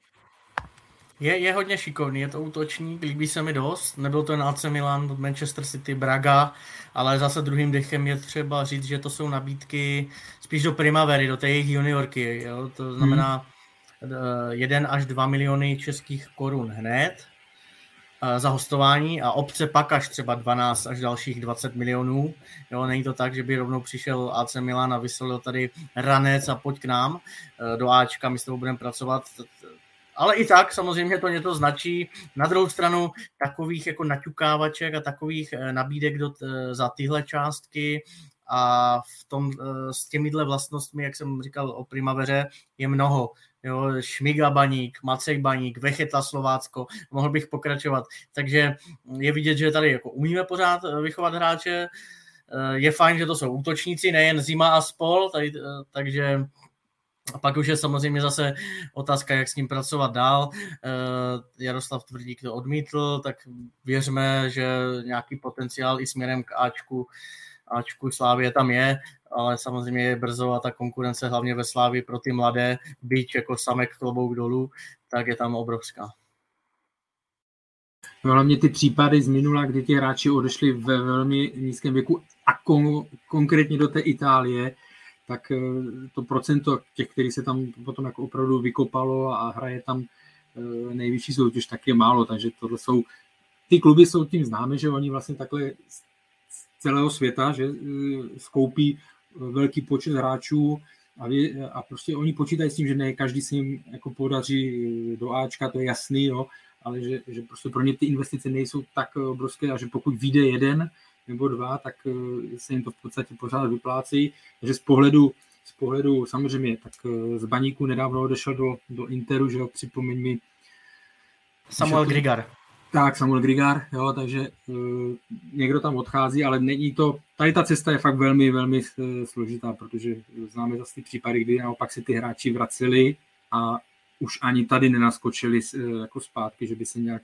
[SPEAKER 5] Je, je hodně šikovný, je to útočník, líbí se mi dost. Nebyl to AC Milan, Manchester City, Braga, ale zase druhým dechem je třeba říct, že to jsou nabídky spíš do primavery, do té jejich juniorky. Jo? To znamená hmm. 1 až 2 miliony českých korun hned eh, za hostování a obce pak až třeba 12 až dalších 20 milionů. Jo, není to tak, že by rovnou přišel AC Milan a vyslal tady ranec a pojď k nám eh, do Ačka, my s tebou budeme pracovat ale i tak samozřejmě to něco značí. Na druhou stranu takových jako naťukávaček a takových eh, nabídek do, eh, za tyhle částky a v tom, eh, s těmihle vlastnostmi, jak jsem říkal o primaveře, je mnoho. Jo, Šmiga Baník, Macek Baník, Vecheta Slovácko, mohl bych pokračovat. Takže je vidět, že tady jako umíme pořád vychovat hráče. Je fajn, že to jsou útočníci, nejen Zima a spol, tady, takže A pak už je samozřejmě zase otázka, jak s ním pracovat dál. Jaroslav Tvrdík to odmítl, tak věřme, že nějaký potenciál i směrem k Ačku, Ačku Slávě tam je, ale samozřejmě je brzo a ta konkurence hlavně ve Slávě pro ty mladé, byť jako samek klobouk dolů, tak je tam obrovská.
[SPEAKER 6] No, hlavně ty případy z minula, kdy ti hráči odešli ve velmi nízkém věku a kon, konkrétně do té Itálie, tak eh, to procento těch, který se tam potom jako opravdu vykopalo a hraje tam eh, nejvyšší soutěž, tak je málo, takže tohle jsou, ty kluby jsou tím známy, že oni vlastně takhle celého světa, že eh, skoupí velký počet hráčů a, vy, a prostě oni počítají s tím, že ne každý se jim jako podaří do Ačka, to je jasný, jo, ale že, že prostě pro ně ty investice nejsou tak obrovské a že pokud vyjde jeden nebo dva, tak eh, se jim to v podstatě pořád vyplácí. Takže z pohledu, z pohledu samozřejmě, tak eh, z baníku nedávno odešel do, do Interu, že jo, připomeň mi.
[SPEAKER 5] Samuel Grigar.
[SPEAKER 6] Tak, Samuel Grigar, jo, takže uh, někdo tam odchází, ale není to, tady ta cesta je fakt velmi, velmi složitá, protože známe zase ty případy, kdy naopak se ty hráči vraceli a už ani tady nenaskočili jako zpátky, že by se nějak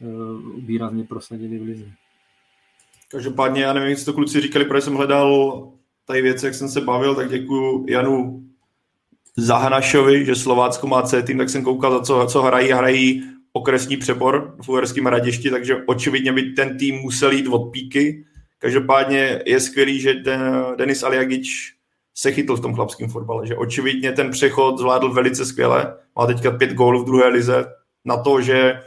[SPEAKER 6] uh, výrazně prosadili v lize.
[SPEAKER 7] Každopádně, já nevím, jestli to kluci říkali, protože jsem hledal tady věci, jak jsem se bavil, tak děkuji Janu Zahanašovi, že Slovácko má C tým, tak jsem koukal, za co, co hrají. Hrají okresní přebor v Uherském radišti, takže očividně by ten tým musel jít od píky. Každopádně je skvělý, že ten Denis Aliagič se chytl v tom chlapském fotbale, že očividně ten přechod zvládl velice skvěle. Má teďka pět gólů v druhé lize na to, že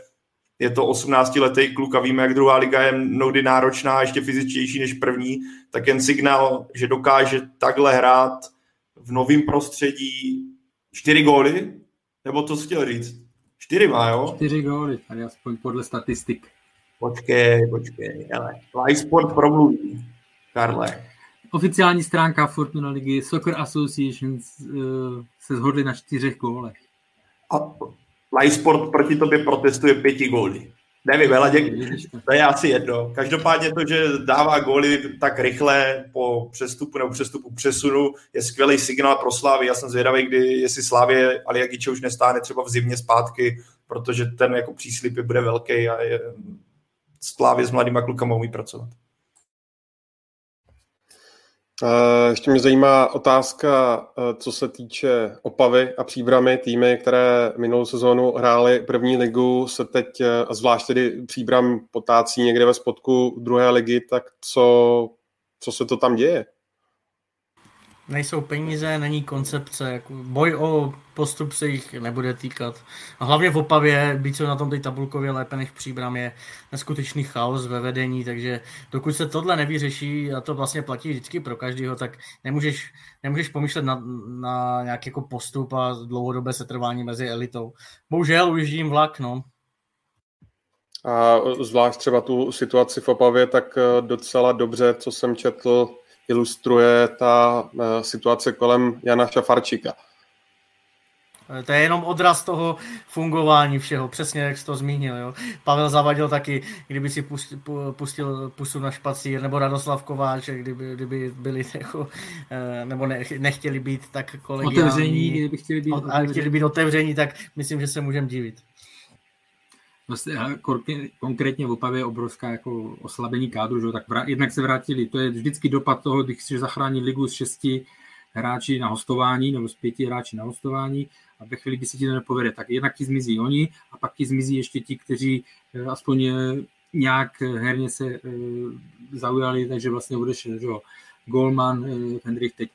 [SPEAKER 7] je to 18-letý kluk a víme, jak druhá liga je mnohdy náročná a ještě fyzičtější než první, tak jen signál, že dokáže takhle hrát v novém prostředí čtyři góly, nebo to chtěl říct? Čtyři má, jo?
[SPEAKER 6] Čtyři góly, tady aspoň podle statistik.
[SPEAKER 7] Počkej, počkej, ale Sport promluví, Karle.
[SPEAKER 6] Oficiální stránka Fortuna ligy Soccer Association uh, se shodli na čtyřech gólech.
[SPEAKER 7] A Sport proti tobě protestuje pěti góly. Nevím, ale děk, to je asi jedno. Každopádně to, že dává góly tak rychle po přestupu nebo přestupu přesunu, je skvělý signál pro Slávy. Já jsem zvědavý, kdy, jestli Slávě Aliagiče už nestáhne třeba v zimě zpátky, protože ten jako příslip bude velký a je, Slávě s mladýma klukama umí pracovat.
[SPEAKER 4] Eh, ještě mě zajímá otázka, eh, co se týče Opavy a Příbramy, týmy, které minulou sezónu hrály první ligu, se teď, eh, a zvlášť tedy Příbram potácí někde ve spodku druhé ligy, tak co, co se to tam děje?
[SPEAKER 5] Nejsou peníze, není koncepce, jako boj o postup se jich nebude týkat. A hlavně v Opavě, být co na tom té tabulkově lépe než příbram, je neskutečný chaos ve vedení, takže dokud se tohle nevyřeší, a to vlastně platí vždycky pro každého, tak nemůžeš, nemůžeš pomýšlet na, na nějaký jako postup a dlouhodobé setrvání mezi elitou. Bohužel už jim vlak, no.
[SPEAKER 4] A zvlášť třeba tu situaci v Opavě, tak eh, docela dobře, co jsem četl, ilustruje ta eh, situace kolem Jana Šafarčíka.
[SPEAKER 5] Eh, to je jenom odraz toho fungování všeho, přesně jak jsi to zmínil. Jo. Pavel Zavadil taky, kdyby si pustil, pustil pusu na špacír, nebo Radoslav Kováč, kdyby, kdyby byli jako, eh, nebo ne, nechtěli být tak kolegiální.
[SPEAKER 6] Otevření, kdyby chtěli být
[SPEAKER 5] otevření. chtěli být otevření, tak myslím, že se můžeme divit.
[SPEAKER 6] Vlastně, konkrétně v Opavě je obrovská jako oslabení kádru, že? tak vrát, jednak se vrátili, to je vždycky dopad toho, když chceš zachránit ligu z šesti hráči na hostování nebo z pěti hráči na hostování a ve chvíli, kdy se ti to nepovede, tak jednak ti zmizí oni a pak ti zmizí ještě ti, kteří eh, aspoň eh, nějak herně se zaujali, takže vlastně odešel, že jo. Golman, Hendrik teď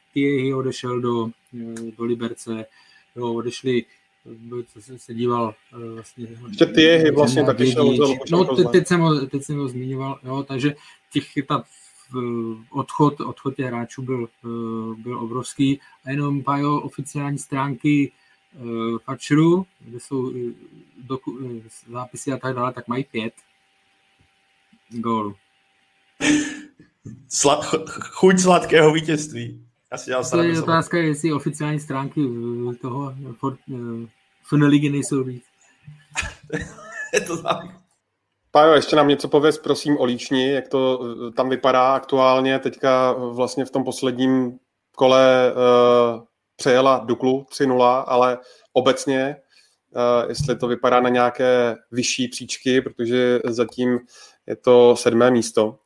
[SPEAKER 6] odešel do, do Liberce, jo, odešli co jsem se díval eh, vlastně.
[SPEAKER 4] Ještě ty jehy vlastně taky šel
[SPEAKER 6] No, te, teď, jsem ho, teď jsem ho zmiňoval, jo, takže těch, ta odchod, odchod těch hráčů byl, eh, byl obrovský a jenom pajo oficiální stránky uh, Fatscheru, kde jsou doku, zápisy a tak dále, tak mají pět gólů.
[SPEAKER 7] Sla, chuť sladkého vítězství. Asi
[SPEAKER 6] to je otázka, jestli oficiální stránky toho Fun ligy nejsou víc.
[SPEAKER 7] je to tak.
[SPEAKER 4] Pájo, ještě nám něco pověz, prosím, o Líčni, jak to eh, tam vypadá aktuálně, teďka vlastně v tom posledním kole uh, přejela Duklu 3-0, ale obecně, uh, jestli to vypadá na nějaké vyšší příčky, protože zatím je to sedmé místo.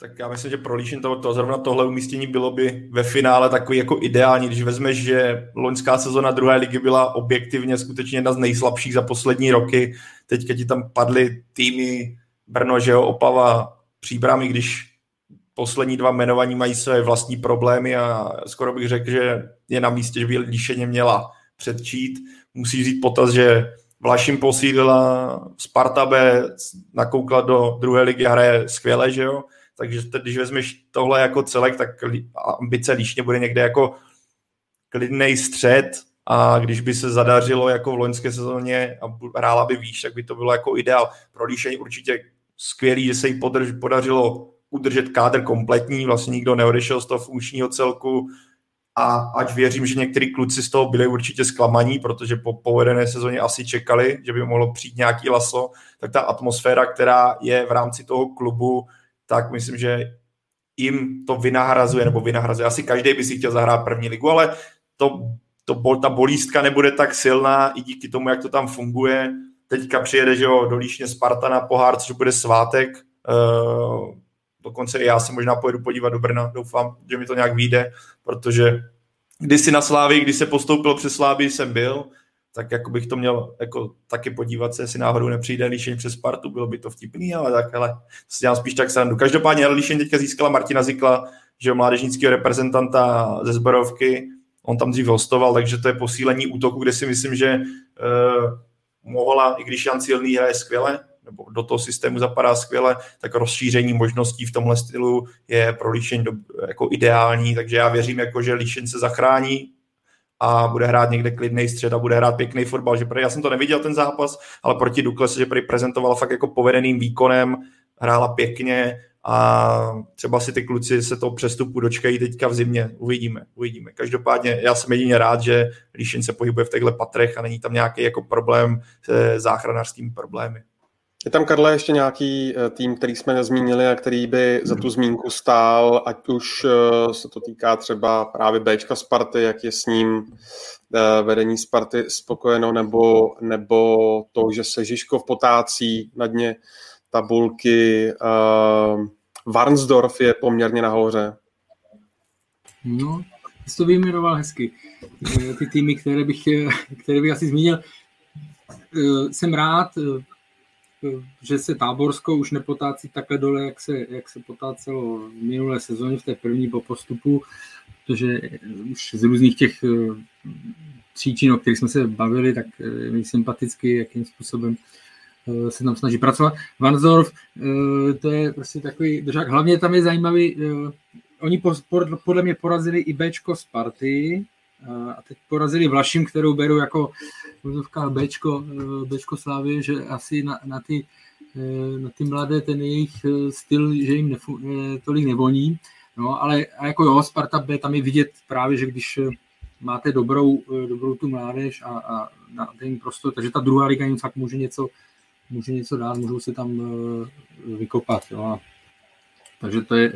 [SPEAKER 7] Tak já myslím, že pro Líšin to, to zrovna tohle umístění bylo by ve finále takový jako ideální, když vezmeš, že loňská sezona druhé ligy byla objektivně skutečně jedna z nejslabších za poslední roky. Teďka ti tam padly týmy Brno, že jo, Opava, Příbramy, když poslední dva jmenovaní mají své vlastní problémy a skoro bych řekl, že je na místě, že by Líšeně měla předčít. Musí říct potaz, že Vlašim posílila, Sparta B nakoukla do druhé ligy, hraje skvěle, že jo? Takže když vezmeš tohle jako celek, tak ambice líšně bude někde jako klidný střed a když by se zadařilo jako v loňské sezóně a hrála by výš, tak by to bylo jako ideál. Pro líšení určitě skvělý, že se jí podrž, podařilo udržet kádr kompletní, vlastně nikdo neodešel z toho funkčního celku a ať věřím, že některý kluci z toho byli určitě zklamaní, protože po povedené sezóně asi čekali, že by mohlo přijít nějaký laso, tak ta atmosféra, která je v rámci toho klubu, tak myslím, že jim to vynahrazuje, nebo vynahrazuje. Asi každý by si chtěl zahrát první ligu, ale to, to, ta bolístka nebude tak silná i díky tomu, jak to tam funguje. Teďka přijede, že jo, do Líšně Sparta na pohár, což bude svátek. Uh, dokonce i já se možná pojedu podívat do Brna. Doufám, že mi to nějak vyjde, protože kdysi na Slávii, když se postoupil přes Slávii, jsem byl, tak jako bych to měl jako taky podívat se, jestli náhodou nepřijde Líšeň přes Spartu, bylo by to vtipný, ale tak, ale si dělám spíš tak srandu. Každopádně Líšeň teďka získala Martina Zikla, že mládežnického reprezentanta ze Zborovky, on tam dřív hostoval, takže to je posílení útoku, kde si myslím, že uh, mohla, i když Jan Silný hraje skvěle, nebo do toho systému zapadá skvěle, tak rozšíření možností v tomhle stylu je pro Líšeň do, jako ideální, takže já věřím, jako, že Líšeň se zachrání, a bude hrát někde klidný střed a bude hrát pěkný fotbal. Že prý, já jsem to neviděl ten zápas, ale proti Dukle se že prý prezentovala fakt jako povedeným výkonem, hrála pěkně a třeba si ty kluci se toho přestupu dočkají teďka v zimě. Uvidíme, uvidíme. Každopádně já jsem jedině rád, že Líšin se pohybuje v těchto patrech a není tam nějaký jako problém se záchranářskými problémy.
[SPEAKER 4] Je tam, Karle, ještě nějaký eh, tým, který jsme nezmínili a který by za tu zmínku stál, ať už eh, se to týká třeba právě Bčka Sparty, jak je s ním eh, vedení Sparty spokojeno, nebo, nebo to, že se Žižkov potácí na dně tabulky. Varnsdorf je poměrně nahoře.
[SPEAKER 6] No, jsi to vyjmenoval hezky. Ty týmy, které bych, které bych asi zmínil. Jsem rád, že se Táborsko už nepotácí takhle dole, jak se, jak se potácelo v minulé sezóně v té první po postupu, protože už z různých těch eh, příčin, o kterých jsme se bavili, tak je mi sympaticky, jakým způsobem eh, se tam snaží pracovat. Vansdorf, eh, to je prostě takový držák. Hlavně tam je zajímavý, oni podle mě porazili i Bčko Sparty, a teď porazili Vlašim, kterou beru jako vozovka Bčko, eh, Bčko Slávy, že asi na, na, ty, eh, na ty mladé ten jejich eh, styl, že jim nefu, tolik nevoní. No, ale a jako jo, Sparta B, tam je vidět právě, že když máte dobrou, dobrou tu mládež a, a na ten prostor, takže ta druhá liga jim fakt může něco, může něco dát, můžou se tam vykopat. Jo. Takže to je,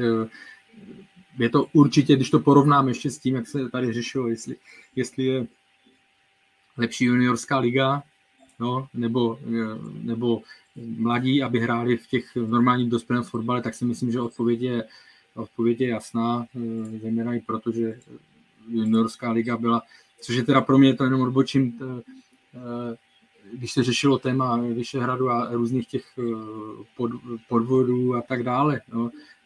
[SPEAKER 6] je to určitě, když to porovnám ještě s tím, jak se tady řešilo, jestli, jestli je lepší juniorská liga, no, nebo, nebo mladí, aby hráli v těch normálních dospělém fotbale, tak si myslím, že odpověď je, odpověď je jasná, eh, zejména i proto, že juniorská liga byla, což je teda pro mě to jenom odbočím, eh, když se řešilo téma Vyšehradu a různých těch eh, pod, podvodů a tak dále, no, Eh,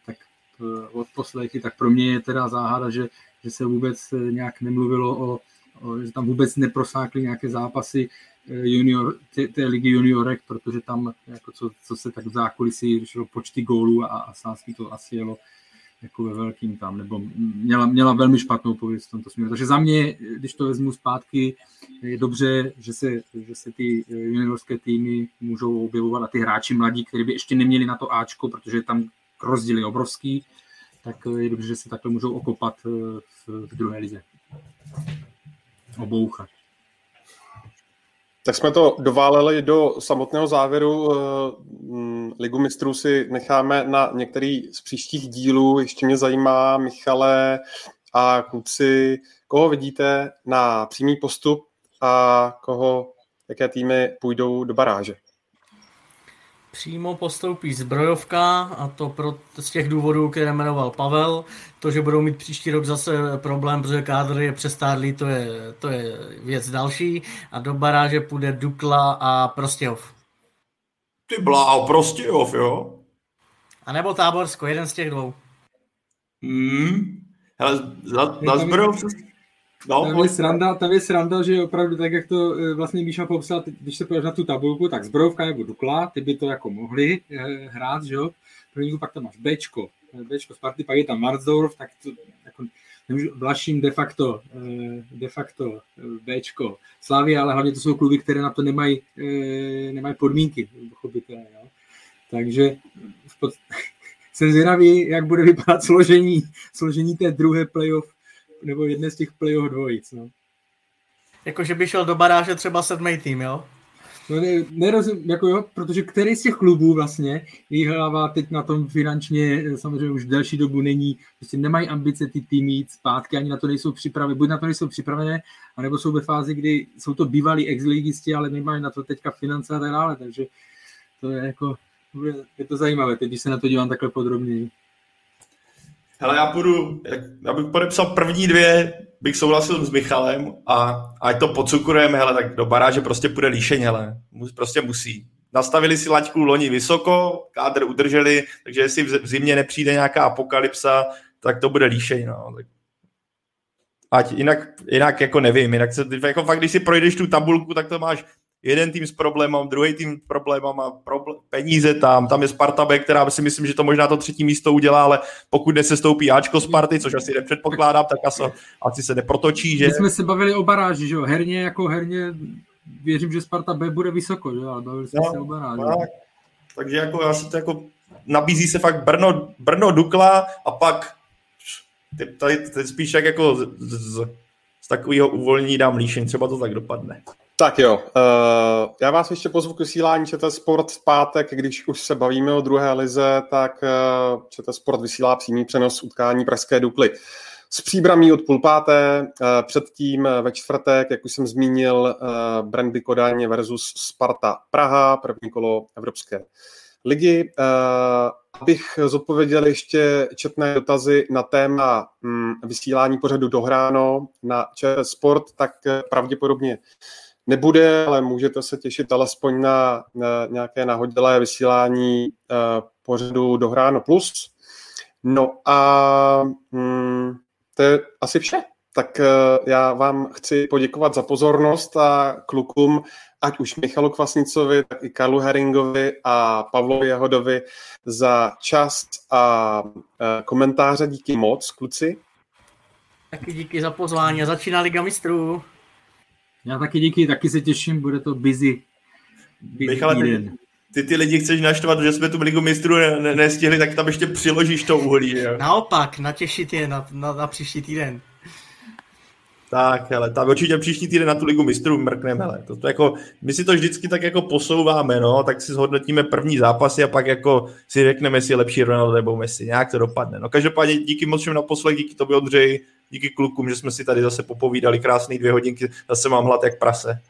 [SPEAKER 6] od poslechy, tak pro mě je teda záhada, že, že se vůbec eh, nějak nemluvilo o, o že tam vůbec neprosákly nějaké zápasy eh, junior, té, té ligy juniorek, protože tam, jako co, co se tak v zákulisí řešilo počty gólů a, a sásky to asi jelo jako ve velkým tam, nebo měla, měla velmi špatnou pověst v tomto směru. Takže za mě, když to vezmu zpátky, je dobře, že se, že se ty juniorské týmy můžou objevovat a ty hráči mladí, kteří by ještě neměli na to Ačko, protože tam rozdíl je obrovský, tak je dobře, že se takhle můžou okopat eh, v, v druhé lize. Obouchat.
[SPEAKER 4] Tak jsme to dováleli do samotného závěru. Eh, Ligu mistrů si necháme na některý z příštích dílů. Ještě mě zajímá, Michale, a kluci, koho vidíte na přímý postup a koho, jaké týmy půjdou do baráže?
[SPEAKER 5] Přímo postoupí zbrojovka a to pro, z těch důvodů, které jmenoval Pavel. To, že budou mít příští rok zase problém, protože kádr je přestárlý, to je, to je věc další. A do baráže půjde Dukla a Prostějov.
[SPEAKER 7] Ty bláho, Prostějov, jo?
[SPEAKER 5] A nebo Táborsko, jeden z těch dvou.
[SPEAKER 7] Hmm. Hele, za, za zbrojovce
[SPEAKER 6] No, tam, je sranda, tam je sranda, že opravdu tak, jak to eh, vlastně Míša popsal, když se podíváš na tu tabulku, tak Zbrojovka nebo Dukla, ty by to jako mohli eh, hrát, že jo. První pak tam máš Bčko, eh, Bčko Sparty, pak je tam Marsdorf, tak to jako nemůžu, Vlaším de facto, de facto Bčko Slavia, ale hlavně to jsou kluby, které na to nemají, nemají podmínky, pochopitelně, jo. Takže v pod... jsem zvědavý, jak bude vypadat složení, složení té druhé playoff nebo jedné z těch playoff dvojic. No.
[SPEAKER 5] Jakože by šel do baráže třeba sedmý tým, jo?
[SPEAKER 6] No ne, nerozum, jako jo, protože který z těch klubů vlastně vyhrává teď na tom finančně, samozřejmě už delší dobu není, prostě nemají ambice ty týmy jít zpátky, ani na to nejsou připraveny, buď na to nejsou připravené, anebo jsou ve fázi, kdy jsou to bývalí exligisti, ale nemají na to teďka finance a tak dále, takže to je jako, je to zajímavé, teď když se na to dívám takhle podrobněji.
[SPEAKER 7] Hele, já půjdu, já bych podepsal první dvě, bych souhlasil s Michalem a ať to pocukrujeme, hele, tak do baráže prostě půjde líšeň, hele, prostě musí. Nastavili si laťku loni vysoko, kádr udrželi, takže jestli v zimě nepřijde nějaká apokalypsa, tak to bude líšeň, no. Ať jinak, jinak jako nevím, jinak se, jako fakt, když si projdeš tu tabulku, tak to máš jeden tým s problémem, druhý tým s problémem a problém, peníze tam, tam je Sparta B, která si myslím, že to možná to třetí místo udělá, ale pokud nesestoupí Ačko Sparty, což asi nepředpokládám, tak asi, asi se neprotočí, že...
[SPEAKER 6] My jsme se bavili o baráži, že jo, herně jako herně věřím, že Sparta B bude vysoko, že jo, ale bavili jsme no, se o baráži. Tak.
[SPEAKER 7] Takže jako já si to jako nabízí se fakt Brno, Brno Dukla a pak tady, tady spíš jak jako z, z, z takového uvolnění dám líšení, třeba to tak dopadne.
[SPEAKER 4] Tak jo, uh, já vás ještě pozvu k vysílání ČT Sport v pátek, když už se bavíme o druhé lize, tak uh, ČT Sport vysílá přímý přenos utkání Pražské Dukly. Z příbramí od půl páté, uh, předtím ve čtvrtek, jak už jsem zmínil, uh, Brandby Kodaň versus Sparta Praha, první kolo Evropské ligy. Uh, abych zodpověděl ještě četné dotazy na téma um, vysílání pořadu dohráno na ČT Sport, tak pravděpodobně nebude, ale můžete se těšit alespoň na, na nějaké nahodilé vysílání uh, pořadu Dohráno Plus. No a hmm, to je asi vše. Tak uh, já vám chci poděkovat za pozornost a klukům, ať už Michalu Kvasnicovi, tak i Karlu Heringovi a Pavlovi Jahodovi za čas a uh, komentáře. Díky moc, kluci.
[SPEAKER 5] Taky díky za pozvání začíná Liga mistrů.
[SPEAKER 6] Já taky díky, taky se těším, bude to busy,
[SPEAKER 7] busy Michale, ty, ty, ty lidi chceš naštvat, že jsme tu ligu mistrů ne, nestihli, tak tam ještě přiložíš to uhlí. Jo?
[SPEAKER 5] Naopak, natěšit je na, na, na příští týden.
[SPEAKER 7] Tak, hele, tak určitě příští týden na tu ligu mistrů mrkneme, hele. To, to jako, my si to vždycky tak jako posouváme, no, tak si zhodnotíme první zápasy a pak jako si řekneme, jestli je lepší Ronaldo nebo Messi, nějak to dopadne. No, každopádně díky moc všem naposled, díky tobě Ondřej, díky klukům, že jsme si tady zase popovídali krásné dvě hodinky, zase mám hlad jak prase.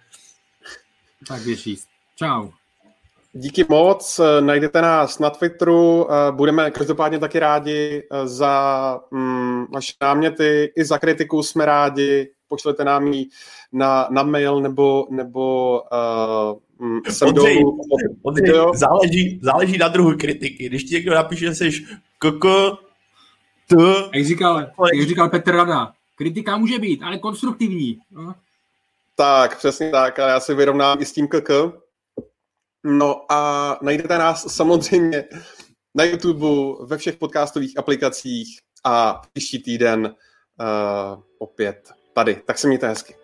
[SPEAKER 6] Tak běží. Čau.
[SPEAKER 4] Díky moc, najdete nás na Twitteru, budeme každopádně taky rádi za mm, vaše náměty, i za kritiku jsme rádi, pošlete nám ji na, na mail nebo, nebo uh, sem
[SPEAKER 7] Ondřej, Ondřej, záleží, záleží na druhu kritiky. Když ti někdo napíše, že jsi koko,
[SPEAKER 6] to... Jak říkal, jak říkal Petr Rada, kritika může být, ale konstruktivní. No.
[SPEAKER 4] Tak, přesně tak, ale já si vyrovnám i s tím KK. No a najdete nás samozřejmě na YouTube, ve všech podcastových aplikacích a příští týden uh, opět tady. Tak se mějte hezky.